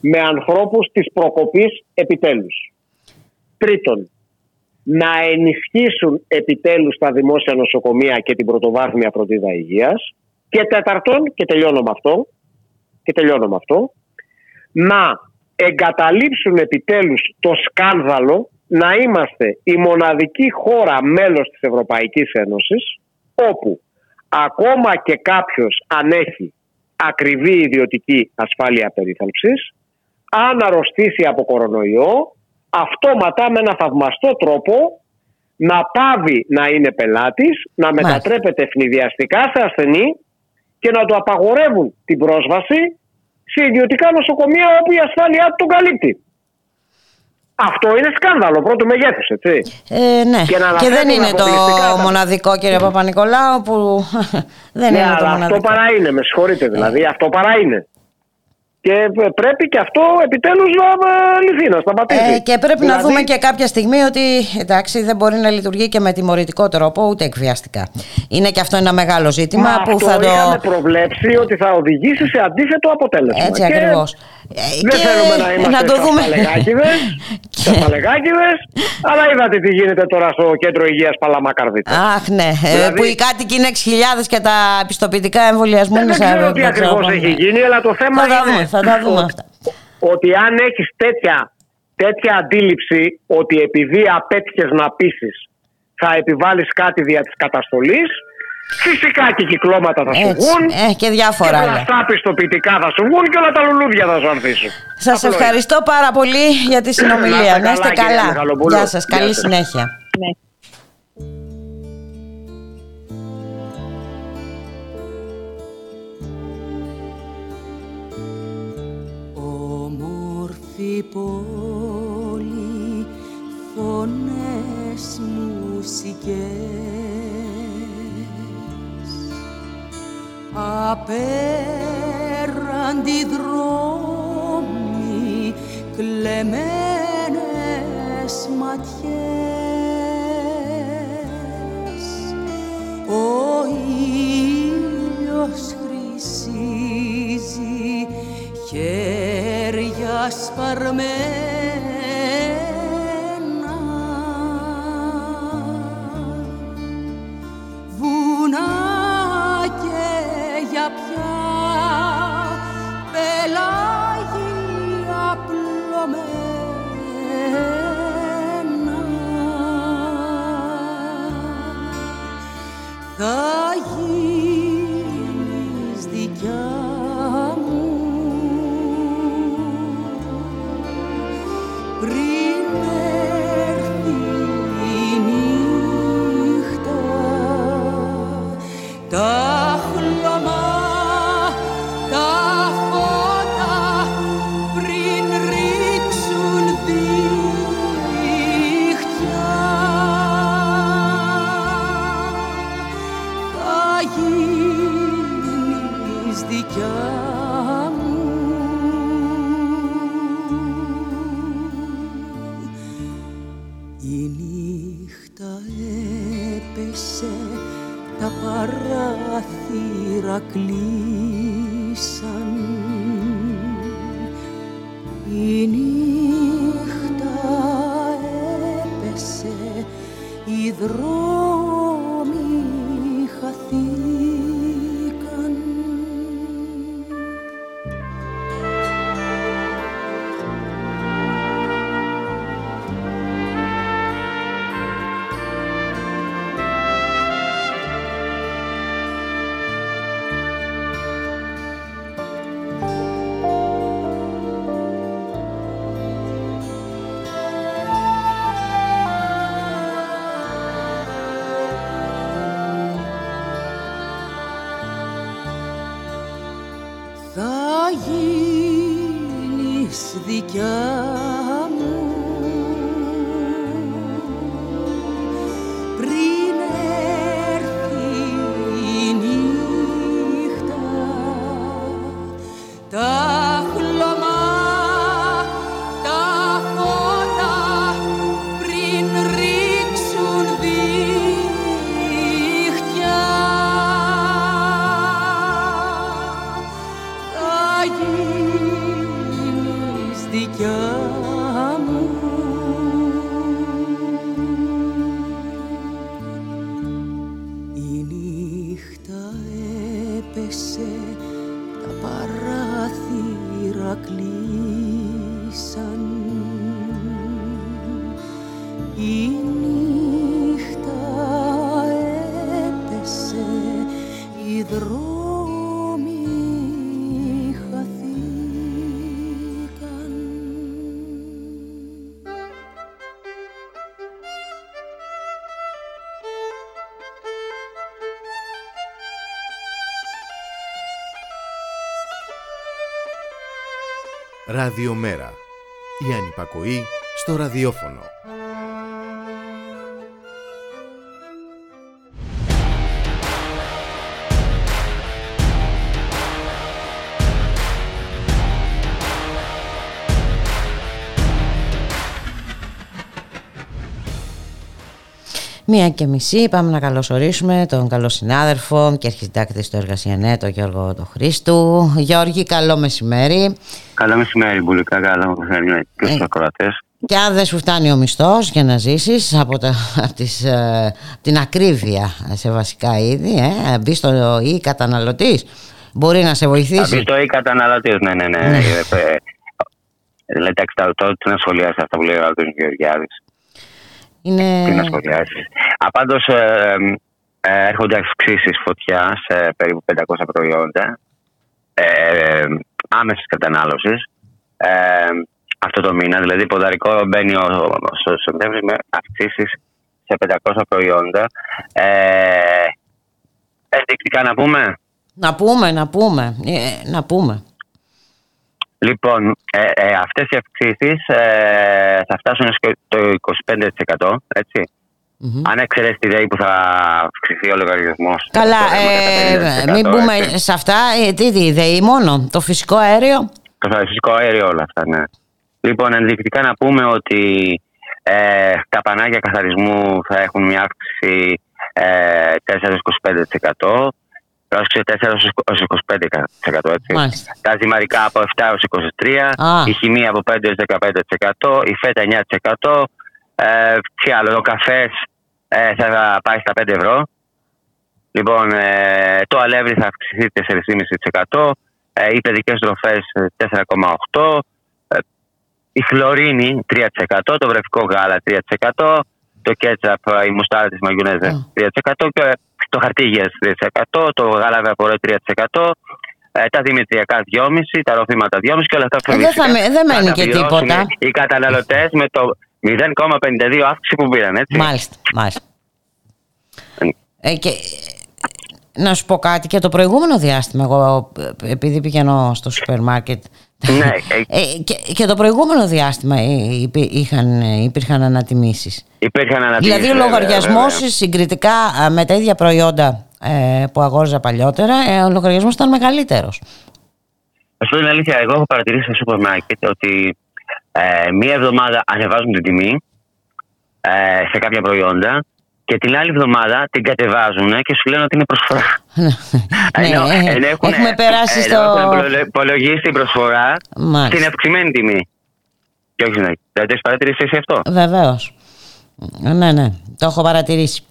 με ανθρώπους της προκοπής επιτέλους. Τρίτον, να ενισχύσουν επιτέλους τα δημόσια νοσοκομεία και την πρωτοβάθμια φροντίδα υγείας. Και τέταρτον, και τελειώνω με αυτό, και τελειώνω με αυτό να εγκαταλείψουν επιτέλους το σκάνδαλο να είμαστε η μοναδική χώρα μέλος της Ευρωπαϊκής Ένωσης όπου ακόμα και κάποιος αν έχει ακριβή ιδιωτική ασφάλεια περίθαλψης αν αρρωστήσει από κορονοϊό αυτόματα με ένα θαυμαστό τρόπο να πάβει να είναι πελάτης, να μετατρέπεται ευνηδιαστικά σε ασθενή και να του απαγορεύουν την πρόσβαση σε ιδιωτικά νοσοκομεία όπου η ασφάλειά του τον καλύπτει. Αυτό είναι σκάνδαλο πρώτου μεγέθους, έτσι. Ε, ναι. Και, και δεν είναι το μοναδικό, κύριε Παπα-Νικολάου, που (laughs) δεν ναι, είναι το μοναδικό. Αυτό παρά είναι, με συγχωρείτε δηλαδή. Αυτό παρά είναι. Και πρέπει και αυτό επιτέλους να λυθεί, να σταματήσει. Ε, και πρέπει να δηλαδή- δούμε και κάποια στιγμή ότι εντάξει, δεν μπορεί να λειτουργεί και με τιμωρητικό τρόπο ούτε εκβιαστικά. Είναι και αυτό ένα μεγάλο ζήτημα Μα που αυτό θα το. Είχαμε προβλέψει ότι θα οδηγήσει σε αντίθετο αποτέλεσμα. Έτσι ακριβώς. Δεν και... θέλουμε να είμαστε να το δούμε. και... (laughs) αλλά είδατε τι γίνεται τώρα στο κέντρο υγείας Παλαμακαρδίτα. Αχ ναι, ε, δηλαδή... που οι κάτοικοι είναι 6.000 και τα πιστοποιητικά εμβολιασμού είναι Δεν ξέρω τι ακριβώς έχει γίνει, αλλά το θέμα είναι θα τα δούμε αυτά. ότι αν έχεις τέτοια, τέτοια αντίληψη ότι επειδή απέτυχες να πείσεις θα επιβάλλεις κάτι δια της καταστολής, Φυσικά και κυκλώματα θα σου βγουν. Ε, και διάφορα άλλα. Και πιστοποιητικά θα σου βγουν και όλα τα λουλούδια θα σου ανθίσουν. Σας ευχαριστώ πάρα πολύ για τη συνομιλία. Να είστε καλά. Γεια σας. Καλή συνέχεια. Ναι. Όμορφη πόλη, φωνές, μουσικές απέραντι δρόμοι κλεμμένες ματιές. Ο ήλιος χρυσίζει χέρια σπαρμένα πελάγια πλωμένα θα heraklit γίνεις δικιά. Ραδιομέρα. Η ανυπακοή στο ραδιόφωνο. Μία και μισή πάμε να καλωσορίσουμε τον καλό συνάδελφο και αρχισυντάκτη στο Εργασιανέ, τον Γιώργο το Χρήστου. Γιώργη, καλό μεσημέρι. Καλό μεσημέρι, Μπουλικά. Καλό μεσημέρι και στους ακροατές. Και αν δεν σου φτάνει ο μισθό για να ζήσεις από, τα, από τις, ε, την ακρίβεια σε βασικά είδη, ε, μπει στο ή καταναλωτής, μπορεί να σε βοηθήσει. Μπει στο ή καταναλωτής, ναι, ναι, ναι. ναι. Δηλαδή, τώρα τι να σχολιάσει αυτά που λέει ο Άλτος Γεωργιάδης. Είναι... Τι να σχολιάσεις. Απάντω, ε, ε, έρχονται αυξήσεις φωτιά σε περίπου 500 προϊόντα ε, άμεσης κατανάλωσης. Ε, αυτό το μήνα. Δηλαδή, ποδαρικό μπαίνει στο Σεπτέμβριο με αυξήσεις σε 500 προϊόντα. Ε, ενδεικτικά να πούμε; Να πούμε, να πούμε. Ε, να πούμε. Λοιπόν, ε, ε, αυτές οι αυξήσεις ε, θα φτάσουν στο 25%, έτσι. Αν εξαιρέσεις τη ΔΕΗ που θα αυξηθεί ο λογαριασμός. Καλά, ε, μην μπούμε σε αυτά. Ε, τι, τι ΔΕΗ μόνο, το φυσικό αέριο; Το φυσικό αέριο όλα αυτά, ναι. Λοιπόν, ενδεικτικά να πούμε ότι ε, τα πανάγια καθαρισμού θα έχουν μια αύξηση ε, 4-25%. Πρόσεξε 4-25% έτσι. Μάλιστα. Τα ζυμαρικά από 7 έως 23, Α. η χημεία από 5 έως 15%, η φέτα 9%, ε, τι άλλο, ο καφές ε, θα πάει στα 5 ευρώ. Λοιπόν, ε, το αλεύρι θα αυξηθεί 4,5%, ε, οι παιδικές τροφές ε, 4,8%, ε, η χλωρίνη 3%, το βρεφικό γάλα 3%, το κέτσαπ, ε, η μουστάρα της μαγιονέζας 3% και το χαρτί υγείας 3%, το γάλα βαπορέ 3%, ε, τα δημητριακά 2,5%, τα ροφήματα 2,5% και όλα αυτά Ε, δεν θα με- δεν θα μένει τα και πληρώσουν τίποτα. Οι καταναλωτές με το 0,52 αύξηση που πήραν, έτσι. Μάλιστα, μάλιστα. Ε, και, ε, να σου πω κάτι και το προηγούμενο διάστημα εγώ ε, επειδή πηγαίνω στο σούπερ μάρκετ Ναι, (laughs) ε, και, και το προηγούμενο διάστημα ε, υπή- είχαν, ε, υπήρχαν ανατιμήσεις Υπήρχαν ανατιμήσεις. δηλαδή ο βέβαια, λογαριασμός βέβαια. συγκριτικά α, με τα ίδια προϊόντα ε, που αγόριζα παλιότερα ε, ο λογαριασμός ήταν μεγαλύτερος Θα σου πω την αλήθεια, εγώ έχω παρατηρήσει στο σούπερ μάρκετ ότι ε, μία εβδομάδα ανεβάζουν την τιμή ε, σε κάποια προϊόντα και την άλλη εβδομάδα την κατεβάζουν και σου λένε ότι είναι προσφορά. Ενώ- Ναι, ε, ενώ έχουν- έχουμε περάσει ενώ στο- έχουν υπολο- υπολογίσει την προσφορά Μάλιστα. στην αυξημένη τιμή. Και όχι συνέχεια. Δεν το έχεις παρατηρήσει εσύ αυτό; Βεβαίως ναι ναι το έχω παρατηρήσει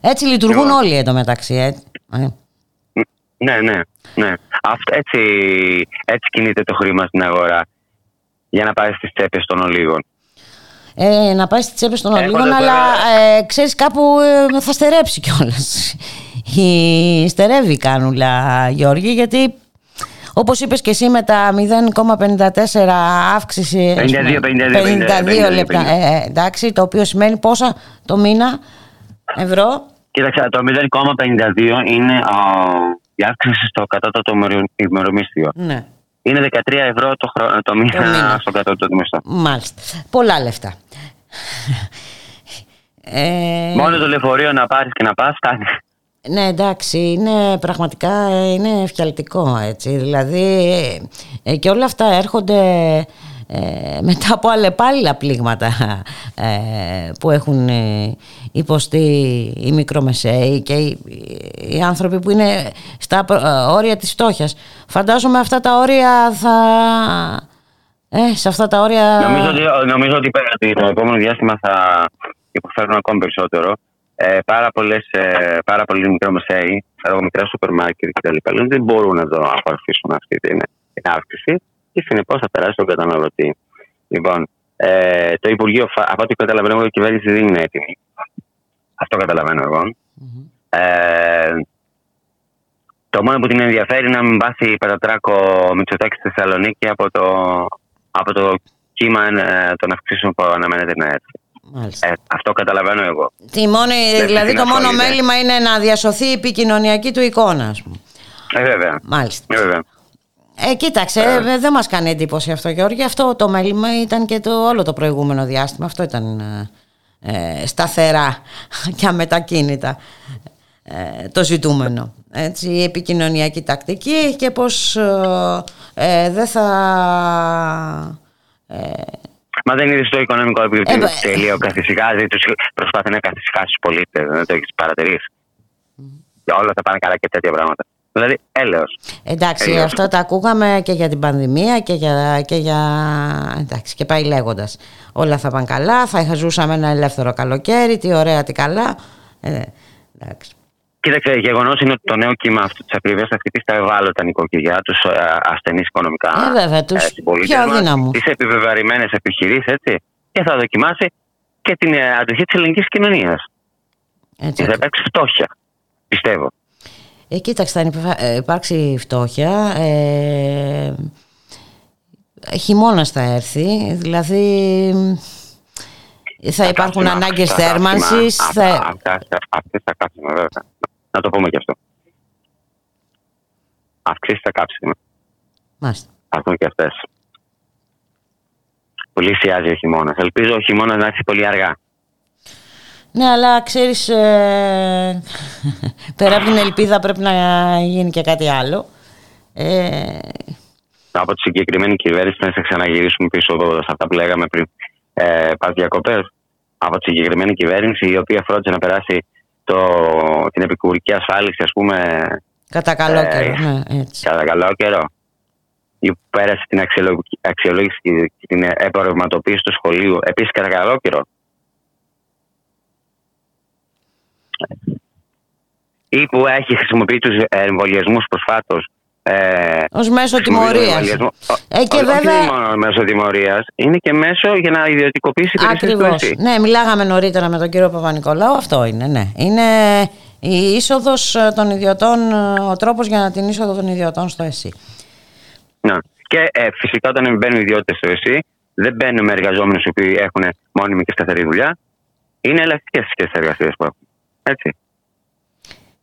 έτσι λειτουργούν Εγώ- όλοι εντωμεταξύ ε. Ε. Ναι, ναι. ναι. Αυτό, έτσι, έτσι κινείται το χρήμα στην αγορά για να πάει στις τσέπες των ολίγων. Ε, να πάει στις τσέπες των Έχοντας ολίγων, αλλά ε, ξέρεις κάπου ε, θα στερέψει κιόλας. Η, στερεύει η κάνουλα, Γιώργη, γιατί όπως είπες και εσύ με τα 0,54 αύξηση... ας 52, πούμε, 52, 52 λεπτά, ε, ε, εντάξει, το οποίο σημαίνει πόσα το μήνα, ευρώ. Κοίταξε, το 0,52 είναι α, η αύξηση στο κατώτατο ημερο- ημερομίσθιο. Ναι, Είναι 13 ευρώ το, χρόνο, το μήνα μήνα. στο κατώτατο μισθό. μάλιστα. Πολλά λεφτά. Ε, Μόνο το λεωφορείο να πάρεις και να πας φτάνει. Ναι, εντάξει, είναι πραγματικά ε, είναι εφιαλτικό έτσι. Δηλαδή ε, και όλα αυτά έρχονται ε, μετά από αλλεπάλληλα πλήγματα ε, που έχουν ε, υποστεί οι μικρομεσαίοι και οι, οι άνθρωποι που είναι στα προ- ε, όρια της φτώχειας. Φαντάζομαι αυτά τα όρια θα... Ε, σε αυτά τα όρια... Νομίζω ότι, νομίζω ότι πέρα- ότι το επόμενο διάστημα θα υποφέρουν ακόμη περισσότερο. Ε, πάρα, πολλές, ε, πάρα πολλοί μικρομεσαίοι, ξέρω εγώ, μικρά σούπερ μάρκετ κτλ. λένε ότι δεν μπορούν να το απορροφήσουν αυτή την, την αύξηση και συνεπώς θα περάσει στον καταναλωτή. Λοιπόν, ε, το Υπουργείο, Φα- από ό,τι καταλαβαίνω, εγώ, η κυβέρνηση δεν είναι έτοιμη. Αυτό καταλαβαίνω εγώ. Ε, το μόνο που την ενδιαφέρει είναι να μην πάθει πατατράκο Μητσοτάκης στη Θεσσαλονίκη από το, από το κύμα ε, των αυξήσεων που αναμένεται να έρθει. Μάλιστα. Ε, αυτό καταλαβαίνω εγώ. Τη μόνη, Δεν δηλαδή το την μόνο ασχολείται. μέλημα είναι να διασωθεί η επικοινωνιακή του εικόνα, ας πούμε. Ε, βέβαια. Μάλιστα. Ε, βέβαια. Ε, κοίταξε, ε, δεν μας κάνει εντύπωση αυτό Γιώργη. Αυτό το μέλημα ήταν και το όλο το προηγούμενο διάστημα. Αυτό ήταν ε, ε, σταθερά και αμετακίνητα ε, το ζητούμενο. Έτσι, η επικοινωνιακή τακτική και πως ε, ε, δεν θα... ε, Μα δεν είδε το οικονομικό Ε, επίπεδο μπα- τελείω καθησυχάζει, τους προσπαθεί να καθησυχάσει του πολίτε. Δεν το έχεις παρατηρήσει. Και όλα θα πάνε καλά και τέτοια πράγματα. Δηλαδή, έλεος. Εντάξει, Έλεος. αυτά τα ακούγαμε και για την πανδημία και για. Και για εντάξει, και πάει λέγοντας. Όλα θα πάνε καλά, θα ζούσαμε ένα ελεύθερο καλοκαίρι, τι ωραία, τι καλά. Ε, εντάξει. Κοίταξε, γεγονός είναι ότι το νέο κύμα αυτή τη ακριβία θα χτυπήσει τα ευάλωτα νοικοκυριά, τους ασθενείς οικονομικά Ε, βέβαια, τους συμπολίτε πιο μας, αδύναμους. τις επιβεβαρημένες επιχειρήσεις, έτσι. Και θα δοκιμάσει και την ε, αντοχή της ελληνικής κοινωνίας. Έτσι, Και θα υπάρξει φτώχεια. Πιστεύω. Ε, κοίταξε, θα υπα- ε, υπάρξει φτώχεια. Ε, Χειμώνας θα έρθει, δηλαδή θα υπάρχουν Κάψιμα, ανάγκες τα κάψιμα, θέρμανσης. α- Θα... α- αυτά- Αυτές τα κάψιμα, βέβαια. Να το πούμε και αυτό. Αυξήσεις τα κάψιμα. Μάλιστα. Θα έρθουν και αυτές. Πολύ σιάζει ο χειμώνας. Ελπίζω ο χειμώνας να έρθει πολύ αργά. Ναι, αλλά ξέρεις, ε, πέρα από την ελπίδα πρέπει να γίνει και κάτι άλλο. Ε, από τη συγκεκριμένη κυβέρνηση, να σε ξαναγυρίσουμε πίσω εδώ σε αυτά που λέγαμε πριν, ε, πας διακοπές, από τη συγκεκριμένη κυβέρνηση η οποία φρόντισε να περάσει το, την επικουρική ασφάλιση, ας πούμε, κατά καλό καιρό, ναι, έτσι. κατά καλό καιρό, ή που πέρασε την αξιολόγηση, αξιολόγηση και την επορευματοποίηση του σχολείου, επίσης κατά καλό καιρό. Ή που έχει χρησιμοποιήσει τους εμβολιασμούς προσφάτως ε, Ω μέσο τιμωρίας. Ε, και βέβαια... Όχι μόνο μέσω τιμωρίας, είναι και μέσο για να ιδιωτικοποιήσει την Ακριβώς. Ναι, μιλάγαμε νωρίτερα με τον κύριο Παπα-Νικολάου. Αυτό είναι, ναι. Είναι η είσοδος των ιδιωτών, ο τρόπος για την είσοδο των ιδιωτών στο ΕΣΥ. Ναι. Και ε, φυσικά όταν μπαίνουν ιδιώτες στο ΕΣΥ, δεν μπαίνουν με εργαζόμενους οι οποίοι έχουν μόνιμη και σταθερή δουλειά. Είναι ελαστικές σχέσεις εργασίας που έχουν. Έτσι.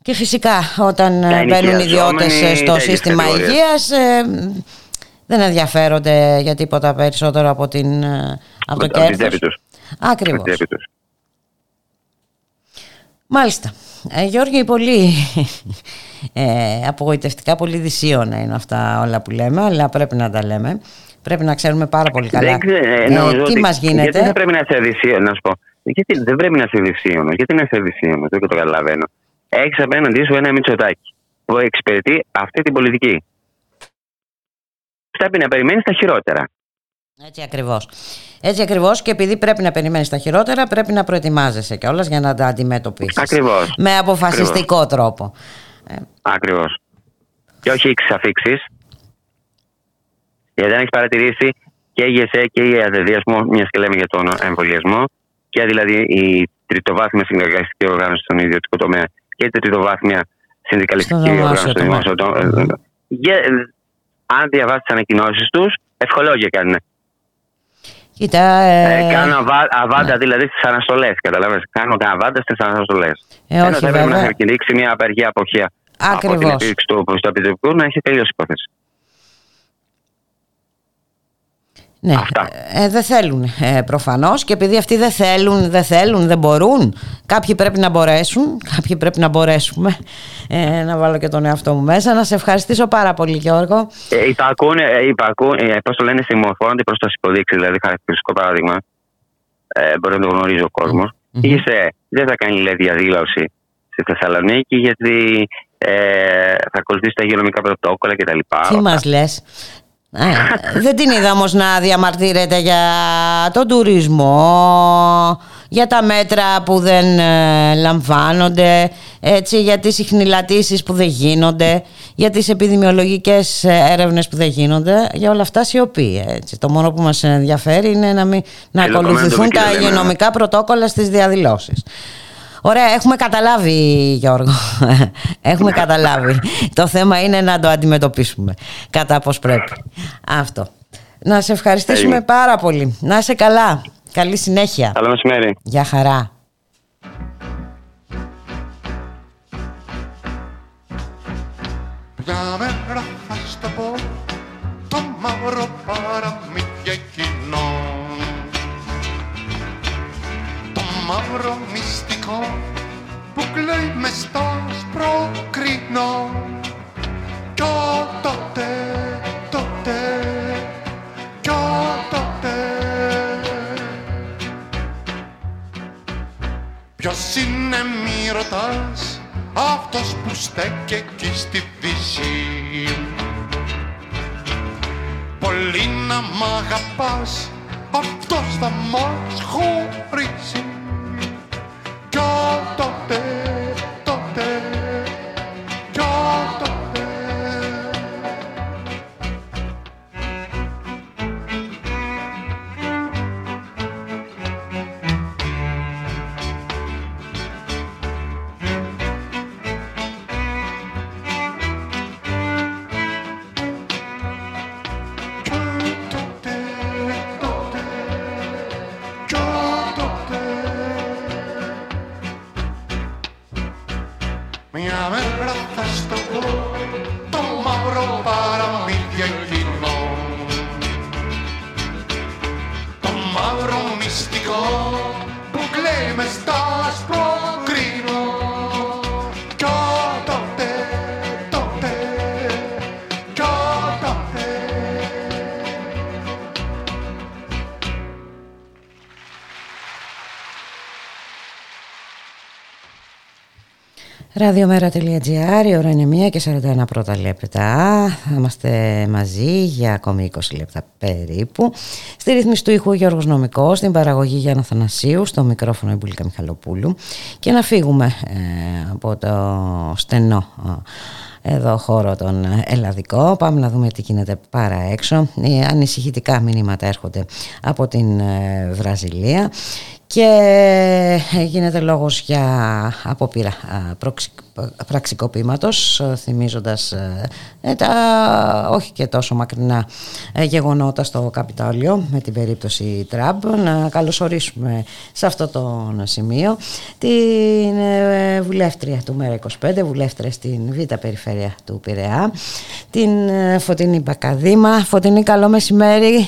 Και φυσικά όταν ε, μπαίνουν ιδιώτες ε, στο σύστημα υγείας ε, δεν ενδιαφέρονται για τίποτα περισσότερο από, την, από το κέρδος. Ακριβώς. Μάλιστα. Ε, Γιώργη, πολύ ε, απογοητευτικά, πολύ δυσίωνα είναι αυτά όλα που λέμε, αλλά πρέπει να τα λέμε. Πρέπει να ξέρουμε πάρα πολύ καλά ε, τι μας γίνεται. Γιατί δεν πρέπει να είσαι δυσίωνο, να σου πω. Γιατί δεν πρέπει να είσαι δυσίωνο, γιατί να είσαι δυσίωνο, δεν το καταλαβαίνω έχεις απέναντί σου ένα Μητσοτάκι που εξυπηρετεί αυτή την πολιτική. Πρέπει να περιμένεις τα χειρότερα. Έτσι ακριβώς. Έτσι ακριβώς και επειδή πρέπει να περιμένεις τα χειρότερα, πρέπει να προετοιμάζεσαι κιόλας για να τα αντιμετωπίσεις. Ακριβώς. Με αποφασιστικό Ακριβώς. τρόπο. Ακριβώς. Και όχι εξαφήξει. Γιατί δεν έχεις παρατηρήσει και η ΕΣΕ και η ΑΔΕΔΙΑΣΜΟ, μιας και λέμε για τον εμβολιασμό, και δηλαδή η τριτοβάθμια συνεργαστική οργάνωση στον ιδιωτικό τομέα και τριτοβάθμια συνδικαλιστική οργάνωση στο δημόσιο Αν διαβάσει τις ανακοινώσεις τους, ευχολόγια κάνουν. Κοίτα, ε... Ε, κάνω αβάντα ναι. δηλαδή στις αναστολές. Καταλαβαίνετε. Κάνω αβάντα στις αναστολές. Ε, όχι, Ενώ θα να κηρύξει μια απεργία αποχεία Ακριβώς. από την επίδειξη του προστατευτικού να έχει τελειώσει η υπόθεση. Ναι, ε, δεν θέλουν ε, προφανώς. Και επειδή αυτοί δεν θέλουν, δεν θέλουν, δεν μπορούν. Κάποιοι πρέπει να μπορέσουν, κάποιοι πρέπει να μπορέσουμε. Ε, να βάλω και τον εαυτό μου μέσα. Να σε ευχαριστήσω πάρα πολύ Γιώργο. Ε, Υπακούν, ε, υπακούν ε, πώς το λένε συμμορφώνονται προς το υποδείξει δηλαδή χαρακτηριστικό παράδειγμα. Ε, μπορεί να το γνωρίζει ο κόσμος. Mm-hmm. Είσαι, δεν θα κάνει λέει, διαδήλωση στη Θεσσαλονίκη γιατί ε, θα ακολουθήσει τα υγειονομικά πρωτόκολλα κτλ. Τι μας λες ε, δεν την είδα όμως να διαμαρτύρεται για τον τουρισμό, για τα μέτρα που δεν ε, λαμβάνονται, έτσι, για τις συχνηλατήσεις που δεν γίνονται, για τις επιδημιολογικές ε, έρευνες που δεν γίνονται, για όλα αυτά σιωπή. Έτσι. Το μόνο που μας ενδιαφέρει είναι να, μην, να ακολουθηθούν τα υγειονομικά πρωτόκολλα στις διαδηλώσεις. Ωραία, έχουμε καταλάβει Γιώργο. (laughs) έχουμε καταλάβει. το θέμα είναι να το αντιμετωπίσουμε κατά πώς πρέπει. Αυτό. Να σε ευχαριστήσουμε πάρα πολύ. Να είσαι καλά. Καλή συνέχεια. Καλό μεσημέρι. Γεια χαρά. Που στέκει εκεί στη δύση. Πολύ να μ' αγαπάς αυτός θα μας χωρίσει. Κλαίει Ραδιομέρα.gr, η ώρα είναι 1 και 41 πρώτα λεπτά. Θα είμαστε μαζί για ακόμη 20 λεπτά περίπου. Στη ρύθμιση του ήχου Γιώργος Νομικός, στην παραγωγή Γιάννα Θανασίου, στο μικρόφωνο Ιμπουλίκα Μιχαλοπούλου. Και να φύγουμε ε, από το στενό ε, εδώ χώρο τον ελλαδικό. Πάμε να δούμε τι γίνεται παρά έξω. Οι ανησυχητικά μηνύματα έρχονται από την ε, Βραζιλία και γίνεται λόγος για απόπειρα πραξικοπήματος θυμίζοντας ε, τα όχι και τόσο μακρινά ε, γεγονότα στο Καπιτόλιο με την περίπτωση Τραμπ. Να καλωσορίσουμε σε αυτό το σημείο την ε, βουλεύτρια του ΜΕΡΑ25 βουλεύτρια στην Β' Περιφέρεια του Πειραιά την Φωτεινή Μπακαδήμα. Φωτεινή καλό μεσημέρι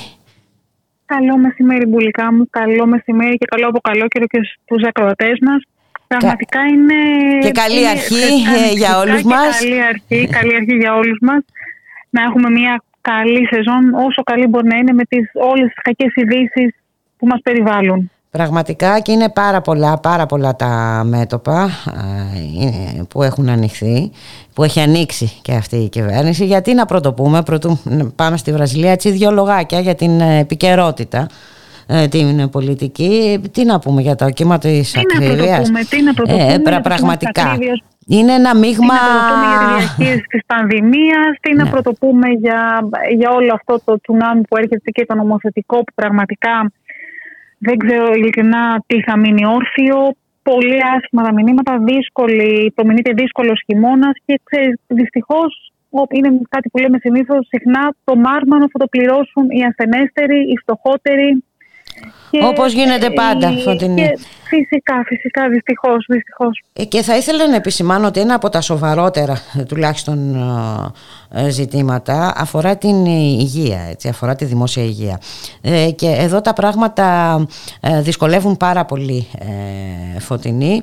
Καλό μεσημέρι, Μπουλικά μου. Καλό μεσημέρι και καλό από καλό καιρό και στου ακροατές μας. Πραγματικά είναι. Και καλή αρχή ε, για όλους μας. Καλή αρχή, καλή αρχή για όλους μας. Να έχουμε μια καλή σεζόν, όσο καλή μπορεί να είναι με τις, όλες τις κακές ειδήσεις που μας περιβάλλουν. Πραγματικά και είναι πάρα πολλά, πάρα πολλά τα μέτωπα ε, που έχουν ανοιχθεί, που έχει ανοίξει και αυτή η κυβέρνηση. Γιατί να πρωτοπούμε, πρωτού πάμε στη Βραζιλία, έτσι δύο λογάκια για την επικαιρότητα ε, την πολιτική. Τι να πούμε για το κύμα της ακρίβειας; Τι να πρωτοπούμε, ε, πραγματικά. Είναι ένα μείγμα... Τι να πρωτοπούμε για τη διαχείριση της πανδημίας, τι να ναι. πρωτοπούμε για, για όλο αυτό το τσουνάμι που έρχεται και το νομοθετικό που πραγματικά δεν ξέρω ειλικρινά τι θα μείνει όρθιο. Πολύ άσχημα τα μηνύματα, δύσκολη, προμηνείται δύσκολος χειμώνας και δυστυχώς είναι κάτι που λέμε συνήθως συχνά το μάρμανο θα το πληρώσουν οι ασθενέστεροι, οι φτωχότεροι, όπως γίνεται πάντα, Φωτεινή. φυσικά, φυσικά, δυστυχώς, δυστυχώς. Ε, και θα ήθελα να επισημάνω ότι ένα από τα σοβαρότερα ε, τουλάχιστον ε, ζητήματα αφορά την υγεία, έτσι, αφορά τη δημόσια υγεία. και εδώ τα πράγματα δυσκολεύουν πάρα πολύ Φωτεινή.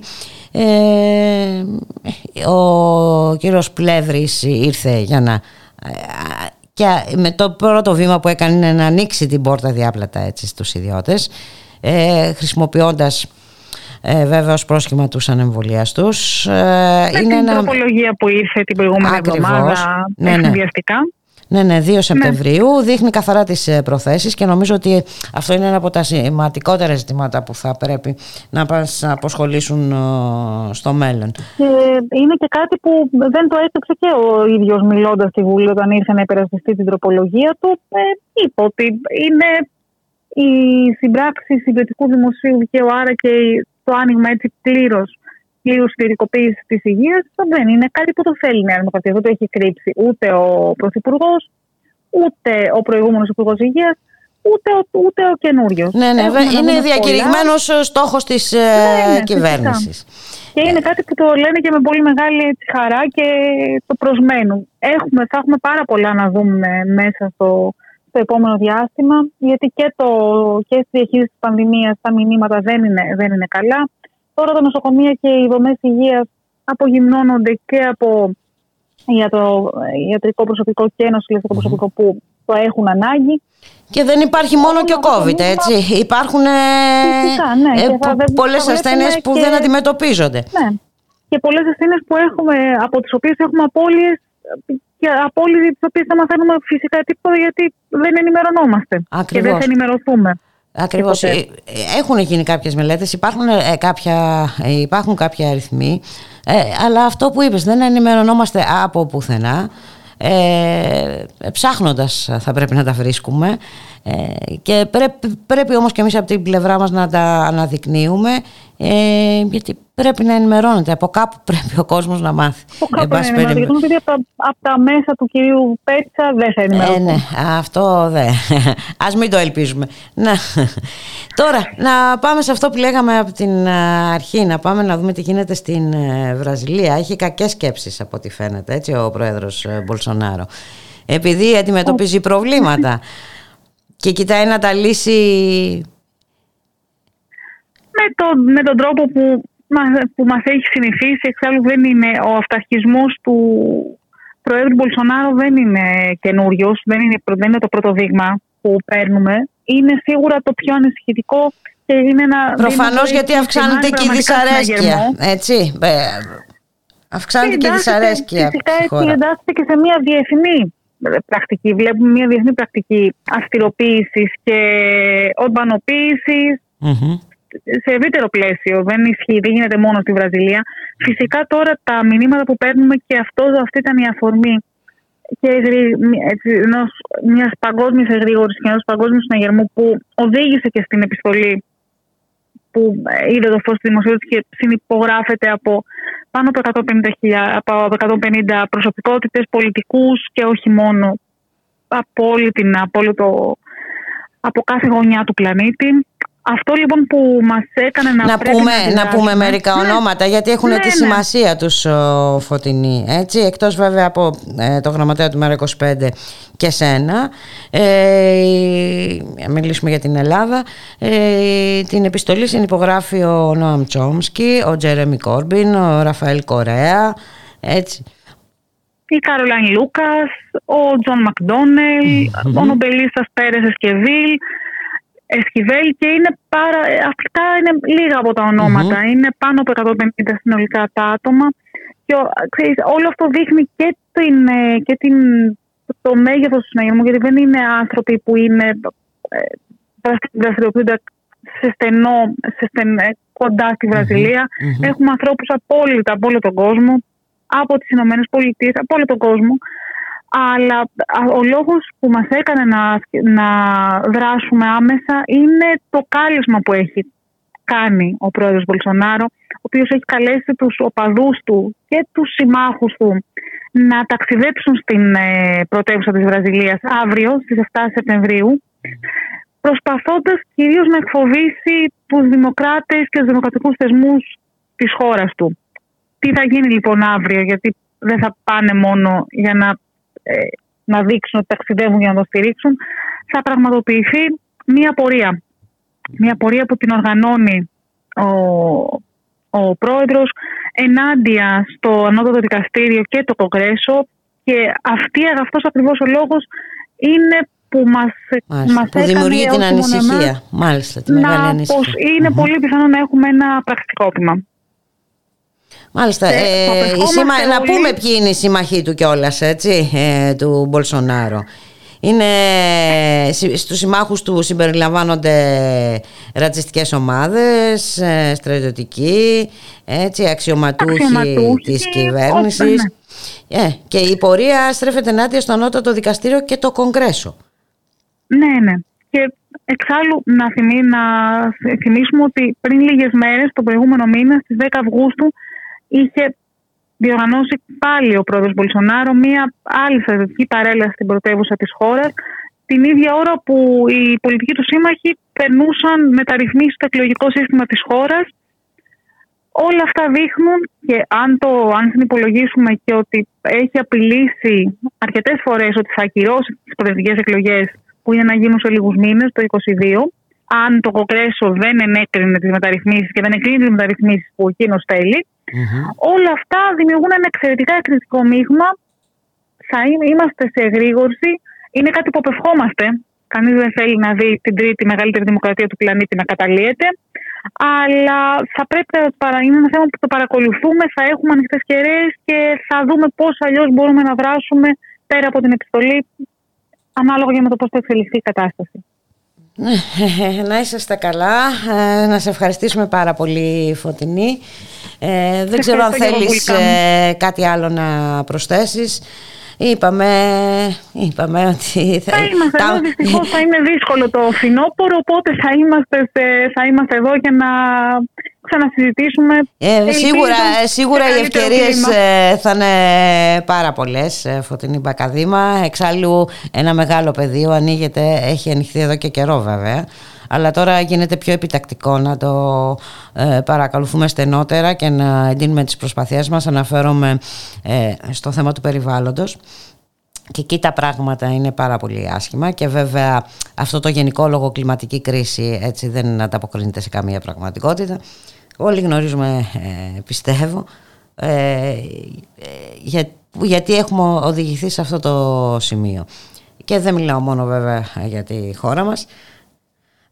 ο κύριος Πλεύρης ήρθε για να και με το πρώτο βήμα που έκανε είναι να ανοίξει την πόρτα διάπλατα έτσι στους ιδιώτες ε, χρησιμοποιώντας ε, βέβαια ως πρόσχημα τους ανεμβολιαστούς. Ε, είναι την ένα... τροπολογία που ήρθε την προηγούμενη εβδομάδα ναι, ναι. Ναι, ναι, 2 Σεπτεμβρίου. Ναι. Δείχνει καθαρά τις ε, προθέσεις και νομίζω ότι αυτό είναι ένα από τα σημαντικότερα ζητήματα που θα πρέπει να μας αποσχολήσουν ε, στο μέλλον. Και είναι και κάτι που δεν το έστρεψε και ο ίδιος μιλώντας στη Βουλή όταν ήρθε να υπερασπιστεί την τροπολογία του. Ε, είπε ότι είναι η συμπράξη συγκριτικού δημοσίου δικαίου, άρα και το άνοιγμα έτσι πλήρως πλήρου κληρικοποίηση της υγείας δεν είναι κάτι που το θέλει η Νέα Δημοκρατία. Δεν το έχει κρύψει ούτε ο Πρωθυπουργός, ούτε ο προηγούμενος Υπουργός Υγείας, ούτε, ούτε ο καινούριος. Ναι, ναι, είναι διακηρυγμένος στόχος της ε, ναι, ναι, κυβέρνησης. Και είναι κάτι που το λένε και με πολύ μεγάλη χαρά και το προσμένουν. Έχουμε, θα έχουμε πάρα πολλά να δούμε μέσα στο, στο επόμενο διάστημα, γιατί και, το, και στη διαχείριση της πανδημίας τα μηνύματα δεν είναι, δεν είναι καλά. Τώρα τα νοσοκομεία και οι δομές υγείας απογυμνώνονται και από ιατρο, ιατρικό προσωπικό και νοσηλευτικό προσωπικό που το έχουν ανάγκη. Και δεν υπάρχει μόνο και ο COVID, έτσι. Υπάρχουν ε, ναι, ε, πολλές ασθένειες που δεν αντιμετωπίζονται. Ναι. Και πολλές ασθένειες που έχουμε, από τις οποίες έχουμε απώλειες και απώλειες τις οποίες θα μαθαίνουμε φυσικά τίποτα γιατί δεν ενημερωνόμαστε και δεν θα ενημερωθούμε. Ακριβώς. Ε, έχουν γίνει κάποιες μελέτες, υπάρχουν, ε, κάποια, ε, υπάρχουν κάποια αριθμοί, αλλά αυτό που είπες, δεν ενημερωνόμαστε από πουθενά. Ε, ψάχνοντας θα πρέπει να τα βρίσκουμε ε, και πρέπει, πρέπει όμως και εμείς από την πλευρά μας να τα αναδεικνύουμε ε, γιατί πρέπει να ενημερώνεται. Από κάπου πρέπει ο κόσμος να μάθει. Από κάπου να ενημερώνεται. Γιατί από, από τα μέσα του κυρίου Πέτσα δεν θα ενημερώνεται. Ε, ναι, αυτό δεν. Ας μην το ελπίζουμε. Να. Τώρα, να πάμε σε αυτό που λέγαμε από την αρχή, να πάμε να δούμε τι γίνεται στην ε, Βραζιλία. Έχει κακές σκέψεις από ό,τι φαίνεται, έτσι, ο πρόεδρος ε, Μπολσονάρο. Επειδή αντιμετωπίζει προβλήματα (laughs) και κοιτάει να τα λύσει με, το, με τον τρόπο που, που μας έχει συνηθίσει. Εξάλλου δεν είναι ο αυταρχισμός του Προέδρου Μπολσονάρο δεν είναι καινούριος, δεν είναι, δεν είναι το πρώτο δείγμα που παίρνουμε. Είναι σίγουρα το πιο ανησυχητικό και είναι ένα. Προφανώς γιατί αυξάνεται και η δυσαρέσκεια. Έτσι. Αυξάνεται και η δυσαρέσκεια. Φυσικά έτσι εντάσσεται και σε μια διεθνή πρακτική. Βλέπουμε μια διεθνή πρακτική αυστηροποίησης και ορμπανοποίησης σε ευρύτερο πλαίσιο. Δεν ισχύει, δεν γίνεται μόνο στη Βραζιλία. Φυσικά τώρα τα μηνύματα που παίρνουμε και αυτό, αυτή ήταν η αφορμή και μιας παγκόσμιας εγρήγορση και ενός παγκόσμιου συναγερμού που οδήγησε και στην επιστολή που είδε το φως τη δημοσιότητα και συνυπογράφεται από πάνω από 150, από 150 προσωπικότητες, πολιτικούς και όχι μόνο από, όλη την, από, από κάθε γωνιά του πλανήτη. Αυτό λοιπόν που μας έκανε να, να πούμε, να, να πούμε μερικά ναι. ονόματα γιατί έχουν ναι, τη ναι. σημασία τους ο, Φωτεινή έτσι, εκτός βέβαια από ε, το γραμματέα του ΜΕΡΑ25 και σένα ε, μιλήσουμε για την Ελλάδα ε, την επιστολή συνυπογράφει ο Νόαμ Τσόμσκι ο Τζέρεμι Κόρμπιν, ο Ραφαέλ Κορέα έτσι η Καρολάιν Λούκας, ο Τζον Μακδόνελ, ο Νομπελίστας Πέρες Εσκιβέλ, Εσκιβέλ και είναι πάρα, αυτά είναι λίγα από τα ονοματα Είναι πάνω από 150 συνολικά τα άτομα. Και ξέρεις, όλο αυτό δείχνει και, την, ε, και την, το μέγεθος του συναγερμού, γιατί δεν είναι άνθρωποι που είναι ε, δραστηριοποιούνται σε στενό, σε στεν, ε, κοντά στη βραζιλια Έχουμε ανθρώπους από, από όλο τον κόσμο, από τις Ηνωμένες Πολιτείες, από όλο τον κόσμο, αλλά ο λόγος που μας έκανε να, να δράσουμε άμεσα είναι το κάλεσμα που έχει κάνει ο πρόεδρος Μπολσονάρο, ο οποίος έχει καλέσει τους οπαδούς του και τους συμμάχους του να ταξιδέψουν στην ε, πρωτεύουσα της Βραζιλίας αύριο στις 7 Σεπτεμβρίου προσπαθώντας κυρίως να εκφοβήσει τους δημοκράτες και τους δημοκρατικούς θεσμούς της χώρας του. Τι θα γίνει λοιπόν αύριο, γιατί δεν θα πάνε μόνο για να ε, να δείξουν ότι ταξιδεύουν για να το στηρίξουν, θα πραγματοποιηθεί μία πορεία. Μία πορεία που την οργανώνει ο, ο πρόεδρος ενάντια στο Ανώτατο Δικαστήριο και το Κογκρέσο και αυτή, αυτός ακριβώς ο λόγος είναι που μας, μας που δημιουργεί την ανησυχία. Μάλιστα, τη μεγάλη ανησυχία. Πως είναι πολύ πιθανό να έχουμε ένα πρακτικόπημα. Μάλιστα. Ε, Να πούμε ποιοι είναι οι συμμαχοί του κιόλας, έτσι, ε, του Μπολσονάρο. Είναι, στους συμμάχους του συμπεριλαμβάνονται ρατσιστικές ομάδες, ε, στρατιωτικοί, έτσι, αξιωματούχοι, αξιωματούχοι της κυβέρνησης. Ναι. Ε, και η πορεία στρέφεται ενάντια στο ανώτατο δικαστήριο και το Κογκρέσο. Ναι, ναι. Και εξάλλου να, θυμί, να θυμίσουμε ότι πριν λίγες μέρες, τον προηγούμενο μήνα, στις 10 Αυγούστου, είχε διοργανώσει πάλι ο πρόεδρος Μπολσονάρο μία άλλη στρατιωτική παρέλαση στην πρωτεύουσα της χώρας την ίδια ώρα που οι πολιτικοί του σύμμαχοι περνούσαν μεταρρυθμίσεις στο εκλογικό σύστημα της χώρας. Όλα αυτά δείχνουν και αν, το, αν συνυπολογίσουμε και ότι έχει απειλήσει αρκετές φορές ότι θα ακυρώσει τις προεδρικές εκλογές που είναι να γίνουν σε λίγους μήνες, το 2022, αν το Κογκρέσο δεν ενέκρινε τις μεταρρυθμίσεις και δεν εκρίνει τις μεταρρυθμίσεις που εκείνος θέλει, Όλα αυτά δημιουργούν ένα εξαιρετικά εκρηκτικό μείγμα. Θα είμαστε σε εγρήγορση. Είναι κάτι που απευχόμαστε. Κανείς δεν θέλει να δει την τρίτη μεγαλύτερη δημοκρατία του πλανήτη να καταλύεται. Αλλά θα πρέπει να είναι ένα θέμα που το παρακολουθούμε, θα έχουμε ανοιχτές κεραίες και θα δούμε πώς αλλιώς μπορούμε να δράσουμε πέρα από την επιστολή, ανάλογα για με το πώς θα εξελιχθεί η κατάσταση. Ναι, να είσαστε καλά, ε, να σε ευχαριστήσουμε πάρα πολύ Φωτεινή. Ε, δεν ξέρω αν θέλεις ε, κάτι άλλο να προσθέσεις. Είπαμε, είπαμε ότι θα, θα είμαστε τα... εδώ, δυστυχώς θα είναι δύσκολο το φινόπορο, οπότε θα είμαστε, θα είμαστε εδώ για να ξανασυζητήσουμε. Ε, σίγουρα σίγουρα οι ευκαιρίες θα είναι πάρα πολλές, Φωτεινή Μπακαδήμα. Εξάλλου ένα μεγάλο πεδίο ανοίγεται, έχει ανοιχθεί εδώ και καιρό βέβαια αλλά τώρα γίνεται πιο επιτακτικό να το ε, παρακολουθούμε στενότερα και να εντείνουμε τις προσπαθίες μας αναφέρομαι ε, στο θέμα του περιβάλλοντος και εκεί τα πράγματα είναι πάρα πολύ άσχημα και βέβαια αυτό το γενικό λόγο κλιματική κρίση έτσι δεν ανταποκρίνεται σε καμία πραγματικότητα. Όλοι γνωρίζουμε, ε, πιστεύω, ε, για, γιατί έχουμε οδηγηθεί σε αυτό το σημείο. Και δεν μιλάω μόνο βέβαια για τη χώρα μας.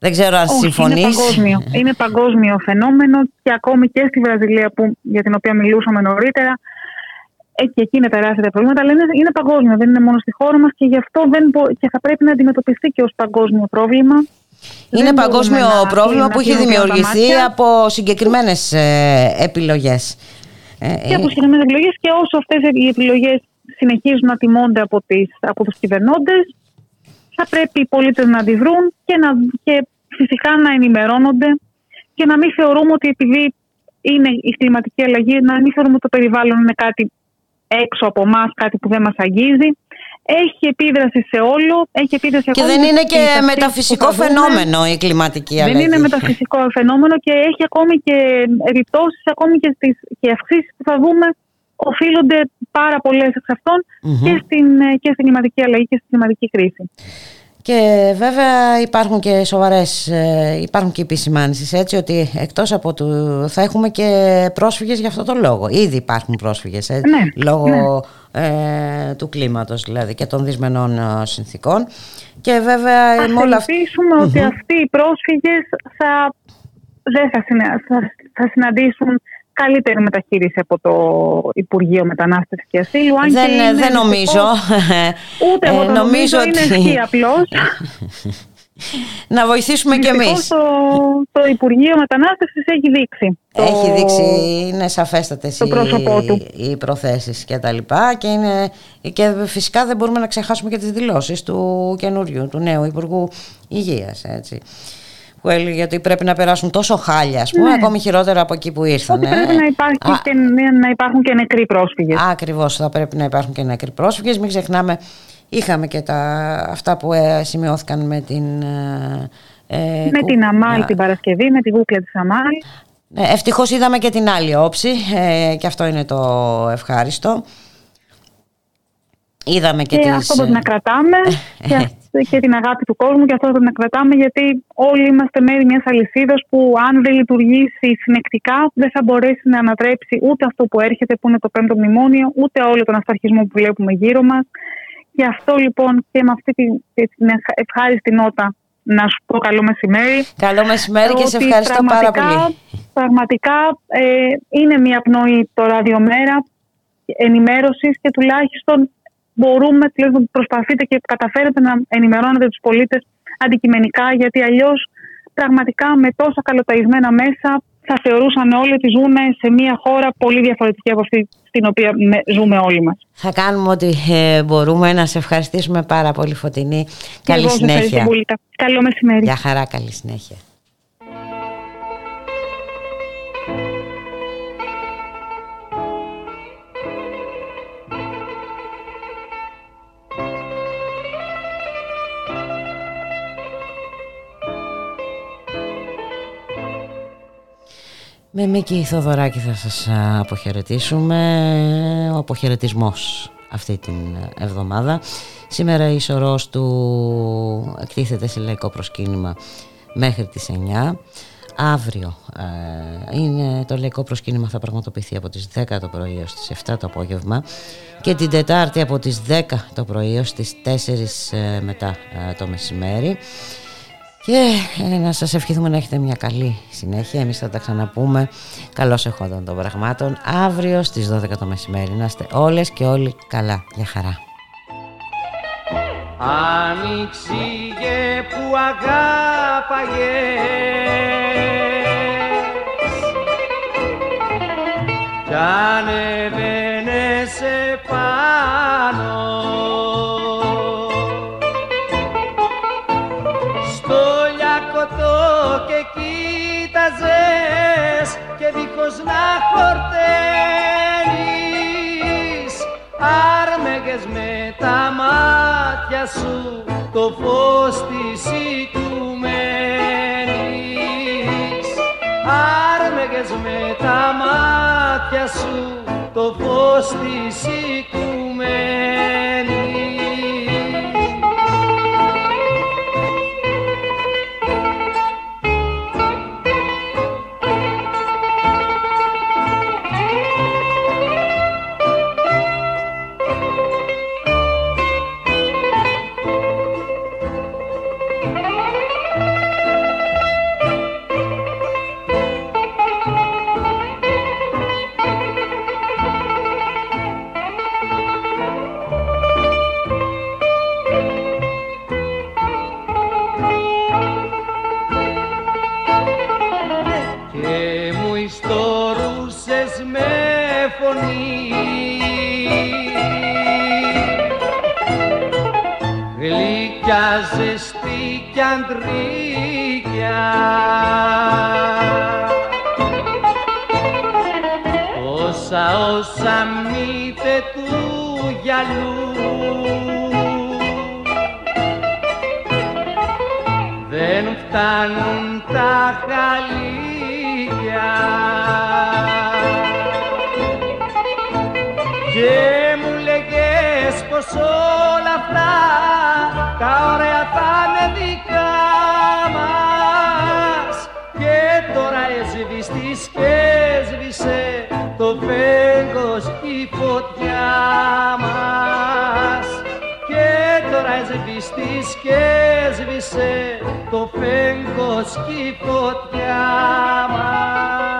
Δεν ξέρω αν συμφωνείς. Είναι παγκόσμιο. είναι παγκόσμιο φαινόμενο και ακόμη και στη Βραζιλία που, για την οποία μιλούσαμε νωρίτερα ε, και εκεί είναι τεράστια τα προβλήματα, αλλά είναι, είναι παγκόσμιο, δεν είναι μόνο στη χώρα μας και γι' αυτό δεν και θα πρέπει να αντιμετωπιστεί και ως παγκόσμιο πρόβλημα. Είναι δεν παγκόσμιο πρόβλημα που έχει δημιουργηθεί από συγκεκριμένες ε, επιλογές. Ε, και από συγκεκριμένες επιλογές και όσο αυτές οι επιλογές συνεχίζουν να τιμώνται από, τις, από τους κυβερνώντες, θα πρέπει οι πολίτες να αντιδρούν και, να, και φυσικά να ενημερώνονται και να μην θεωρούμε ότι επειδή είναι η κλιματική αλλαγή, να μην θεωρούμε ότι το περιβάλλον είναι κάτι έξω από εμάς, κάτι που δεν μας αγγίζει. Έχει επίδραση σε όλο. Έχει επίδραση και δεν είναι και μεταφυσικό φαινόμενο η κλιματική αλλαγή. Δεν είναι μεταφυσικό φαινόμενο και έχει ακόμη και επιπτώσεις, ακόμη και, στις, και αυξήσεις που θα δούμε οφείλονται πάρα πολλές εξ αυτων και, στην, και στην κλιματική αλλαγή και στην κλιματική κρίση. Και βέβαια υπάρχουν και σοβαρές, ε, υπάρχουν και επισημάνσεις έτσι ότι εκτός από του θα έχουμε και πρόσφυγες για αυτό το λόγο. Ήδη υπάρχουν πρόσφυγες έτσι, ναι, λόγω ναι. Ε, του κλίματος δηλαδή και των δυσμενών ε, συνθήκων. Και βέβαια Ας όλα... ότι αυτοί οι πρόσφυγες θα, δεν θα, θα συναντήσουν καλύτερη μεταχείριση από το Υπουργείο Μετανάστευσης και Ασύλου. Αν δεν, και δεν νομίζω. Ούτε εγώ ε, νομίζω ότι... είναι ευχή απλώς. (laughs) Να βοηθήσουμε κι εμείς. Το, το Υπουργείο Μετανάστευσης έχει δείξει. Έχει δείξει, είναι σαφέστατες οι, οι προθέσεις και τα λοιπά και, είναι, και φυσικά δεν μπορούμε να ξεχάσουμε και τις δηλώσεις του καινούριου, του νέου Υπουργού Υγείας. Έτσι που έλεγε ότι πρέπει να περάσουν τόσο χάλια, ας πούμε, ναι. ακόμη χειρότερα από εκεί που ήρθαν. Ότι πρέπει να, υπάρχει και, να υπάρχουν και νεκροί πρόσφυγες. Ακριβώς, θα πρέπει να υπάρχουν και νεκροί πρόσφυγες. Μην ξεχνάμε, είχαμε και τα, αυτά που ε, σημειώθηκαν με την. Ε, ε με την Αμάλ την Παρασκευή, με τη βούκλα της Αμάλ. Ε, Ευτυχώς είδαμε και την άλλη όψη ε, και αυτό είναι το ευχάριστο. Είδαμε και, και αυτό πρέπει να κρατάμε (laughs) και, την αγάπη του κόσμου και αυτό πρέπει να κρατάμε γιατί όλοι είμαστε μέρη μιας αλυσίδας που αν δεν λειτουργήσει συνεκτικά δεν θα μπορέσει να ανατρέψει ούτε αυτό που έρχεται που είναι το πέμπτο μνημόνιο ούτε όλο τον αυταρχισμό που βλέπουμε γύρω μας. Γι' αυτό λοιπόν και με αυτή την, την ευχάριστη νότα να σου πω καλό μεσημέρι. Καλό μεσημέρι και σε ευχαριστώ πάρα πολύ. Πραγματικά ε, είναι μια πνοή το ραδιομέρα ενημέρωσης και τουλάχιστον μπορούμε, τουλάχιστον προσπαθείτε και καταφέρετε να ενημερώνετε τους πολίτες αντικειμενικά, γιατί αλλιώς πραγματικά με τόσα καλοταϊσμένα μέσα θα θεωρούσαν όλοι ότι ζούμε σε μια χώρα πολύ διαφορετική από αυτή στην οποία ζούμε όλοι μας. Θα κάνουμε ό,τι ε, μπορούμε να σε ευχαριστήσουμε πάρα πολύ Φωτεινή. Καλή συνέχεια. Καλό μεσημέρι. Γεια χαρά, καλή συνέχεια. Με Μίκη Θοδωράκη θα σας αποχαιρετήσουμε. Ο αποχαιρετισμός αυτή την εβδομάδα. Σήμερα η σωρός του εκτίθεται σε λαϊκό προσκύνημα μέχρι τις 9 αύριο ε, είναι το λαϊκό προσκύνημα θα πραγματοποιηθεί από τις 10 το πρωί έως τις 7 το απόγευμα και την Τετάρτη από τις 10 το πρωί έως τις 4 ε, μετά ε, το μεσημέρι και ε, να σας ευχηθούμε να έχετε μια καλή συνέχεια. Εμείς θα τα ξαναπούμε. Καλώς εχόντων των πραγμάτων. Αύριο στις 12 το μεσημέρι. Να είστε όλες και όλοι καλά. Για χαρά. Άνοιξε που αγάπαγες Κι ανεβαίνεσαι επάνω χορταίνεις. Άρμεγες με τα μάτια σου το φως της οικουμένης άρμεγες με τα μάτια σου το φως της οικουμένης ζεστή κι αντρίκια όσα όσα μύτε του γυαλού. Δεν φτάνουν τα χαλίκια. Και μου λέγες πως όλα αυτά τα ωραία θα είναι δικά μας. Και τώρα έσβηστης και έσβησε το φέγγος η φωτιά μας. Και τώρα έσβηστης και έσβησε το φέγγος η φωτιά μας